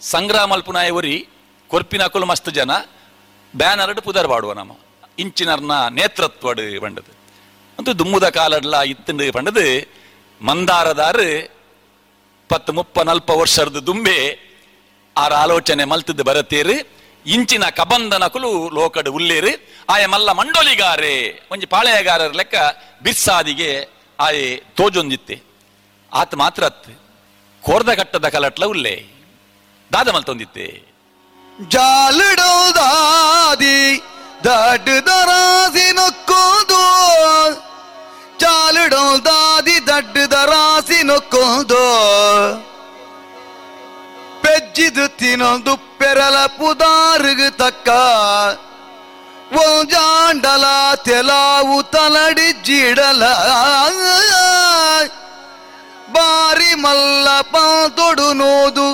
ಸಂಗ್ರಾಮಲ್ಪುನಾಯ ಒರಿ ಕೊರ್ಪಿನಕುಲು ಮಸ್ತ್ ಜನ ಬ್ಯಾನರ್ಡ್ ಪುದರ್ ಬಾಡುವ ನಮ್ಮ. ಇಂಚಿನರ್ನ ನೇತೃತ್ವಡು ಬಂಡದು. ಅಂತ ದುಮ್ಮುದ ಕಾಲಡ್ಲ ಇತ್ತಂಡು ಪಂಡದು ಮಂದಾರದಾರು ಪತ್ತು ಮುಪ್ಪ ನಲ್ಪ ವರ್ಷದ ದುಂಬೆ ಆರ ಆಲೋಚನೆ ಮಲ್ತದ್ದು ಬರತೇರು, ಇಂಚಿನ ಕಬಂಧನಕುಲು ಲೋಕಡ್ ಉಲ್ಲೇರು, ಆಯ ಮಲ್ಲ ಮಂಡೋಲಿಗಾರೆ ಒಂಜಿ ಪಾಳೆಯಗಾರರ ಲೆಕ್ಕ ಬಿರ್ಸಾದಿಗೆ ಆಯೆ ತೋಜೊಂದಿತ್ತೆ. ಆತ ಮಾತ್ರ ಕೋರ್ದ ಕಟ್ಟದ ಕಲಟ್ಲ ಉಲ್ಲೇ ದಾದ ಮಲ್ತೊಂದಿತ್ತೆ. ಜಾಲಿಡೋ ದಾದಿ ದಡ್ ದರಾಸಿ ನೊಕ್ಕೋದು ಜಾಲಿಡೋ ದಾದಿ ದಡ್ ದರಾಸಿ ನೊಕ್ಕೋದು ಪೆಜ್ಜಿದು ತಿನ್ನೊಂದು ಪೆರಲ ಪುದಾರುಗು ತಕ್ಕ ಒಂಜಾಂಡಲ ತೆಲಾವು ತಲಡಿ ಜಿಡಲ ಬಾರಿ ಮಲ್ಲ ಪಾತೊಡು ನೋದು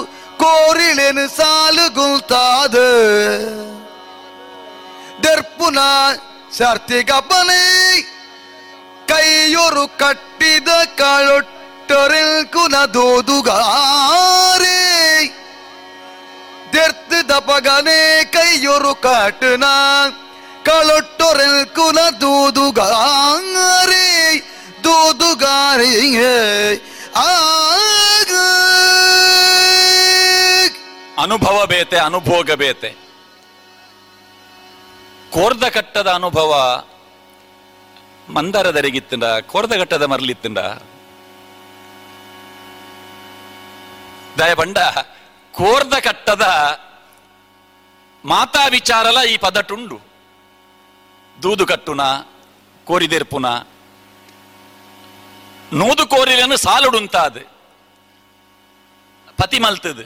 ಕೋರಿಳೆನು ಸಾಲು ಗುಲ್ತಾದ ದರ್ಪುನ ಸರ್ತಿಗಬ್ಬನೆ ಕೈಯೊರು ಕಟ್ಟಿದ ಕಳೊಟ್ಟೊರೆಲ್ಕುನ ದೋದುಗಾರೆ ದೆರ್ತ್ ದಪಗನೆ ಕೈಯೊರು ಕಟ್ಟನ ಕಳೊಟ್ಟೊರೆಲ್ಕುನ ದೂದುಗಾರೆ ದೂದುಗಾರೆ ಆಗ ಅನುಭವ ಬೇತೆ ಅನುಭೋಗ ಬೇತೆ ಕೋರ್ದ ಕಟ್ಟದ ಅನುಭವ ಮಂದರದರಿಗಿತ್ತಂಡ ಕೋರ್ದ ಕಟ್ಟದ ಮರಲಿತ್ತಂಡ ದಯಬಂಡ ಕೋರ್ದ ಕಟ್ಟದ ಮಾತಾ ವಿಚಾರಲ ಈ ಪದಟುಂಡು. ದೂದು ಕಟ್ಟುನ, ಕೋರಿದೆರ್ಪುನ. ನೂದು ಕೋರಿಲನ್ನು ಸಾಲುಡುಂತಾದೆ. ಪತಿ ಮಲ್ತದು.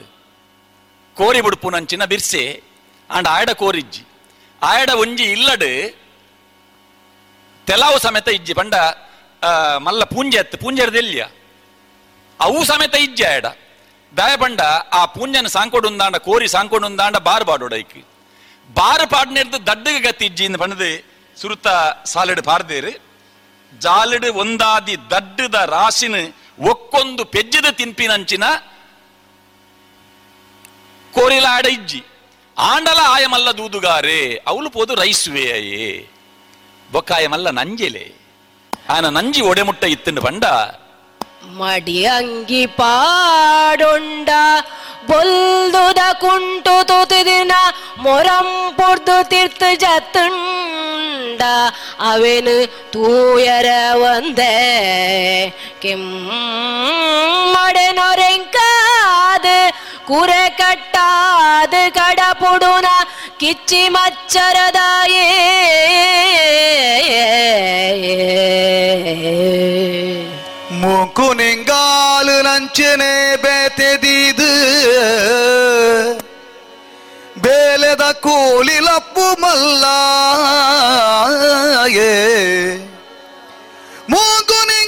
ಕೋರಿ ಬುಡುಪುನಂಚಿನ ಬಿರ್ಸೆ ಅಂಡ್ ಆಡ ಕೋರಿಜ್ಜಿ. ಆಯಡ ಒಂಜಿ ಇಲ್ಲಡು, ತೆಲಾವು ಸಮೇತ ಇಜ್ಜಿ, ಪಂಡ ಮಲ್ಲ ಪೂಂಜೆ ಎತ್ತು ಪೂಂಜೆರ್ದೆಲ್ಯ ಅವು ಸಮೇತ ಇಜ್ಜಿ ಆಯಡ. ದಾಯ ಪಂಡ, ಆ ಪೂಂಜನ ಸಾಂಕೊಡು ಉಂದಾಂಡ ಕೋರಿ ಸಾಂಕೊಡು ಉಂದಾಂಡ ಬಾರ್ ಬಾಡೋಡೈಕ್ ಬಾರ್ ಪಾಡ್ನೆರ್ದು ದಡ್ಡಗ ಗತಿ ಇಜ್ಜಿ ಇಂದ ಪಂಡದು ಸುರುತ ಸಾಲಿಡ್ ಪಾರ್ದೇರು ಜಾಲಿಡ್ ಒಂದಾದಿ ದಡ್ಡದ ರಾಸಿನ ಒಕ್ಕೊಂದು ಪೆಜ್ಜದ ತಿನ್ಪಿನಂಚಿನ ಕೋರಿಲಾಡ ಇಜ್ಜಿ. ಆಂಡಲ ಆಯಮಲ್ಲ ದೂದುಗಾರೆ ಅವಳು ಪೋದು ರೈಸುವೆ ಅಯ್ಯೇ ಬೊಕ್ಕಾಯಮಲ್ಲ ನಂಜೆಲೆ ಆಯನ ನಂಜಿ ಒಡೆಮುಟ್ಟ ಇತ್ತಂಡು ಪಂಡ ಮಡಿ ಅಂಗಿ ಪಾಡೊಂಡ ಬೊಲ್ದುದ ಕುಂಟು ತುತಿದಿನ ಮೊರಂ ಪೊರ್ದು ತೀರ್ಥ ಜತ್ತುಂಡ ಅವೆನು ತೂಯರ ಒಂದೇ ಕೆಮ್ಮಡೆ ನೊರೆಂಕಾದ ಕುರೆ ಕಟ್ಟಾದ ಕಡಪುಡುನ ಕಿಚ್ಚಿ ಮಚ್ಚರದಾಯೇ ಮೂಕು ನಿಂಗಾಲು ನಂಚನೆ ಬೇತೆದೀದು ಬೇಲೆದ ಕೂಲಿಲಪ್ಪು ಮಲ್ಲ ಮೂಕು ನಿಂಗಲು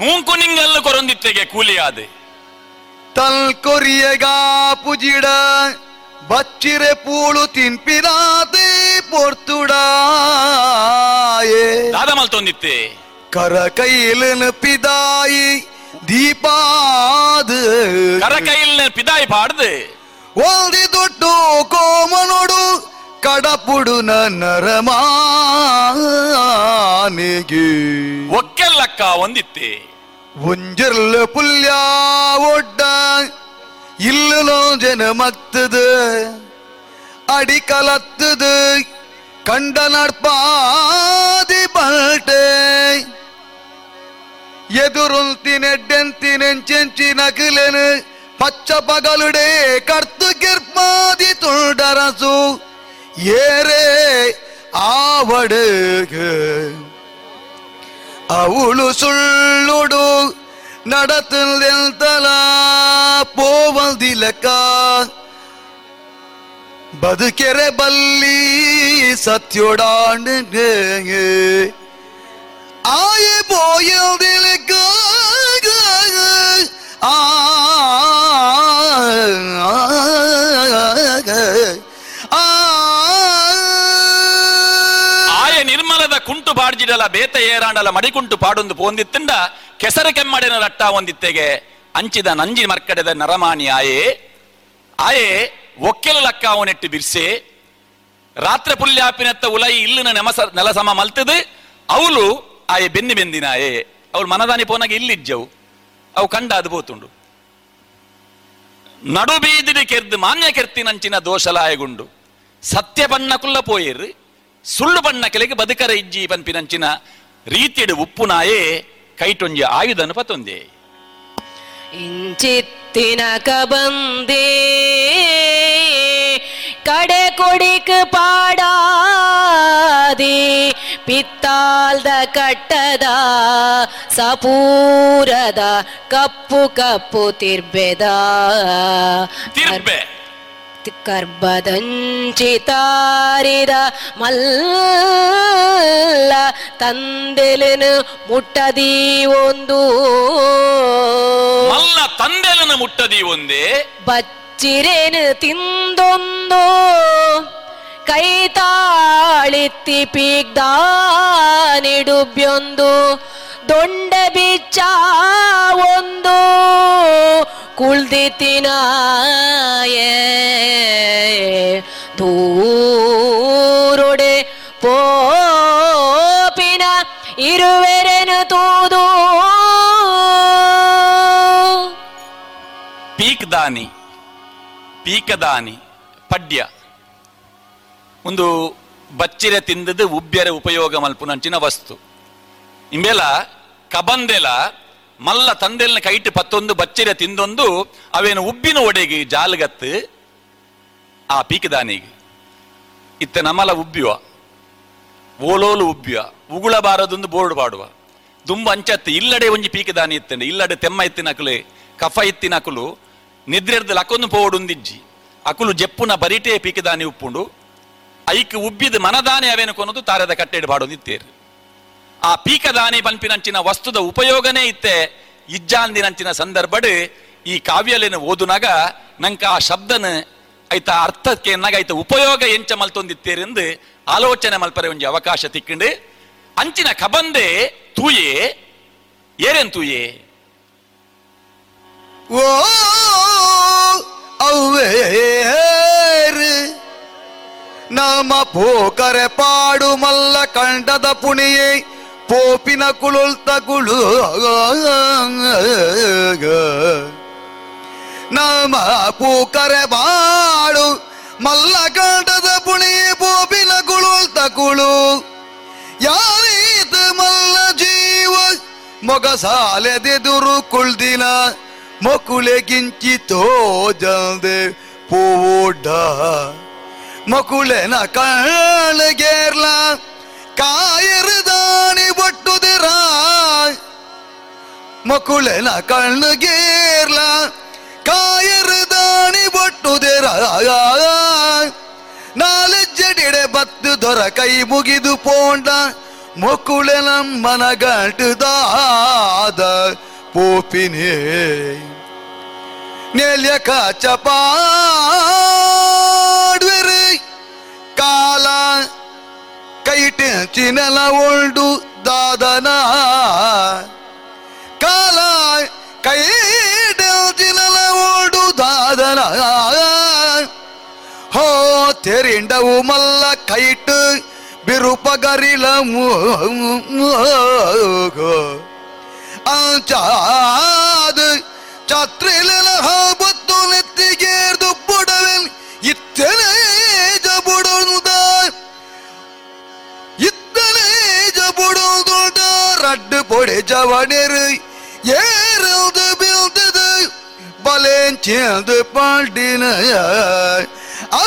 ಮೂಂಕು ನಿಂಗಲ್ಲು ಕೊರೊಂದಿತ್ತೆಗೆ ಕೂಲಿಯಾದೆ. ತಲ್ ಕೊರಿಯಗಾ ಪುಜಿಡ ಬಚ್ಚಿರೆ ಪೂಳು ತಿಂಪಿನಾದೆ ಪೊರ್ತುಡಾಯೆ. ದಾದ ಮಲ್ತೊಂದಿತ್ತೆ ಕರ ಕೈಲ ಪಿದಾಯಿ ದೀಪಾದ. ಕರ ಕೈಲ ಪಿದಾಯಿ ಪಾಡ್ದೆ. ಒಂದಿ ದೊಡ್ಡು ಕೋಮನೊಡು ಕಡಪುಡು ನರಮಾನಿಗೆ ಒಕ್ಕೆಲ್ಲಕ್ಕ ಒಂದಿತ್ತೆ. ಒಂಜರ್ಲ ಪುಲ್ಯ ಒಡ್ಡ ಇಲ್ಲೋ ಜನ ಮಕ್ತದು ಅಡಿ ಕಲತ್ತದು ಕಂಡ ನಡ್ಪಾದಿ ಬಲ್ಟೆ ಎದುರುಂತಿನೆಡ್ಡೆಂತಿನೆಂಚೆಂಚಿ ನಕಲೆನು பச்ச பகலுடே கர்த்து கிற்பாதி தொண்டரசு ஏரே ஆவடுகு ಅವಳು ಸುಳ್ಳುಡು ನಡತಲ ಪೋವದಿಲಕ ಬದುಕೆರೆ ಬಲ್ಲಿ ಸತ್ಯೊಡಾಂಡು ಆಯ போயದಿಲಕ ಆ ಕುಂಟು ಬಾಡ್ಜಿಡಲ, ಬೇತ ಏರಾಂಡಲ ಮಡಿಕುಂಟು ಪಾಡೊಂದು ಪೋಂದಿತ್ತಂಡ ಕೆಸರ ಕೆಮ್ಮಡಿನ ರಟ್ಟ ಒಂದಿತ್ತೆಗೆ ಅಂಚಿದ ನಂಜಿ ಮರ್ಕಡೆದ ನರಮಾಣಿ ಆಯೇ, ಆಯೆ, ಒಕ್ಕೆಲ ಲಕ್ಕ ಅವನೆಟ್ಟು ಬಿರ್ಸೆ. ರಾತ್ರಿ ಪುಲ್ಯಾಪಿನತ್ತ ಉಲೈ ಇಲ್ಲಿನ ನೆಮಸ, ನೆಲಸಮ ಮಲ್ತದು. ಅವಳು ಆಯೆ ಬೆನ್ನಿ ಬೆಂದಿನಾಯೆ ಅವಳು ಮನದಾನಿ ಪೋನಾಗಿ ಇಲ್ಲಿಜ್ಜವು. ಅವು ಕಂಡ ಅದು ಬೋತುಂಡು ನಡು ಬೀದಿಡಿ ಕೆರ್ದು ಮಾನ್ಯ ಕೆರ್ತಿ ನಂಚಿನ ದೋಷಲಾಯಗುಂಡು. ಸತ್ಯ ಬಣ್ಣ ಕುಲ್ಲ ಸುಳ್ಳು ಬಣ್ಣಕೆಲೆಗೆ ಬದುಕರ ಇಜ್ಜಿ ಪನ್ಪಿನಂಚಿನ ರೀತಿಯಡು ಉಪ್ಪುನಾಯೇ ಕೈಟೊಂಜಿ ಆಯುಧನು ಪತೊಂದೆ ಇಂಚಿತ್ತಿನ ಕಬಂದೇ ಕಡೆ ಕೊಡಿಕ್ ಪಾಡಾದಿ ಪಿತ್ತಾಲ್ದ ಕಟ್ಟದ ಸಪೂರದ ಕಪ್ಪು ಕಪ್ಪು ತಿರ್ಬೆದ ತಿರ್ಬೆ ಕರ್ಬದಂಚಿತಾರಿದ ಮಲ್ಲ ತಂದೆಲನು ಮುಟ್ಟದಿ ಒಂದು. ಮಲ್ಲ ತಂದೆಲನ ಮುಟ್ಟದಿ ಒಂದೇ. ಬಚ್ಚಿರೇನು ತಿಂದೊಂದು. ಕೈ ತಾಳಿತ್ತಿ ಪೀಗ್ದಾನಿಡುಬ್ಯೊಂದು ದೊಂಡ ಬಿಚ್ಚ ಒಂದು ಕುಳ್ದಿತ್ತಿನಾಯೇ ದೂರೊಡೆ ಪೋಪಿನ ಇರುವೆರೆನು ತೂದು ಪೀಕ್ ದಾನಿ ಪೀಕದಾನಿ ಪಡ್ಯ ಒಂದು ಬಚ್ಚಿರೆ ತಿಂದದು ಉಬ್ಬ್ಯರೆ ಉಪಯೋಗ ಮಲ್ಪುನಂಚಿನ ವಸ್ತು. ಇಂಬೆಲ ಕಬಂದೆಲ ಮಲ್ಲ ತಂದೆಲ್ನ ಕೈಟ್ ಪತ್ತೊಂದು ಬಚ್ಚಿರೆ ತಿಂದೊಂದು ಅವೇನು ಉಬ್ಬಿನ ಒಡೆಗೆ ಜಾಲಗತ್ತು ಆ ಪೀಕದಾನಿಗೆ. ಇತ್ತ ನಮಲ ಉಬ್ಬಿವ, ಓಲೋಲು ಉಬ್ಬಿವ, ಉಗುಳಬಾರದೊಂದು ಬೋರ್ಡ್ ಪಾಡುವ ದುಂಬ ಅಂಚತ್ತು ಇಲ್ಲಡೆ ಒಂಜಿ ಪೀಕದಾನಿ ಇತ್ತಂಡೆ, ಇಲ್ಲಡೆ ತೆಮ್ಮ ಇತ್ತಿನಕುಲೆ ಕಫ ಇತ್ತಿನಕುಲು ನಿದ್ರೆರ್ದ ಲಕ್ಕೊಂದು ಪೋಡುಂದಿಜ್ಜಿ ಅಕುಲು ಜೆಪ್ಪುನ ಬರಿಟೇ ಪೀಕದಾನಿ ಉಪ್ಪುಂಡು ಐಕ್ ಉಬ್ಬಿದ ಮನದಾನೆ ಅವೇನು ಕೊನದು? ತಾರದ ಕಟ್ಟೆಡ್ ಪಾಡೊಂದಿತ್ತೇರು ಆ ಪೀಕದಾನಿ ಪನ್ಪಿನಂಚಿನ ವಸ್ತುದ ಉಪಯೋಗನೇ ಇತ್ತೆ. ಇಜ್ಜಾಂದಿನಂಚಿನ ಸಂದರ್ಭಡ್ ಈ ಕಾವ್ಯಲೇನು ಓದುನಾಗ ನಂಕ ಆ ಶಬ್ದನ ಐತ ಅರ್ಥಕ್ಕೆ ಏನಾಗ ಐತ ಉಪಯೋಗ ಎಂಚ ಮಲ್ತೊಂದಿತ್ತೇರೆಂದು ಆಲೋಚನೆ ಮಲ್ಪರೆ ಒಂಜಿ ಅವಕಾಶ ತಿಕ್ಕಂಡು ಅಂಚಿನ ಕಬಂದೆ ತೂಯೆ, ಏರೇನ್ ತೂಯೆ? ಓ ನಮ ಪೋಕರೆ ಪಾಡು ಮಲ್ಲ ಕಂಡದ ಪುಣಿಯೇ, ಪೋಪಿನ ಕುಳುಲ್ತ ಕುಳು ನಮ ಪೂಕರೆ ಬಾಳು ಮಲ್ಲ ಕಾಟದ ಪುಣಿ ಪೋಪಿನ ಕುಳುಲ್ತ ಕುಳು ಯಾರೀತ ಮಲ್ಲ ಜೀವ, ಮೊಗ ಸಾಲೆದೆದುರು ಕುಳ್ದಿನ ಮಕುಳೆ ಗಿಂಚಿತೋ ಜಲ್ದೆ ಪೂಡ ಮಕುಳೆನ ಕಳಗೇರ್ಲ, ಕಾಯರು ದಾಣಿ ಬಟ್ಟುದಿರ ಮಕುಳೆನ ಕಣ್ಣಗೇರ್ಲ ಕಾಯರದಾಣಿ ಬಟ್ಟುದಿರ ನಾಲೆಜ್ಜಡಿಡೆ ಬತ್ತು ದೊರ ಕೈ ಮುಗಿದು ಪೋಂಡ ಮೊಕುಳೆನ ಮನಗಂಟುದಾದ ಪೋಪಿನೇ. ನೆಲ್ಯ ಕಾಚಪಾಡ್ವೆರು ಕಾಲ ಕೈಟ ಚಿನಲ ಒಳ್ಡು ದಾದನ ಕಾಲ ಕೈಟ ಚಿನಲ ಒಳ್ಡು ದಾದನ ಹೋ ತೆರಿಂಡವು ಮಲ್ಲ ಕೈಟ್ ಬಿರುಪಗರಿಲ ಅಂಚಾದ ರಡ್ಡು ಪೊಡೆ ಜವಣೆರು ಏರಲ್ದು ಬೀಳ್ತದ ಬಲೇನ್ ಚೇಂದು ಪಾಲ್ಡಿನ ಆ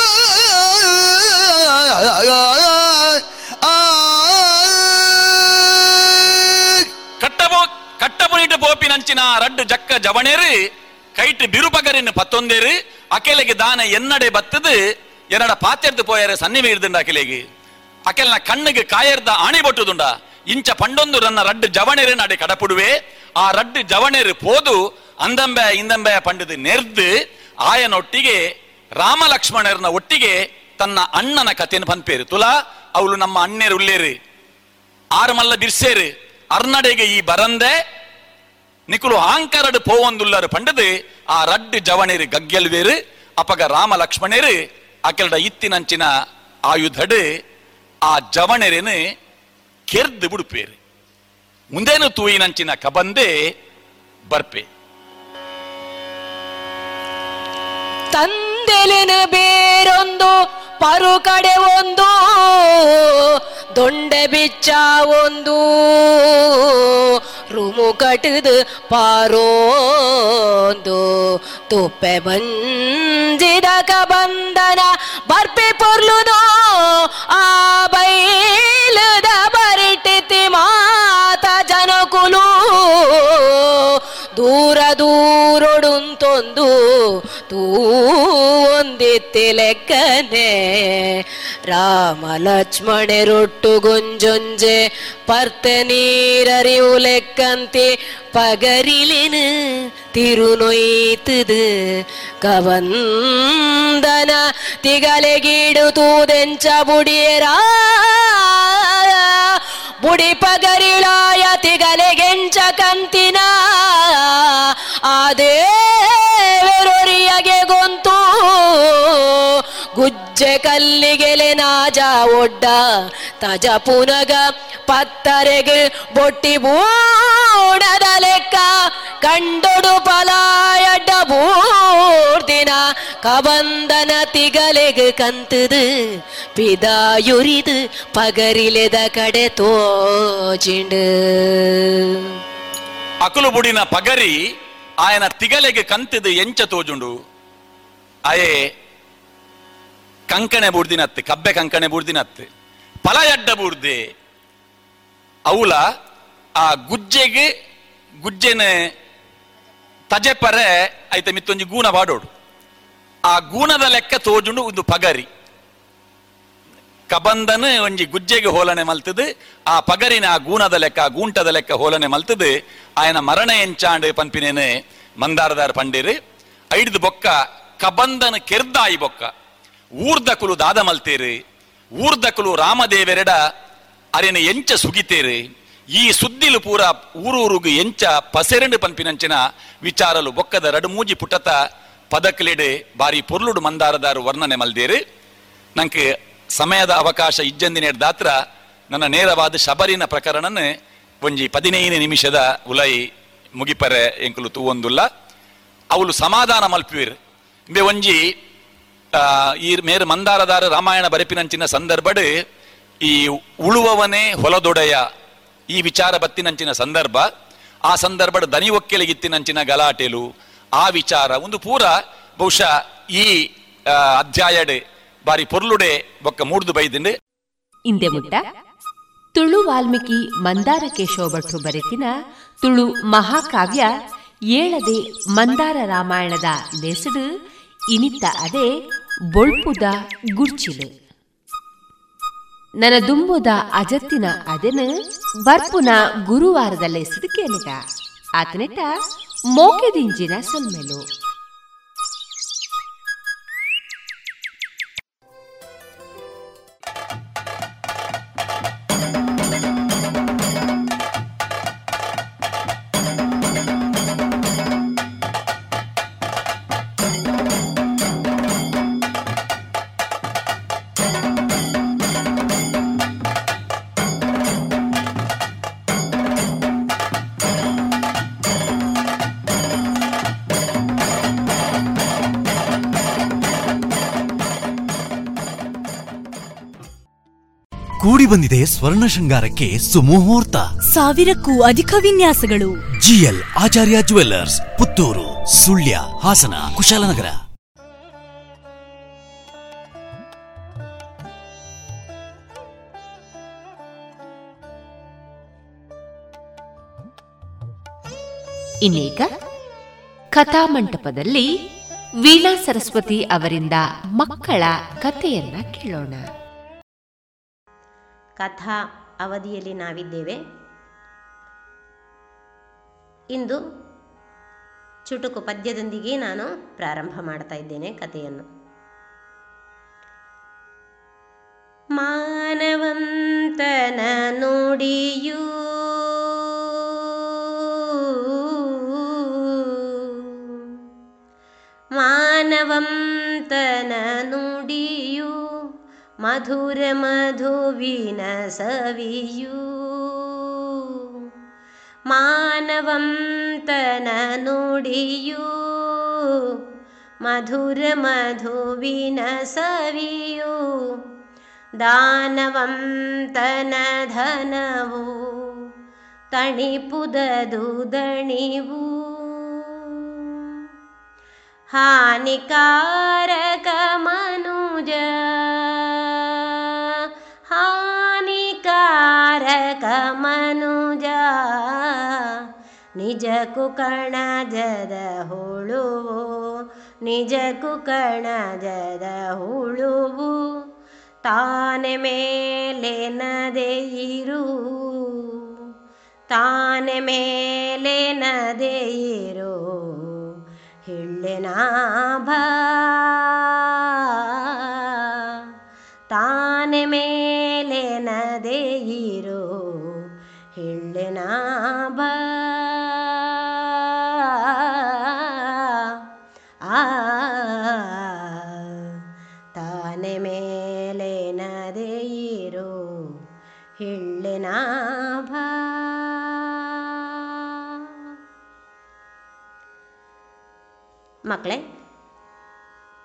ಕಟ್ಟಬೋ ಕಟ್ಟಬುನಿಟ್ಟು ಪೋಪಿನಂಚಿನ ರಡ್ಡು ಜಕ್ಕ ಜವಣೇರು ಕೈಟ್ ಬಿರುಪಗರಿನ ಪತ್ತೊಂದೇರು ಅಕೆಲೆಗೆ ದಾನ ಎನ್ನಡೆ ಬತ್ತದು ಎರಡ ಪಾತೆರ್ದು ಪೋಯರೆ ಸನ್ನಿವೀರ್ದುಂಡ ಅಕೆಲೆಗೆ ಅಕೆಲ್ನ ಕಣ್ಣಿಗೆ ಕಾಯರ್ದ ಆಣಿ ಬೊಟ್ಟುದುಂಡ ಇಂಚ ಪಂಡೊಂದು ರನ್ನ ರಡ್ಡು ಜವಣೆರೆ ನಡೆ ಕಡಪುಡುವೆ. ಆ ರಡ್ಡು ಜವಣೆರು ಪೋದು ಅಂದಂಬೆ ಇಂದಂಬೆ ಪಂಡದು ನೆರ್ದು ಆಯನೊಟ್ಟಿಗೆ ರಾಮ ಲಕ್ಷ್ಮಣರನ ಒಟ್ಟಿಗೆ ತನ್ನ ಅಣ್ಣನ ಕಥೆಯನ್ನು ಪಂಪೇರು ತುಲಾ, ಅವಳು ನಮ್ಮ ಅಣ್ಣೇರು ಉಳ್ಳೇರು. ಆರು ಮಲ್ಲ ಬಿರ್ಸೇರು. ಅರ್ನಡೆಗೆ ಈ ಬರಂದೆ. ನಿಕುಲು ಆಂಕರಡು ಪೋವೊಂದುಲ್ಲರು ಪಂಡದು ಆ ರಡ್ಡು ಜವಣೇರು ಗಗ್ಗೆಲ್ವೇರು. ಅಪಗ ರಾಮ ಲಕ್ಷ್ಮಣೇರು ಅಕೆಲ್ಡ ಇತ್ತಿನಂಚಿನ ಆಯುಧಡು ಆ ಜವಣೆರೆನು ಕೆರ್ದು ಬಿಡುಪೇರು. ಮುಂದೇನು ತೂಯಿನಂಚಿನ ಕಬಂದೆ ಬರ್ಪೆ. ತಂದೆಲಿನ ಬೇರೊಂದು ಪರು ಕಡೆ ಒಂದು, ದೊಂಡೆ ಬಿಚ್ಚ ಒಂದು. ರುಮು ಕಟ್ಟದು ಪಾರೋಂದು, ತುಪ್ಪೆ ಬಂಜಿದಕ ಬಂದನ ಬರ್ಪೆ ಪೊರ್ಲುದೋ ಆ ಬೈಲದ ಬರಿಟಿತಿ ಮಾತ ಜನಕುಲು ದೂರ ದೂರೊಡುಂತೊಂದು ತೂ ಒಂದಿತ್ತಿ ಲೆಕ್ಕನೆ ರಾಮ ಲಕ್ಷ್ಮಣರೊಟ್ಟು ಗೊಂಜೊಂಜೆ ಪರ್ತೆ ನೀರರಿವು ಲೆಕ್ಕಂತೆ ಪಗರಿಲಿನ ತಿರುನೊಯ್ತದು ಕವಂದನ ತಿಗಲೆಗೀಡು ತೂದೆಂಚ ಬುಡಿಯರಾ ಬುಡಿ ಪಗರಿಳಾಯ ತಿಗಲೆಗೆಂಚ ಕಂತಿನ ಕಲ್ಲಿಗೆಲೆ ನಾಜ ಒಡ್ಡ ತಜ ಪುನಗ ಪತ್ತರೆಗೆ ಬೊಟ್ಟಿ ಬೂಡದ ಲೆಕ್ಕ ಕಂಡೊಡು ಪಲಾಯಡ್ಡ ಬೂರ್ದಿನ ಕಬಂದನ ತಿಗಲೆಗೆ ಕಂತದು ಪಿದಾಯುರಿದು ಪಗರಿಲೆದ ಕಡೆ ತೋಜಿಂಡು ಅಕುಲು ಬುಡಿನ ಪಗರಿ ఆయన ತಿಗಲೆಗೆ ಕಂತಿದು ಎಂಚ ತೋಜುಂಡು ಅಯೇ ಕಂಕಣೆ ಬೂರ್ದಿನತ್ತು, ಕಬ್ಬೆ ಕಂಕಣೆ ಬೂರ್ದಿನತ್ತು. ಪಲಯಡ್ಡ ಬೂರ್ದೆ. ಅವುಲ ಆ ಗುಜ್ಜೆಗೆ, ಗುಜ್ಜೆನ ತಜೆಪರೆ, ಐತೆ ಮಿತ್ತೊಂಜಿ ಗೂಣ ಬಾಡೋಡು. ಆ ಗೂಣದ ಲೆಕ್ಕ ತೋಜುಂಡು ಒಂದು ಪಗರಿ. ಕಬಂದನ ಒಂಜಿ ಗುಜ್ಜೆಗೆ ಹೋಲನೆ ಮಲ್ತದು, ಆ ಪಗರಿನ ಆ ಗೂಣದ ಲೆಕ್ಕ, ಆ ಗೂಂಟದ ಲೆಕ್ಕ ಹೋಲನೆ ಮಲ್ತದು. ಆಯನ ಮರಣ ಎಂಚಾಂಡ್ ಪಂಪಿನೇನೆ ಮಂದಾರದಾರ ಪಂಡಿರಿ. ಐಡ್ದು ಬೊಕ್ಕ ಕಬಂದನ ಕೆರ್ದಾಯಿ ಬೊಕ್ಕ. ಊರ್ದಕುಲು ದಾದ ಮಲ್ತೇರು ಊರ್ದಕುಲು ರಾಮದೇವೆರೆಡ ಅರೆನ ಎಂಚ ಸುಗಿತೇರು, ಈ ಸುದ್ದಿಲು ಪೂರ ಊರೂರುಗು ಎಂಚ ಪಸೆರೆಂಡು ಪನ್ಪಿನಂಚಿನ ವಿಚಾರಲು ಬೊಕ್ಕದ ರಡುಮೂಜಿ ಪುಟತ ಪದಕ್ಲೆಡೆ ಬಾರಿ ಪೊರ್ಲುಡು ಮಂದಾರದಾರು ವರ್ಣನೆ ಮಲ್ದೇರು. ನಂಗೆ ಸಮಯದ ಅವಕಾಶ ಇಜ್ಜಂದಿನೇಡ್ ದಾತ್ರ ನನ್ನ ನೇರವಾದ ಶಬರಿನ ಪ್ರಕರಣನ ಒಂಜಿ ಪದಿನೈದು ನಿಮಿಷದ ಉಲೈ ಮುಗಿಪರೆ ಎಂಕುಲು ತೂವೊಂದುಲ್ಲ. ಅವಳು ಸಮಾಧಾನ ಮಲ್ಪುವಿರ್ ಒಂಜಿ ಈ ಮೇರು ಮಂದಾರದಾರ ರಾಮಾಯಣ ಬರಪಿನಂಚಿನ ಸಂದರ್ಭಡ್ ಈ ಉಳುವವನೇ ಹೊಲದೊಡೆಯ ಈ ವಿಚಾರ ಬತ್ತಿನಂಚಿನ ಸಂದರ್ಭ, ಆ ಸಂದರ್ಭದ ದನಿ ಒಕ್ಕೆಲಿಗಿತ್ತಿನಂಚಿನ ಗಲಾಟೆಲು, ಆ ವಿಚಾರ ಒಂದು ಪೂರ ಬಹುಶಃ ಈ ಅಧ್ಯಾಯಡೆ ಬಾರಿ ಪೊರ್ಲುಡೆ ಬೊಕ್ಕ ಮೂಡ್ದು ಬೈದಿಂಡೆ ಇಂದೆ ಮುಟ್ಟ ತುಳು ವಾಲ್ಮೀಕಿ ಮಂದಾರ ಕೇಶವ ಭಟ್ರು ಬರೆತಿನ ತುಳು ಮಹಾಕಾವ್ಯ ಏಳದೆ ಮಂದಾರ ರಾಮಾಯಣದ ಲೆಸಡು ಇನಿತ್ತ ಅದೇ ಬೊಳ್ಪುದ ಗುರ್ಚಿಲು. ನನ್ನ ದುಂಬುದ ಅಜತ್ತಿನ ಅದೆನ? ಬರ್ಪುನ ಗುರುವಾರದಲ್ಲೇ ಸಿದುಕೇನಿದ ಕೇಳಿದ ಆತನಿಟ ಮೋಕೆದಿಂಜಿನ ಸೊಲ್ಮೆಲು ಬಂದಿದೆ ಸ್ವರ್ಣ ಶೃಂಗಾರಕ್ಕೆ ಸುಮುಹೂರ್ತ. ಸಾವಿರಕ್ಕೂ ಅಧಿಕ ವಿನ್ಯಾಸಗಳು. GL Acharya jewellers Puttur Sullia Hassan Kushalnagar. ಇನ್ನೀಗ ಕಥಾಮಂಟಪದಲ್ಲಿ ವೀಣಾ ಸರಸ್ವತಿ ಅವರಿಂದ ಮಕ್ಕಳ ಕಥೆಯನ್ನ ಕೇಳೋಣ. ಕಥಾ ಅವಧಿಯಲ್ಲಿ ನಾವಿದ್ದೇವೆ. ಇಂದು ಚುಟುಕು ಪದ್ಯದೊಂದಿಗೆ ನಾನು ಪ್ರಾರಂಭ ಮಾಡ್ತಾ ಇದ್ದೇನೆ ಕಥೆಯನ್ನು. ಮಾನವಂತನ ನೋಡಿಯೂ ಮಾನವಂತನ मधुरमधुविनसवियु मानवं तननुडियु मधुरमधुविन मधुरमधुविनसवियु दानवं तन धनवो कणिपुदुदणिवु हानिकारकमनुज। ತಣಿಪುದದು ದಣಿವು ಹಾನಿಕಾರಕ ಮನುಜ ಹಾನಿಕಾರಕ ಮನುಜ ನಿಜಕ್ಕೂ ಕಣಜದ ಹುಳುವು ನಿಜಕ್ಕೂ ಕಣಜದ ಹುಳುವು ತಾನೆ ಮೇಲೆ ನದೆಯಿರು ತಾನೆ ಮೇಲೆ ನದೆಯಿರು ಹಿಳ್ಳೆನಾಭ ತಾನೆ ಮೇಲೆ ನದೆಯಿರು ಬಾ. ಆ. ತಾನೆ ಮೇಲೆ ಹೇಳನಾ ಬಾ. ಮಕ್ಕಳೇ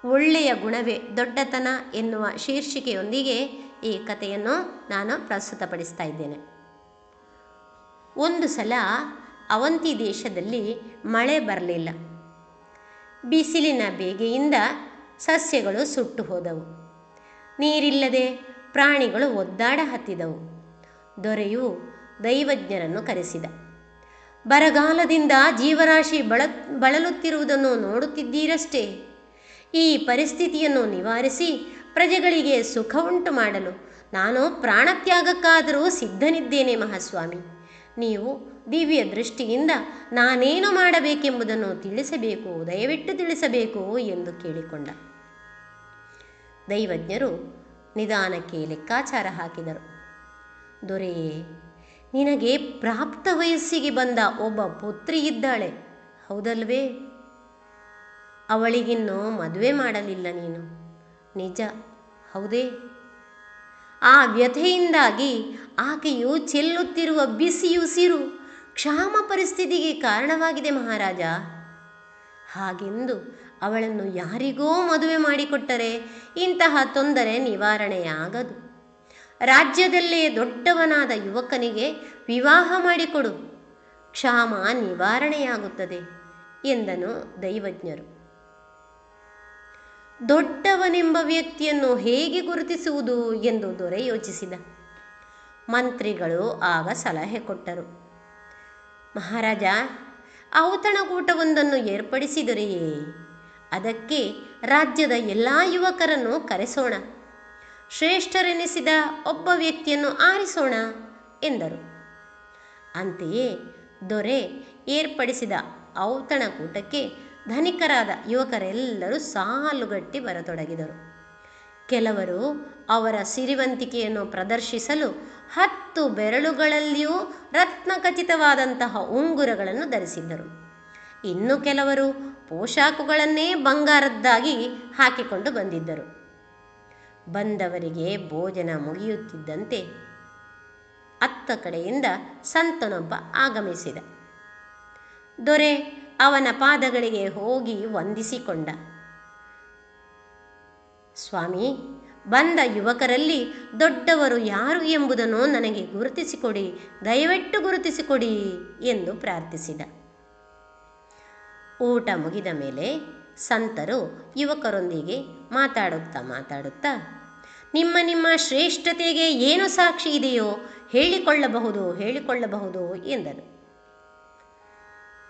ಒಳ್ಳೆಯ ಗುಣವೇ ದೊಡ್ಡತನ ಎನ್ನುವ ಶೀರ್ಷಿಕೆಯೊಂದಿಗೆ ಈ ಕಥೆಯನ್ನು ನಾನು ಪ್ರಸ್ತುತಪಡಿಸ್ತಾ ಇದ್ದೇನೆ. ಒಂದು ಸಲ ಅವಂತಿ ದೇಶದಲ್ಲಿ ಮಳೆ ಬರಲಿಲ್ಲ. ಬಿಸಿಲಿನ ಬೇಗೆಯಿಂದ ಸಸ್ಯಗಳು ಸುಟ್ಟು ಹೋದವು. ನೀರಿಲ್ಲದೆ ಪ್ರಾಣಿಗಳು ಒದ್ದಾಡ ಹತ್ತಿದವು. ದೊರೆಯು ದೈವಜ್ಞರನ್ನು ಕರೆಸಿದ. ಬರಗಾಲದಿಂದ ಜೀವರಾಶಿ ಬಳ, ಬಳಲುತ್ತಿರುವುದನ್ನು ನೋಡುತ್ತಿದ್ದೀರಷ್ಟೇ. ಈ ಪರಿಸ್ಥಿತಿಯನ್ನು ನಿವಾರಿಸಿ ಪ್ರಜೆಗಳಿಗೆ ಸುಖ ಉಂಟು ಮಾಡಲು. ನಾನು ಪ್ರಾಣತ್ಯಾಗಕ್ಕಾದರೂ ಸಿದ್ಧನಿದ್ದೇನೆ ಮಹಾಸ್ವಾಮಿ. ನೀವು ದಿವ್ಯ ದೃಷ್ಟಿಯಿಂದ ನಾನೇನು ಮಾಡಬೇಕೆಂಬುದನ್ನು ತಿಳಿಸಬೇಕು, ದಯವಿಟ್ಟು ತಿಳಿಸಬೇಕು ಎಂದು ಕೇಳಿಕೊಂಡ. ದೈವಜ್ಞರು ನಿಧಾನಕ್ಕೆ ಲೆಕ್ಕಾಚಾರ ಹಾಕಿದರು. ದೊರೆಯೇ, ನಿನಗೆ ಪ್ರಾಪ್ತ ವಯಸ್ಸಿಗೆ ಬಂದ ಒಬ್ಬ ಪುತ್ರಿ ಇದ್ದಾಳೆ. ಹೌದಲ್ವೇ? ಅವಳಿಗಿನ್ನೂ ಮದುವೆ ಮಾಡಲಿಲ್ಲ ನೀನು. ನಿಜ, ಹೌದೇ? ಆ ವ್ಯಥೆಯಿಂದಾಗಿ ಆಕೆಯು ಚೆಲ್ಲುತ್ತಿರುವ ಬಿಸಿಯುಸಿರು ಕ್ಷಾಮ ಪರಿಸ್ಥಿತಿಗೆ ಕಾರಣವಾಗಿದೆ ಮಹಾರಾಜ. ಹಾಗೆಂದು ಅವಳನ್ನು ಯಾರಿಗೋ ಮದುವೆ ಮಾಡಿಕೊಟ್ಟರೆ ಇಂತಹ ತೊಂದರೆ ನಿವಾರಣೆಯಾಗದು. ರಾಜ್ಯದಲ್ಲೇ ದೊಡ್ಡವನಾದ ಯುವಕನಿಗೆ ವಿವಾಹ ಮಾಡಿಕೊಡು, ಕ್ಷಾಮ ನಿವಾರಣೆಯಾಗುತ್ತದೆ ಎಂದನು ದೈವಜ್ಞರು. ದೊಡ್ಡವನೆಂಬ ವ್ಯಕ್ತಿಯನ್ನು ಹೇಗೆ ಗುರುತಿಸುವುದು ಎಂದು ದೊರೆ ಯೋಚಿಸಿದ. ಮಂತ್ರಿಗಳು ಆಗ ಸಲಹೆ ಕೊಟ್ಟರು. ಮಹಾರಾಜ, ಔತಣಕೂಟವೊಂದನ್ನು ಏರ್ಪಡಿಸಿದರೆಯೇ? ಅದಕ್ಕೆ ರಾಜ್ಯದ ಎಲ್ಲ ಯುವಕರನ್ನು ಕರೆಸೋಣ. ಶ್ರೇಷ್ಠರೆನಿಸಿದ ಒಬ್ಬ ವ್ಯಕ್ತಿಯನ್ನು ಆರಿಸೋಣ ಎಂದರು. ಅಂತೆಯೇ ದೊರೆ ಏರ್ಪಡಿಸಿದ ಔತಣಕೂಟಕ್ಕೆ ಧನಿಕರಾದ ಯುವಕರೆಲ್ಲರೂ ಸಾಲುಗಟ್ಟಿ ಬರತೊಡಗಿದರು. ಕೆಲವರು ಅವರ ಸಿರಿವಂತಿಕೆಯನ್ನು ಪ್ರದರ್ಶಿಸಲು ಹತ್ತು ಬೆರಳುಗಳಲ್ಲಿಯೂ ರತ್ನಖಚಿತವಾದಂತಹ ಉಂಗುರಗಳನ್ನು ಧರಿಸಿದ್ದರು. ಇನ್ನು ಕೆಲವರು ಪೋಷಾಕುಗಳನ್ನೇ ಬಂಗಾರದ್ದಾಗಿ ಹಾಕಿಕೊಂಡು ಬಂದಿದ್ದರು. ಬಂದವರಿಗೆ ಭೋಜನ ಮುಗಿಯುತ್ತಿದ್ದಂತೆ ಅತ್ತ ಕಡೆಯಿಂದ ಸಂತನೊಬ್ಬ ಆಗಮಿಸಿದ. ದೊರೆ ಅವನ ಪಾದಗಳಿಗೆ ಹೋಗಿ ವಂದಿಸಿಕೊಂಡ. ಸ್ವಾಮಿ, ಬಂದ ಯುವಕರಲ್ಲಿ ದೊಡ್ಡವರು ಯಾರು ಎಂಬುದನ್ನು ನನಗೆ ಗುರುತಿಸಿಕೊಡಿ, ದಯವಿಟ್ಟು ಗುರುತಿಸಿಕೊಡಿ ಎಂದು ಪ್ರಾರ್ಥಿಸಿದ. ಊಟ ಮುಗಿದ ಮೇಲೆ ಸಂತರು ಯುವಕರೊಂದಿಗೆ ಮಾತಾಡುತ್ತಾ ಮಾತಾಡುತ್ತಾ, ನಿಮ್ಮ ನಿಮ್ಮ ಶ್ರೇಷ್ಠತೆಗೆ ಏನು ಸಾಕ್ಷಿ ಇದೆಯೋ ಹೇಳಿಕೊಳ್ಳಬಹುದು ಹೇಳಿಕೊಳ್ಳಬಹುದು ಎಂದರು.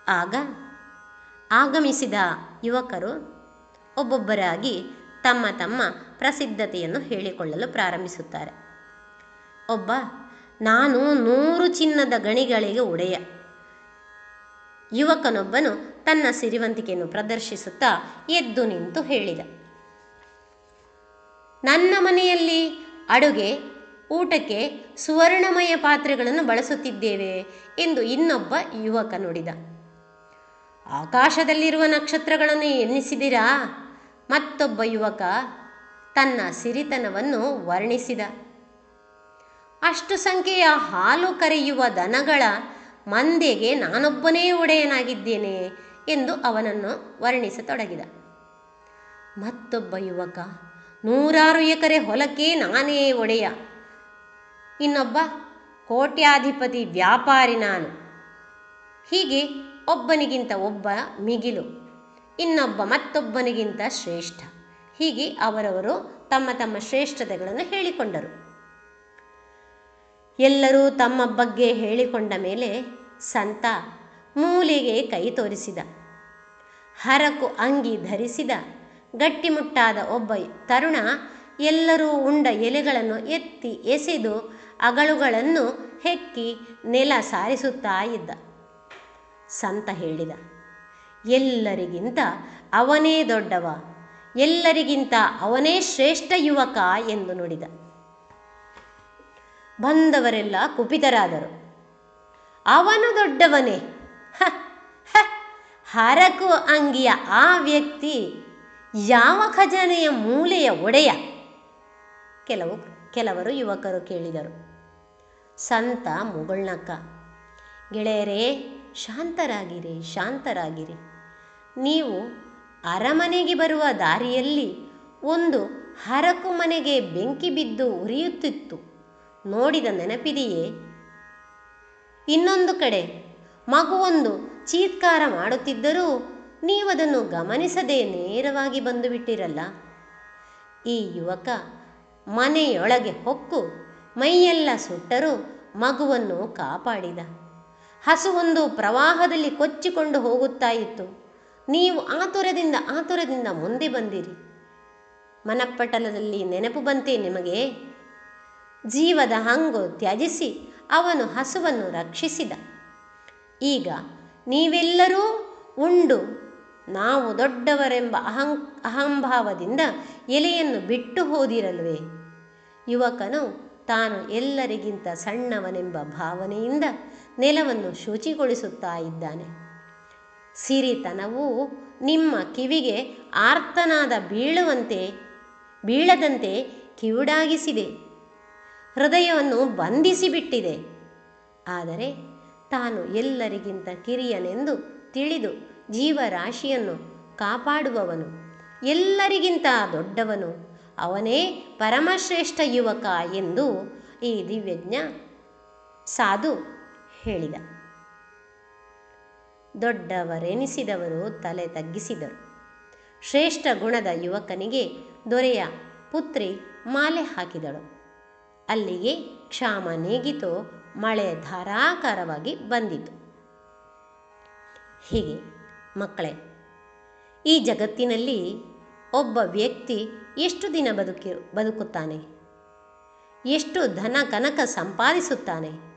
ಆಗ ಆಗಮಿಸಿದ ಯುವಕರು ಒಬ್ಬೊಬ್ಬರಾಗಿ ತಮ್ಮ ತಮ್ಮ ಪ್ರಸಿದ್ಧತೆಯನ್ನು ಹೇಳಿಕೊಳ್ಳಲು ಪ್ರಾರಂಭಿಸುತ್ತಾರೆ. ಒಬ್ಬ, ನಾನು ನೂರು ಚಿನ್ನದ ಗಣಿಗಳಿಗೆ ಒಡೆಯ. ಯುವಕನೊಬ್ಬನು ತನ್ನ ಸಿರಿವಂತಿಕೆಯನ್ನು ಪ್ರದರ್ಶಿಸುತ್ತಾ ಎದ್ದು ನಿಂತು ಹೇಳಿದ. ನನ್ನ ಮನೆಯಲ್ಲಿ ಅಡುಗೆ, ಊಟಕ್ಕೆ ಸುವರ್ಣಮಯ ಪಾತ್ರೆಗಳನ್ನು ಬಳಸುತ್ತಿದ್ದೇವೆ ಎಂದು ಇನ್ನೊಬ್ಬ ಯುವಕ ನುಡಿದ. ಆಕಾಶದಲ್ಲಿರುವ ನಕ್ಷತ್ರಗಳನ್ನು ಎನ್ನಿಸಿದಿರಾ ಮತ್ತೊಬ್ಬ ಯುವಕ ತನ್ನ ಸಿರಿತನವನ್ನು ವರ್ಣಿಸಿದ. ಅಷ್ಟು ಸಂಖ್ಯೆಯ ಹಾಲು ಕರೆಯುವ ದನಗಳ ಮಂದೆಗೆ ನಾನೊಬ್ಬನೇ ಒಡೆಯನಾಗಿದ್ದೇನೆ ಎಂದು ಅವನನ್ನು ವರ್ಣಿಸತೊಡಗಿದ. ಮತ್ತೊಬ್ಬ ಯುವಕ, ನೂರಾರು ಎಕರೆ ಹೊಲಕ್ಕೆ ನಾನೇ ಒಡೆಯ. ಇನ್ನೊಬ್ಬ ಕೋಟ್ಯಾಧಿಪತಿ ವ್ಯಾಪಾರಿ ನಾನು. ಹೀಗೆ ಒಬ್ಬನಿಗಿಂತ ಒಬ್ಬ ಮಿಗಿಲು, ಇನ್ನೊಬ್ಬ ಮತ್ತೊಬ್ಬನಿಗಿಂತ ಶ್ರೇಷ್ಠ. ಹೀಗೆ ಅವರವರು ತಮ್ಮ ತಮ್ಮ ಶ್ರೇಷ್ಠತೆಗಳನ್ನು ಹೇಳಿಕೊಂಡರು. ಎಲ್ಲರೂ ತಮ್ಮ ಬಗ್ಗೆ ಹೇಳಿಕೊಂಡ ಮೇಲೆ ಸಂತ ಮೂಲೆಗೆ ಕೈ ತೋರಿಸಿದ. ಹರಕು ಅಂಗಿ ಧರಿಸಿದ. ಗಟ್ಟಿಮುಟ್ಟಾದ ಒಬ್ಬ ತರುಣ ಎಲ್ಲರೂ ಉಂಡ ಎಲೆಗಳನ್ನು ಎತ್ತಿ ಎಸೆದು ಅಗಳುಗಳನ್ನು ಹೆಕ್ಕಿ ನೆಲ ಸಾರಿಸುತ್ತಾ ಇದ್ದ. ಸಂತ ಹೇಳಿದ. ಎಲ್ಲರಿಗಿಂತ ಅವನೇ ದೊಡ್ಡವ, ಎಲ್ಲರಿಗಿಂತ ಅವನೇ ಶ್ರೇಷ್ಠ ಯುವಕ ಎಂದು ನುಡಿದ. ಬಂದವರೆಲ್ಲ ಕುಪಿತರಾದರು. ಅವನು ದೊಡ್ಡವನೇ. ಹರಕು ಅಂಗಿಯ ಆ ವ್ಯಕ್ತಿ ಯಾವ ಖಜಾನೆಯ ಮೂಲೆಯ ಒಡೆಯ? ಕೆಲವು, ಕೆಲವರು ಯುವಕರು ಕೇಳಿದರು. ಸಂತ ಮುಗುಳ್ನಕ್ಕ, ಗೆಳೆಯರೇ ಶಾಂತರಾಗಿರಿ ಶಾಂತರಾಗಿರಿ. ನೀವು ಅರಮನೆಗೆ ಬರುವ ದಾರಿಯಲ್ಲಿ ಒಂದು ಹರಕು ಮನೆಗೆ ಬೆಂಕಿ ಬಿದ್ದು ಉರಿಯುತ್ತಿತ್ತು. ನೋಡಿದ ನೆನಪಿದೆಯೇ? ಇನ್ನೊಂದು ಕಡೆ ಮಗುವೊಂದು ಚೀತ್ಕಾರ ಮಾಡುತ್ತಿದ್ದರೂ ನೀವದನ್ನು ಗಮನಿಸದೆ ನೇರವಾಗಿ ಬಂದು ಬಿಟ್ಟಿರಲ್ಲ ಈ ಯುವಕ ಮನೆಯೊಳಗೆ ಹೊಕ್ಕು ಮೈಯೆಲ್ಲ ಸುಟ್ಟರೂ ಮಗುವನ್ನು ಕಾಪಾಡಿದ. ಹಸುವೊಂದು ಪ್ರವಾಹದಲ್ಲಿ ಕೊಚ್ಚಿಕೊಂಡು ಹೋಗುತ್ತಾ ಇತ್ತು. ನೀವು ಆತುರದಿಂದ ಆತುರದಿಂದ ಮುಂದೆ ಬಂದಿರಿ. ಮನಪಟಲದಲ್ಲಿ ನೆನಪು ಬಂತೆ ನಿಮಗೆ. ಜೀವದ ಹಂಗು ತ್ಯಜಿಸಿ ಅವನು ಹಸುವನ್ನು ರಕ್ಷಿಸಿದ. ಈಗ ನೀವೆಲ್ಲರೂ ಉಂಡು. ನಾವು ದೊಡ್ಡವರೆಂಬ ಅಹಂ, ಅಹಂಭಾವದಿಂದ ಎಲೆಯನ್ನು ಬಿಟ್ಟು ಹೋದಿರಲ್ವೇ? ಯುವಕನು ತಾನು ಎಲ್ಲರಿಗಿಂತ ಸಣ್ಣವನೆಂಬ ಭಾವನೆಯಿಂದ ನೆಲವನ್ನು ಶುಚಿಗೊಳಿಸುತ್ತಾ ಇದ್ದಾನೆ. ಸಿರಿತನವು ನಿಮ್ಮ ಕಿವಿಗೆ ಆರ್ತನಾದ ಬೀಳುವಂತೆ, ಬೀಳದಂತೆ ಕಿವುಡಾಗಿಸಿದೆ. ಹೃದಯವನ್ನು ಬಂಧಿಸಿಬಿಟ್ಟಿದೆ. ಆದರೆ ತಾನು ಎಲ್ಲರಿಗಿಂತ ಕಿರಿಯನೆಂದು ತಿಳಿದು ಜೀವರಾಶಿಯನ್ನು ಕಾಪಾಡುವವನು, ಎಲ್ಲರಿಗಿಂತ ದೊಡ್ಡವನು. ಅವನೇ ಪರಮಶ್ರೇಷ್ಠ ಯುವಕ ಎಂದು ಈ ದಿವ್ಯಜ್ಞ ಸಾಧು ಹೇಳಿದ. ದೊಡ್ಡವರೆನಿಸಿದವರು ತಲೆ ತಗ್ಗಿಸಿದರು. ಶ್ರೇಷ್ಠ ಗುಣದ ಯುವಕನಿಗೆ ದೊರೆಯ ಪುತ್ರಿ ಮಾಲೆ ಹಾಕಿದಳು. ಅಲ್ಲಿಗೆ ಕ್ಷಾಮ ನೀಗಿತೋ ಮಳೆ ಧಾರಾಕಾರವಾಗಿ ಬಂದಿತು. ಹೀಗೆ ಮಕ್ಕಳೇ, ಈ ಜಗತ್ತಿನಲ್ಲಿ ಒಬ್ಬ ವ್ಯಕ್ತಿ ಎಷ್ಟು ದಿನ ಬದುಕಿ ಬದುಕುತ್ತಾನೆ? ಎಷ್ಟು ಧನ ಕನಕ ಸಂಪಾದಿಸುತ್ತಾನೆ?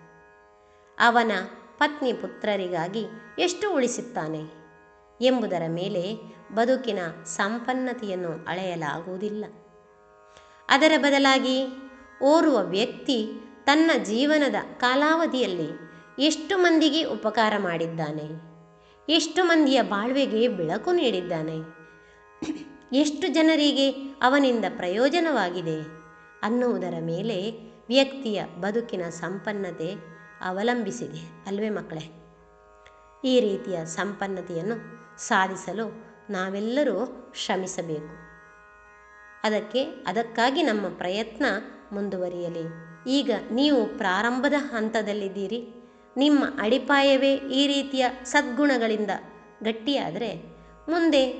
ಅವನ ಪತ್ನಿ ಪುತ್ರರಿಗಾಗಿ ಎಷ್ಟು ಉಳಿಸುತ್ತಾನೆ ಎಂಬುದರ ಮೇಲೆ ಬದುಕಿನ ಸಂಪನ್ನತೆಯನ್ನು ಅಳೆಯಲಾಗುವುದಿಲ್ಲ. ಅದರ ಬದಲಾಗಿ ಓರುವ ವ್ಯಕ್ತಿ ತನ್ನ ಜೀವನದ ಕಾಲಾವಧಿಯಲ್ಲಿ ಎಷ್ಟು ಮಂದಿಗೆ ಉಪಕಾರ ಮಾಡಿದ್ದಾನೆ, ಎಷ್ಟು ಮಂದಿಯ ಬಾಳ್ವೆಗೆ ಬೆಳಕು ನೀಡಿದ್ದಾನೆ, ಎಷ್ಟು ಜನರಿಗೆ ಅವನಿಂದ ಪ್ರಯೋಜನವಾಗಿದೆ ಅನ್ನುವುದರ ಮೇಲೆ ವ್ಯಕ್ತಿಯ ಬದುಕಿನ ಸಂಪನ್ನತೆ ಅವಲಂಬಿಸಿದೆ. ಅಲ್ವೇ ಮಕ್ಕಳೇ? ಈ ರೀತಿಯ ಸಂಪನ್ನತೆಯನ್ನು ಸಾಧಿಸಲು ನಾವೆಲ್ಲರೂ ಶ್ರಮಿಸಬೇಕು. ಅದಕ್ಕೆ, ಅದಕ್ಕಾಗಿ ನಮ್ಮ ಪ್ರಯತ್ನ ಮುಂದುವರಿಯಲಿ. ಈಗ ನೀವು ಪ್ರಾರಂಭದ ಹಂತದಲ್ಲಿದ್ದೀರಿ. ನಿಮ್ಮ ಅಡಿಪಾಯವೇ ಈ ರೀತಿಯ ಸದ್ಗುಣಗಳಿಂದ ಗಟ್ಟಿಯಾದರೆ ಮುಂದೆ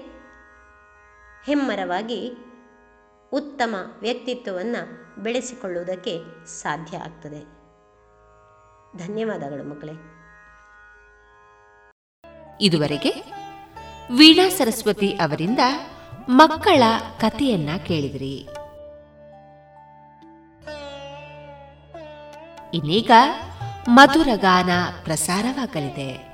ಹೆಮ್ಮರವಾಗಿ ಉತ್ತಮ ವ್ಯಕ್ತಿತ್ವವನ್ನು ಬೆಳೆಸಿಕೊಳ್ಳುವುದಕ್ಕೆ ಸಾಧ್ಯ ಆಗ್ತದೆ. ಧನ್ಯವಾದಗಳು ಮಕ್ಕಳೇ. ಇದುವರೆಗೆ ವೀಣಾ ಸರಸ್ವತಿ ಅವರಿಂದ ಮಕ್ಕಳ ಕಥೆಯನ್ನ ಕೇಳಿದ್ರಿ. ಇನ್ನೀಗ ಮಧುರಗಾನ ಪ್ರಸಾರವಾಗಲಿದೆ.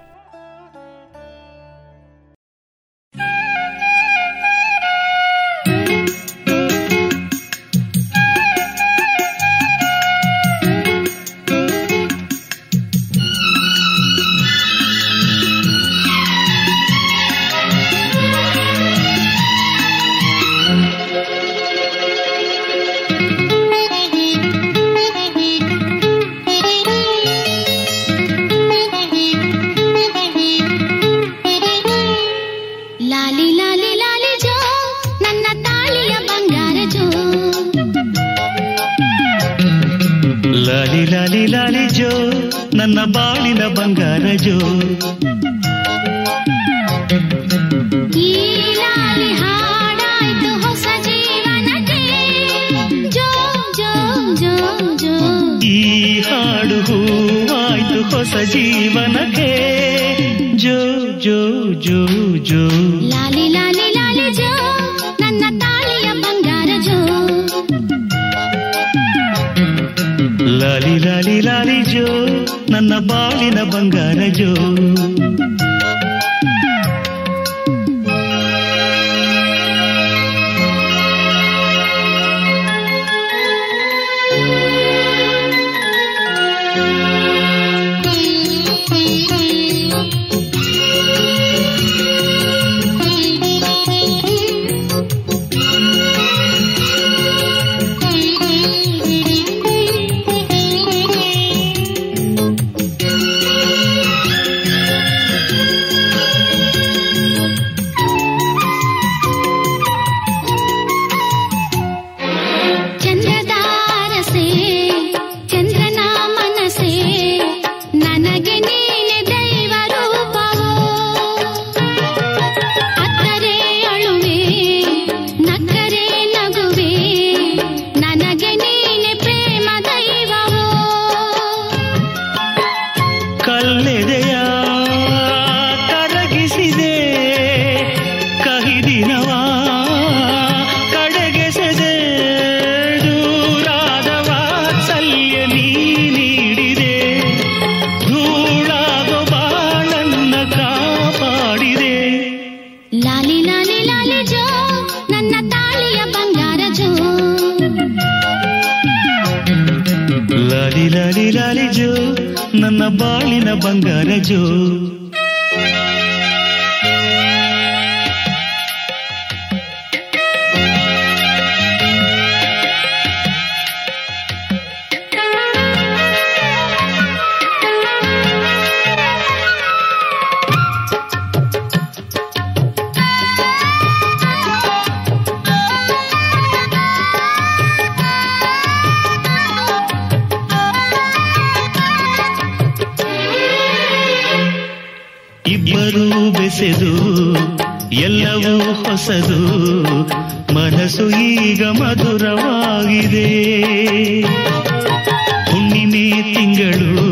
ಹುಣ್ಣಿಮೆ ತಿಂಗಳು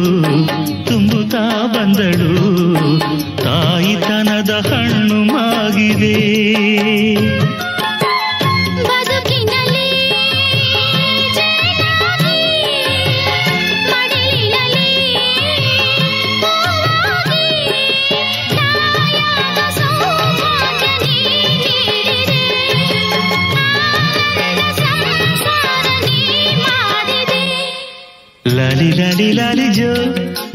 ತುಂಬುತ್ತಾ ಬಂದಳು. ತಾಯಿತನದ ಹಣ್ಣು ಮಾಗಿದೆ ಲಾಲಿ ಲಾಲಿ ಲಾಲಿ ಜೋ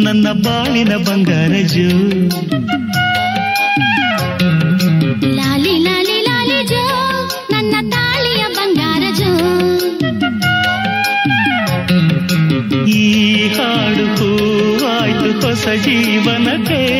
ನನ್ನ ಬಾಳಿನ ಬಂಗಾರ ಜೋ. ಲಾಲಿ ಲಾಲಿ ಲಾಲಿ ಜೋ ನನ್ನ ತಾಳಿಯ ಬಂಗಾರ ಜೋ. ಈ ಹಾಡು ಹೂವಾಯ್ತು ಹೊಸ ಜೀವನಕ್ಕೆ.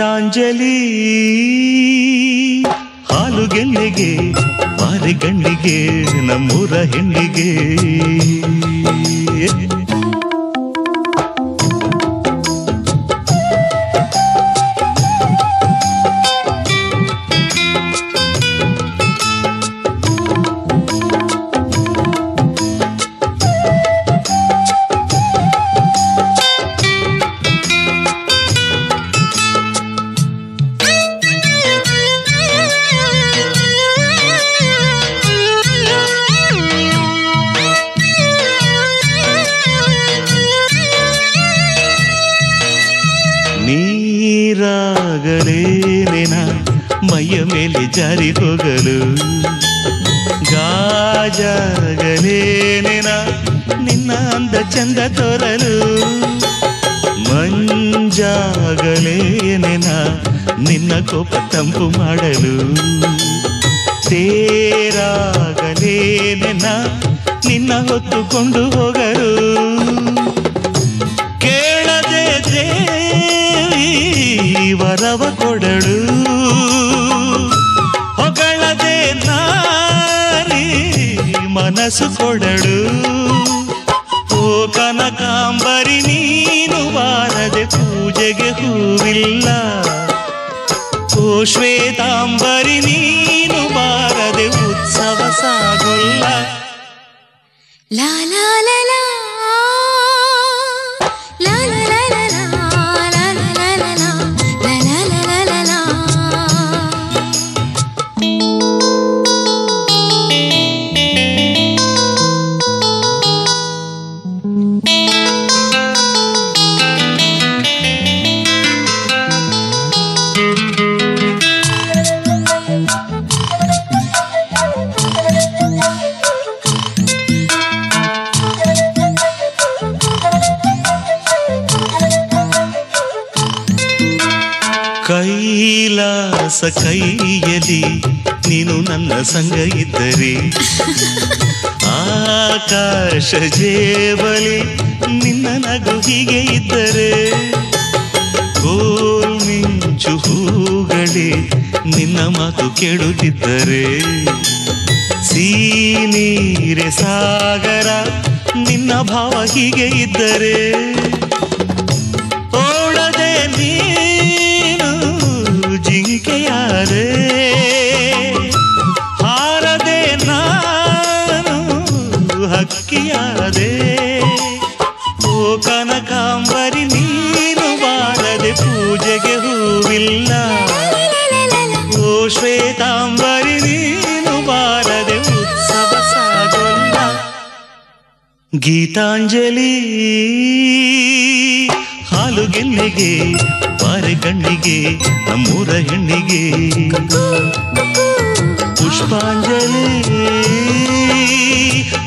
ಗೀತಾಂಜಲಿ ತೇರಾಗಲೇನೆನ ನಿನ್ನ ಹೊತ್ತುಕೊಂಡು ಹೋಗರು. ಕೇಳದೆ ದೇವಿ ವರವ ಕೊಡಳು ಹೊಗಳದೆ ನಾರಿ ಮನಸ್ಸು ಕೊಡಳು ಓ ಕನಕಾಂಬರಿ, ನೀನು ವಾರದೆ ಪೂಜೆಗೆ ಹೂವಿಲ್ಲ. ಓ ಶ್ವೇತಾಂಬರಿ ನೀನು ಬಾರದೆ ಉತ್ಸವ ಸಾಗುಲ್ಲ. ಲಾ ಕೈಲಾಸ ಕೈಯಲ್ಲಿ ನೀನು ನನ್ನ ಸಂಗ ಇದ್ದರೆ. ಆಕಾಶ ಜೇಬಲಿ ನಿನ್ನ ನಗು ಹೀಗೆ ಇದ್ದರೆ. ಗೋಮಿಂಚು ಮಿಂಚು ಹೂಗಳೇ ನಿನ್ನ ಮಾತು ಕೇಳುತ್ತಿದ್ದರೆ. ಸೀನೀರೆ ಸಾಗರ ನಿನ್ನ ಭಾವ ಹೀಗೆ ಇದ್ದರೆ. ಹಕ್ಕಿಯಾದೆ ಓ ಕನಕಾಂಬರಿ ನೀನು ಬಾರದೆ ಪೂಜೆಗೆ ಹೂವಿಲ್ಲ. ಓ ಶ್ವೇತಾಂಬರಿ ನೀನು ಬಾರದೆ ಉತ್ಸವ ಸಾಗೊಲ್ಲ. ಗೀತಾಂಜಲಿ, ಹಾಲು ಗೆಲ್ಲಿಗೆ ಬಾರೆ ಕಣ್ಣಿಗೆ, ನಮ್ಮೂರ ಹೆಣ್ಣಿಗೆ. ಪುಷ್ಪಾಂಜಲಿ.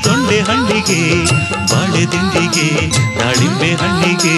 ತೊಂಡೆ ಹಣ್ಣಿಗೆ ಬಾಳೆ ದಿಂಡಿಗೆ ದಾಳಿಂಬೆ ಹಣ್ಣಿಗೆ.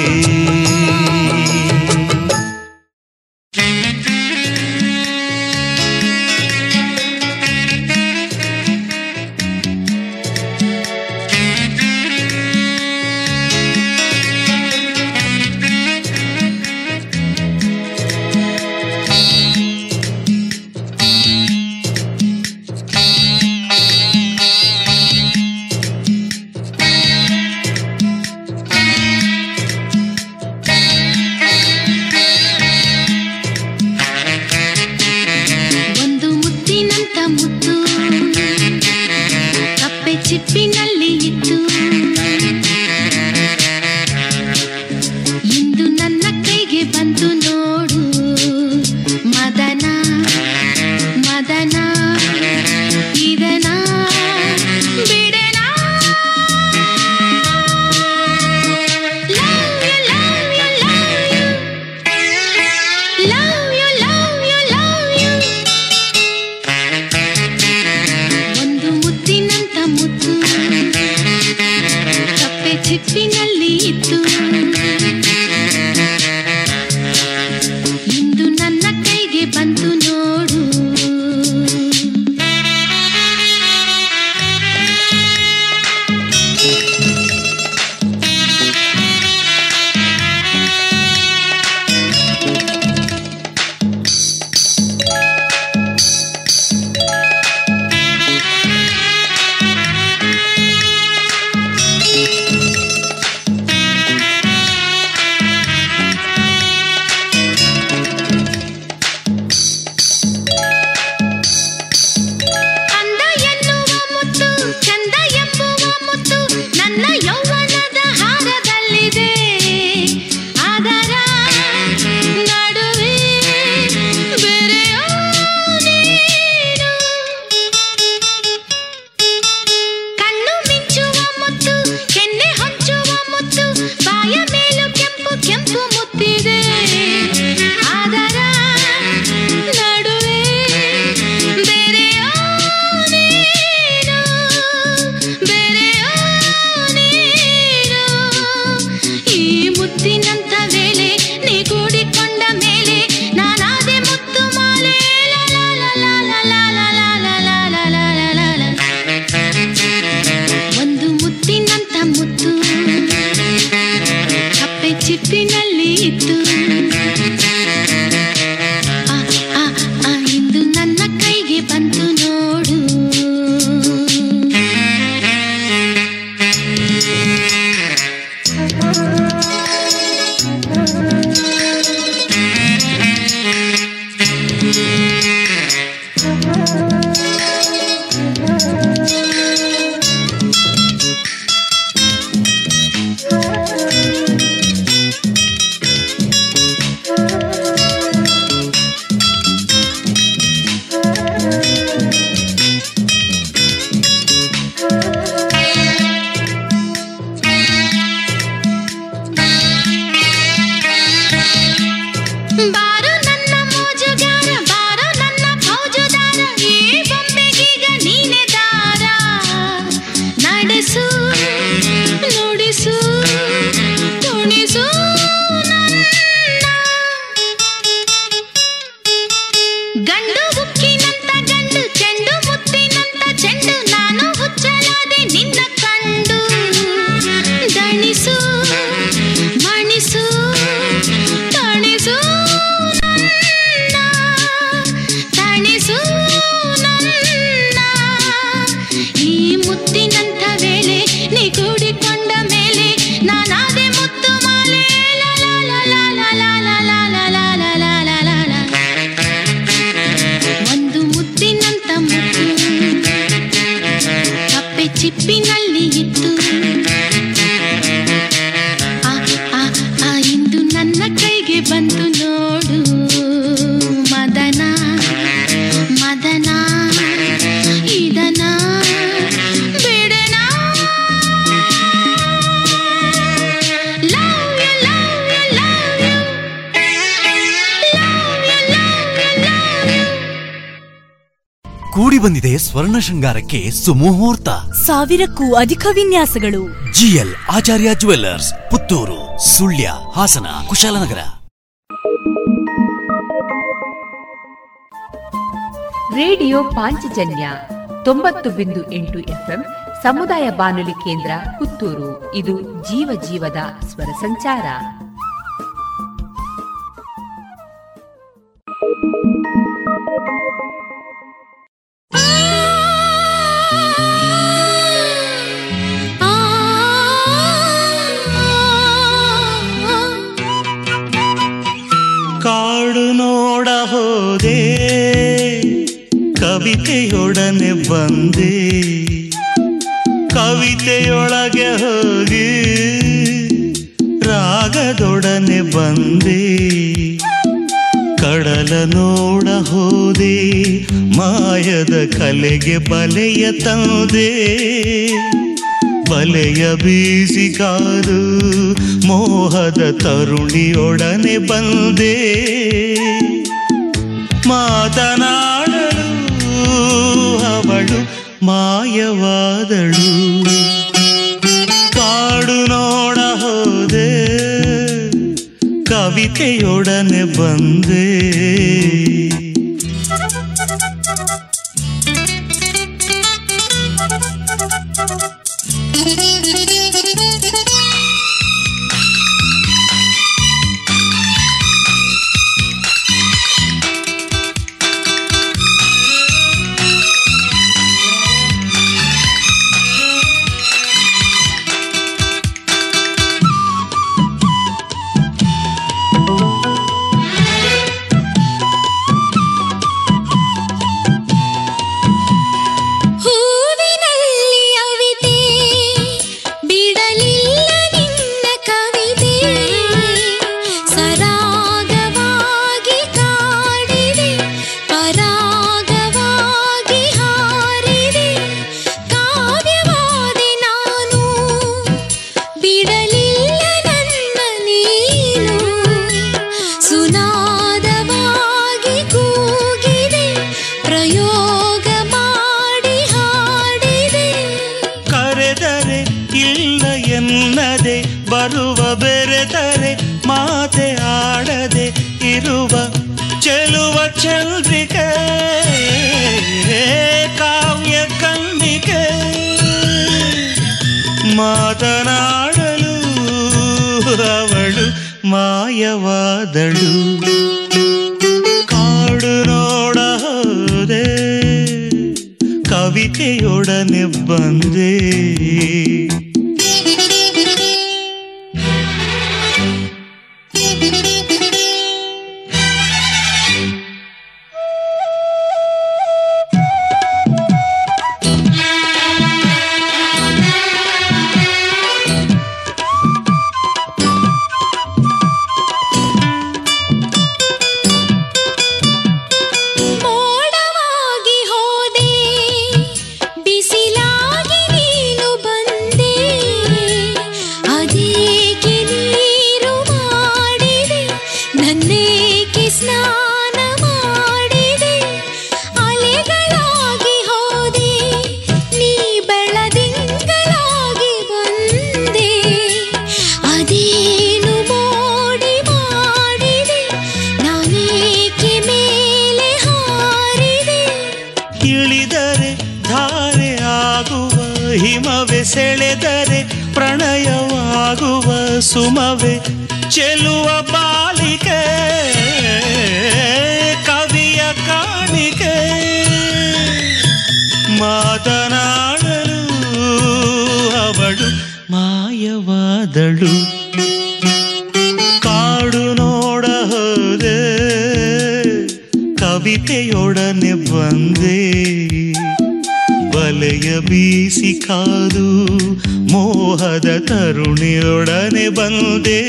ಶೃಂಗಾರಕ್ಕೆ ಸುಮುಹೂರ್ತ. ಸಾವಿರಕ್ಕೂ ಅಧಿಕ ವಿನ್ಯಾಸಗಳು. GL Acharya jewellers Puttur Sullia Hassan Kushalnagar. Radio Panchajanya ತೊಂಬತ್ತು ಬಿಂದು ಎಂಟು ಎಫ್ಎಂ ಸಮುದಾಯ ಬಾನುಲಿ ಕೇಂದ್ರ ಪುತ್ತೂರು. ಇದು ಜೀವ ಜೀವದ ಸ್ವರ ಸಂಚಾರ. ಕಾಡು ಕವಿತೆಯೊಡನೆ ಬಂದೆ. ಕವಿತೆಯೊಳಗೆ ಹೋಗಿ ರಾಗದೊಡನೆ ಬಂದೆ. ಕಡಲ ನೋಡ ಹೋದೆ, ಮಾಯದ ಕಲೆಗೆ ಬಲೆಯ ತಂದೆ. ಬಲೆಯ ಬೀಸಿ ಕಾದು, ಮೋಹದ ತರುಣಿಯೊಡನೆ ಬಂದೆ. ಮಾತನಾಡಲು ಅವಳು ಮಾಯವಾದಳು. ಕಾಡು ನೋಡ ಹೋದೆ ಕವಿತೆಯೊಡನೆ ಬಂದೆ. ಬಂದೆ. ಬಲೆಯ ಬೀಸಿ ಕಾದು ಮೋಹದ ತರುಣಿಯೊಡನೆ ಬಂದೆ.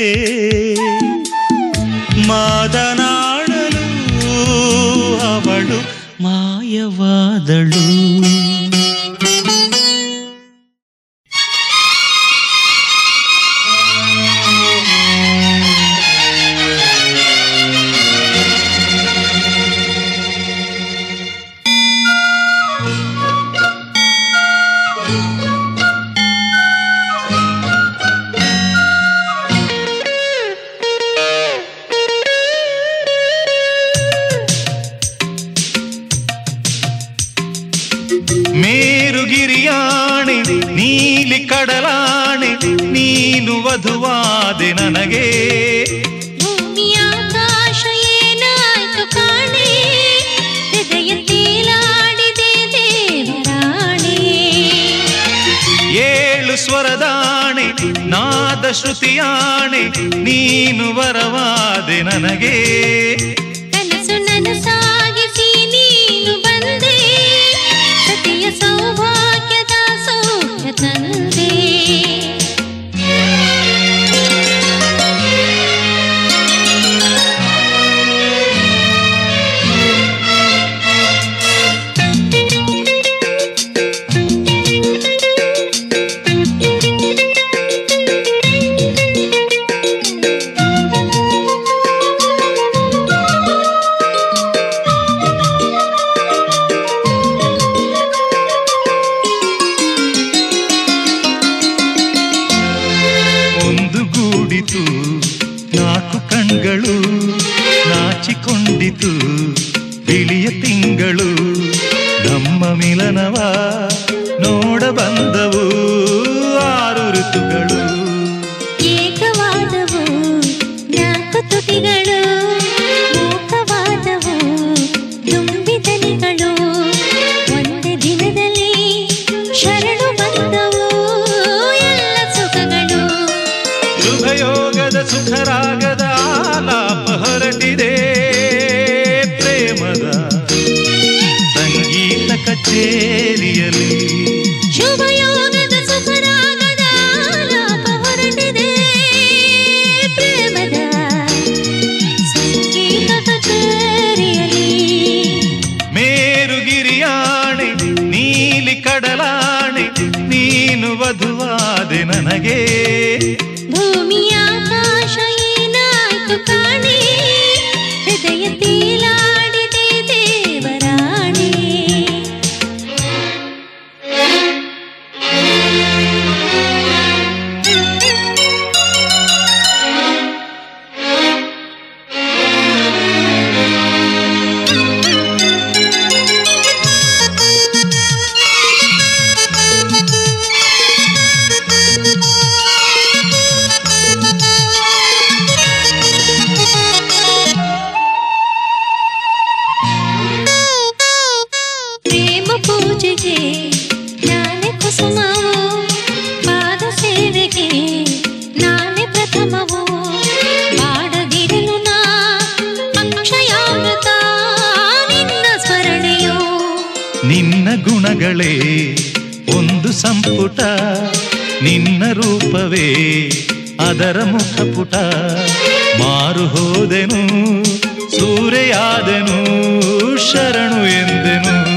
ಮಾತನಾಡಲು ಅವಳು ಮಾಯವಾದಳು. ನಿನ್ನ ಗುಣಗಳೇ ಒಂದು ಸಂಪುಟ ನಿನ್ನ ರೂಪವೇ ಅದರ ಮುಖಪುಟ. ಮಾರು ಹೋದೆನು ಸೂರೆಯಾದೆನು ಶರಣು ಎಂದೆನು.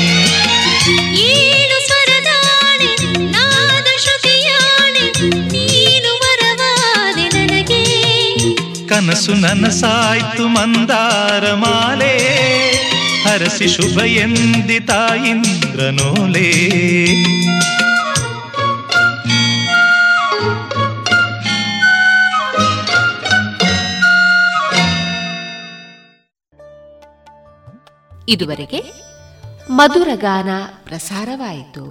ಕನಸು ನನಸಾಯ್ತು ಮಂದಾರ ಮಾಲೆ. ಹರಸಿ ಶುಭ ಎಂದಿ ತಾಯಿಂದ್ರನೋಲೆ ಇದುವರೆಗೆ ಮಧುರಗಾನ ಪ್ರಸಾರವಾಯಿತು.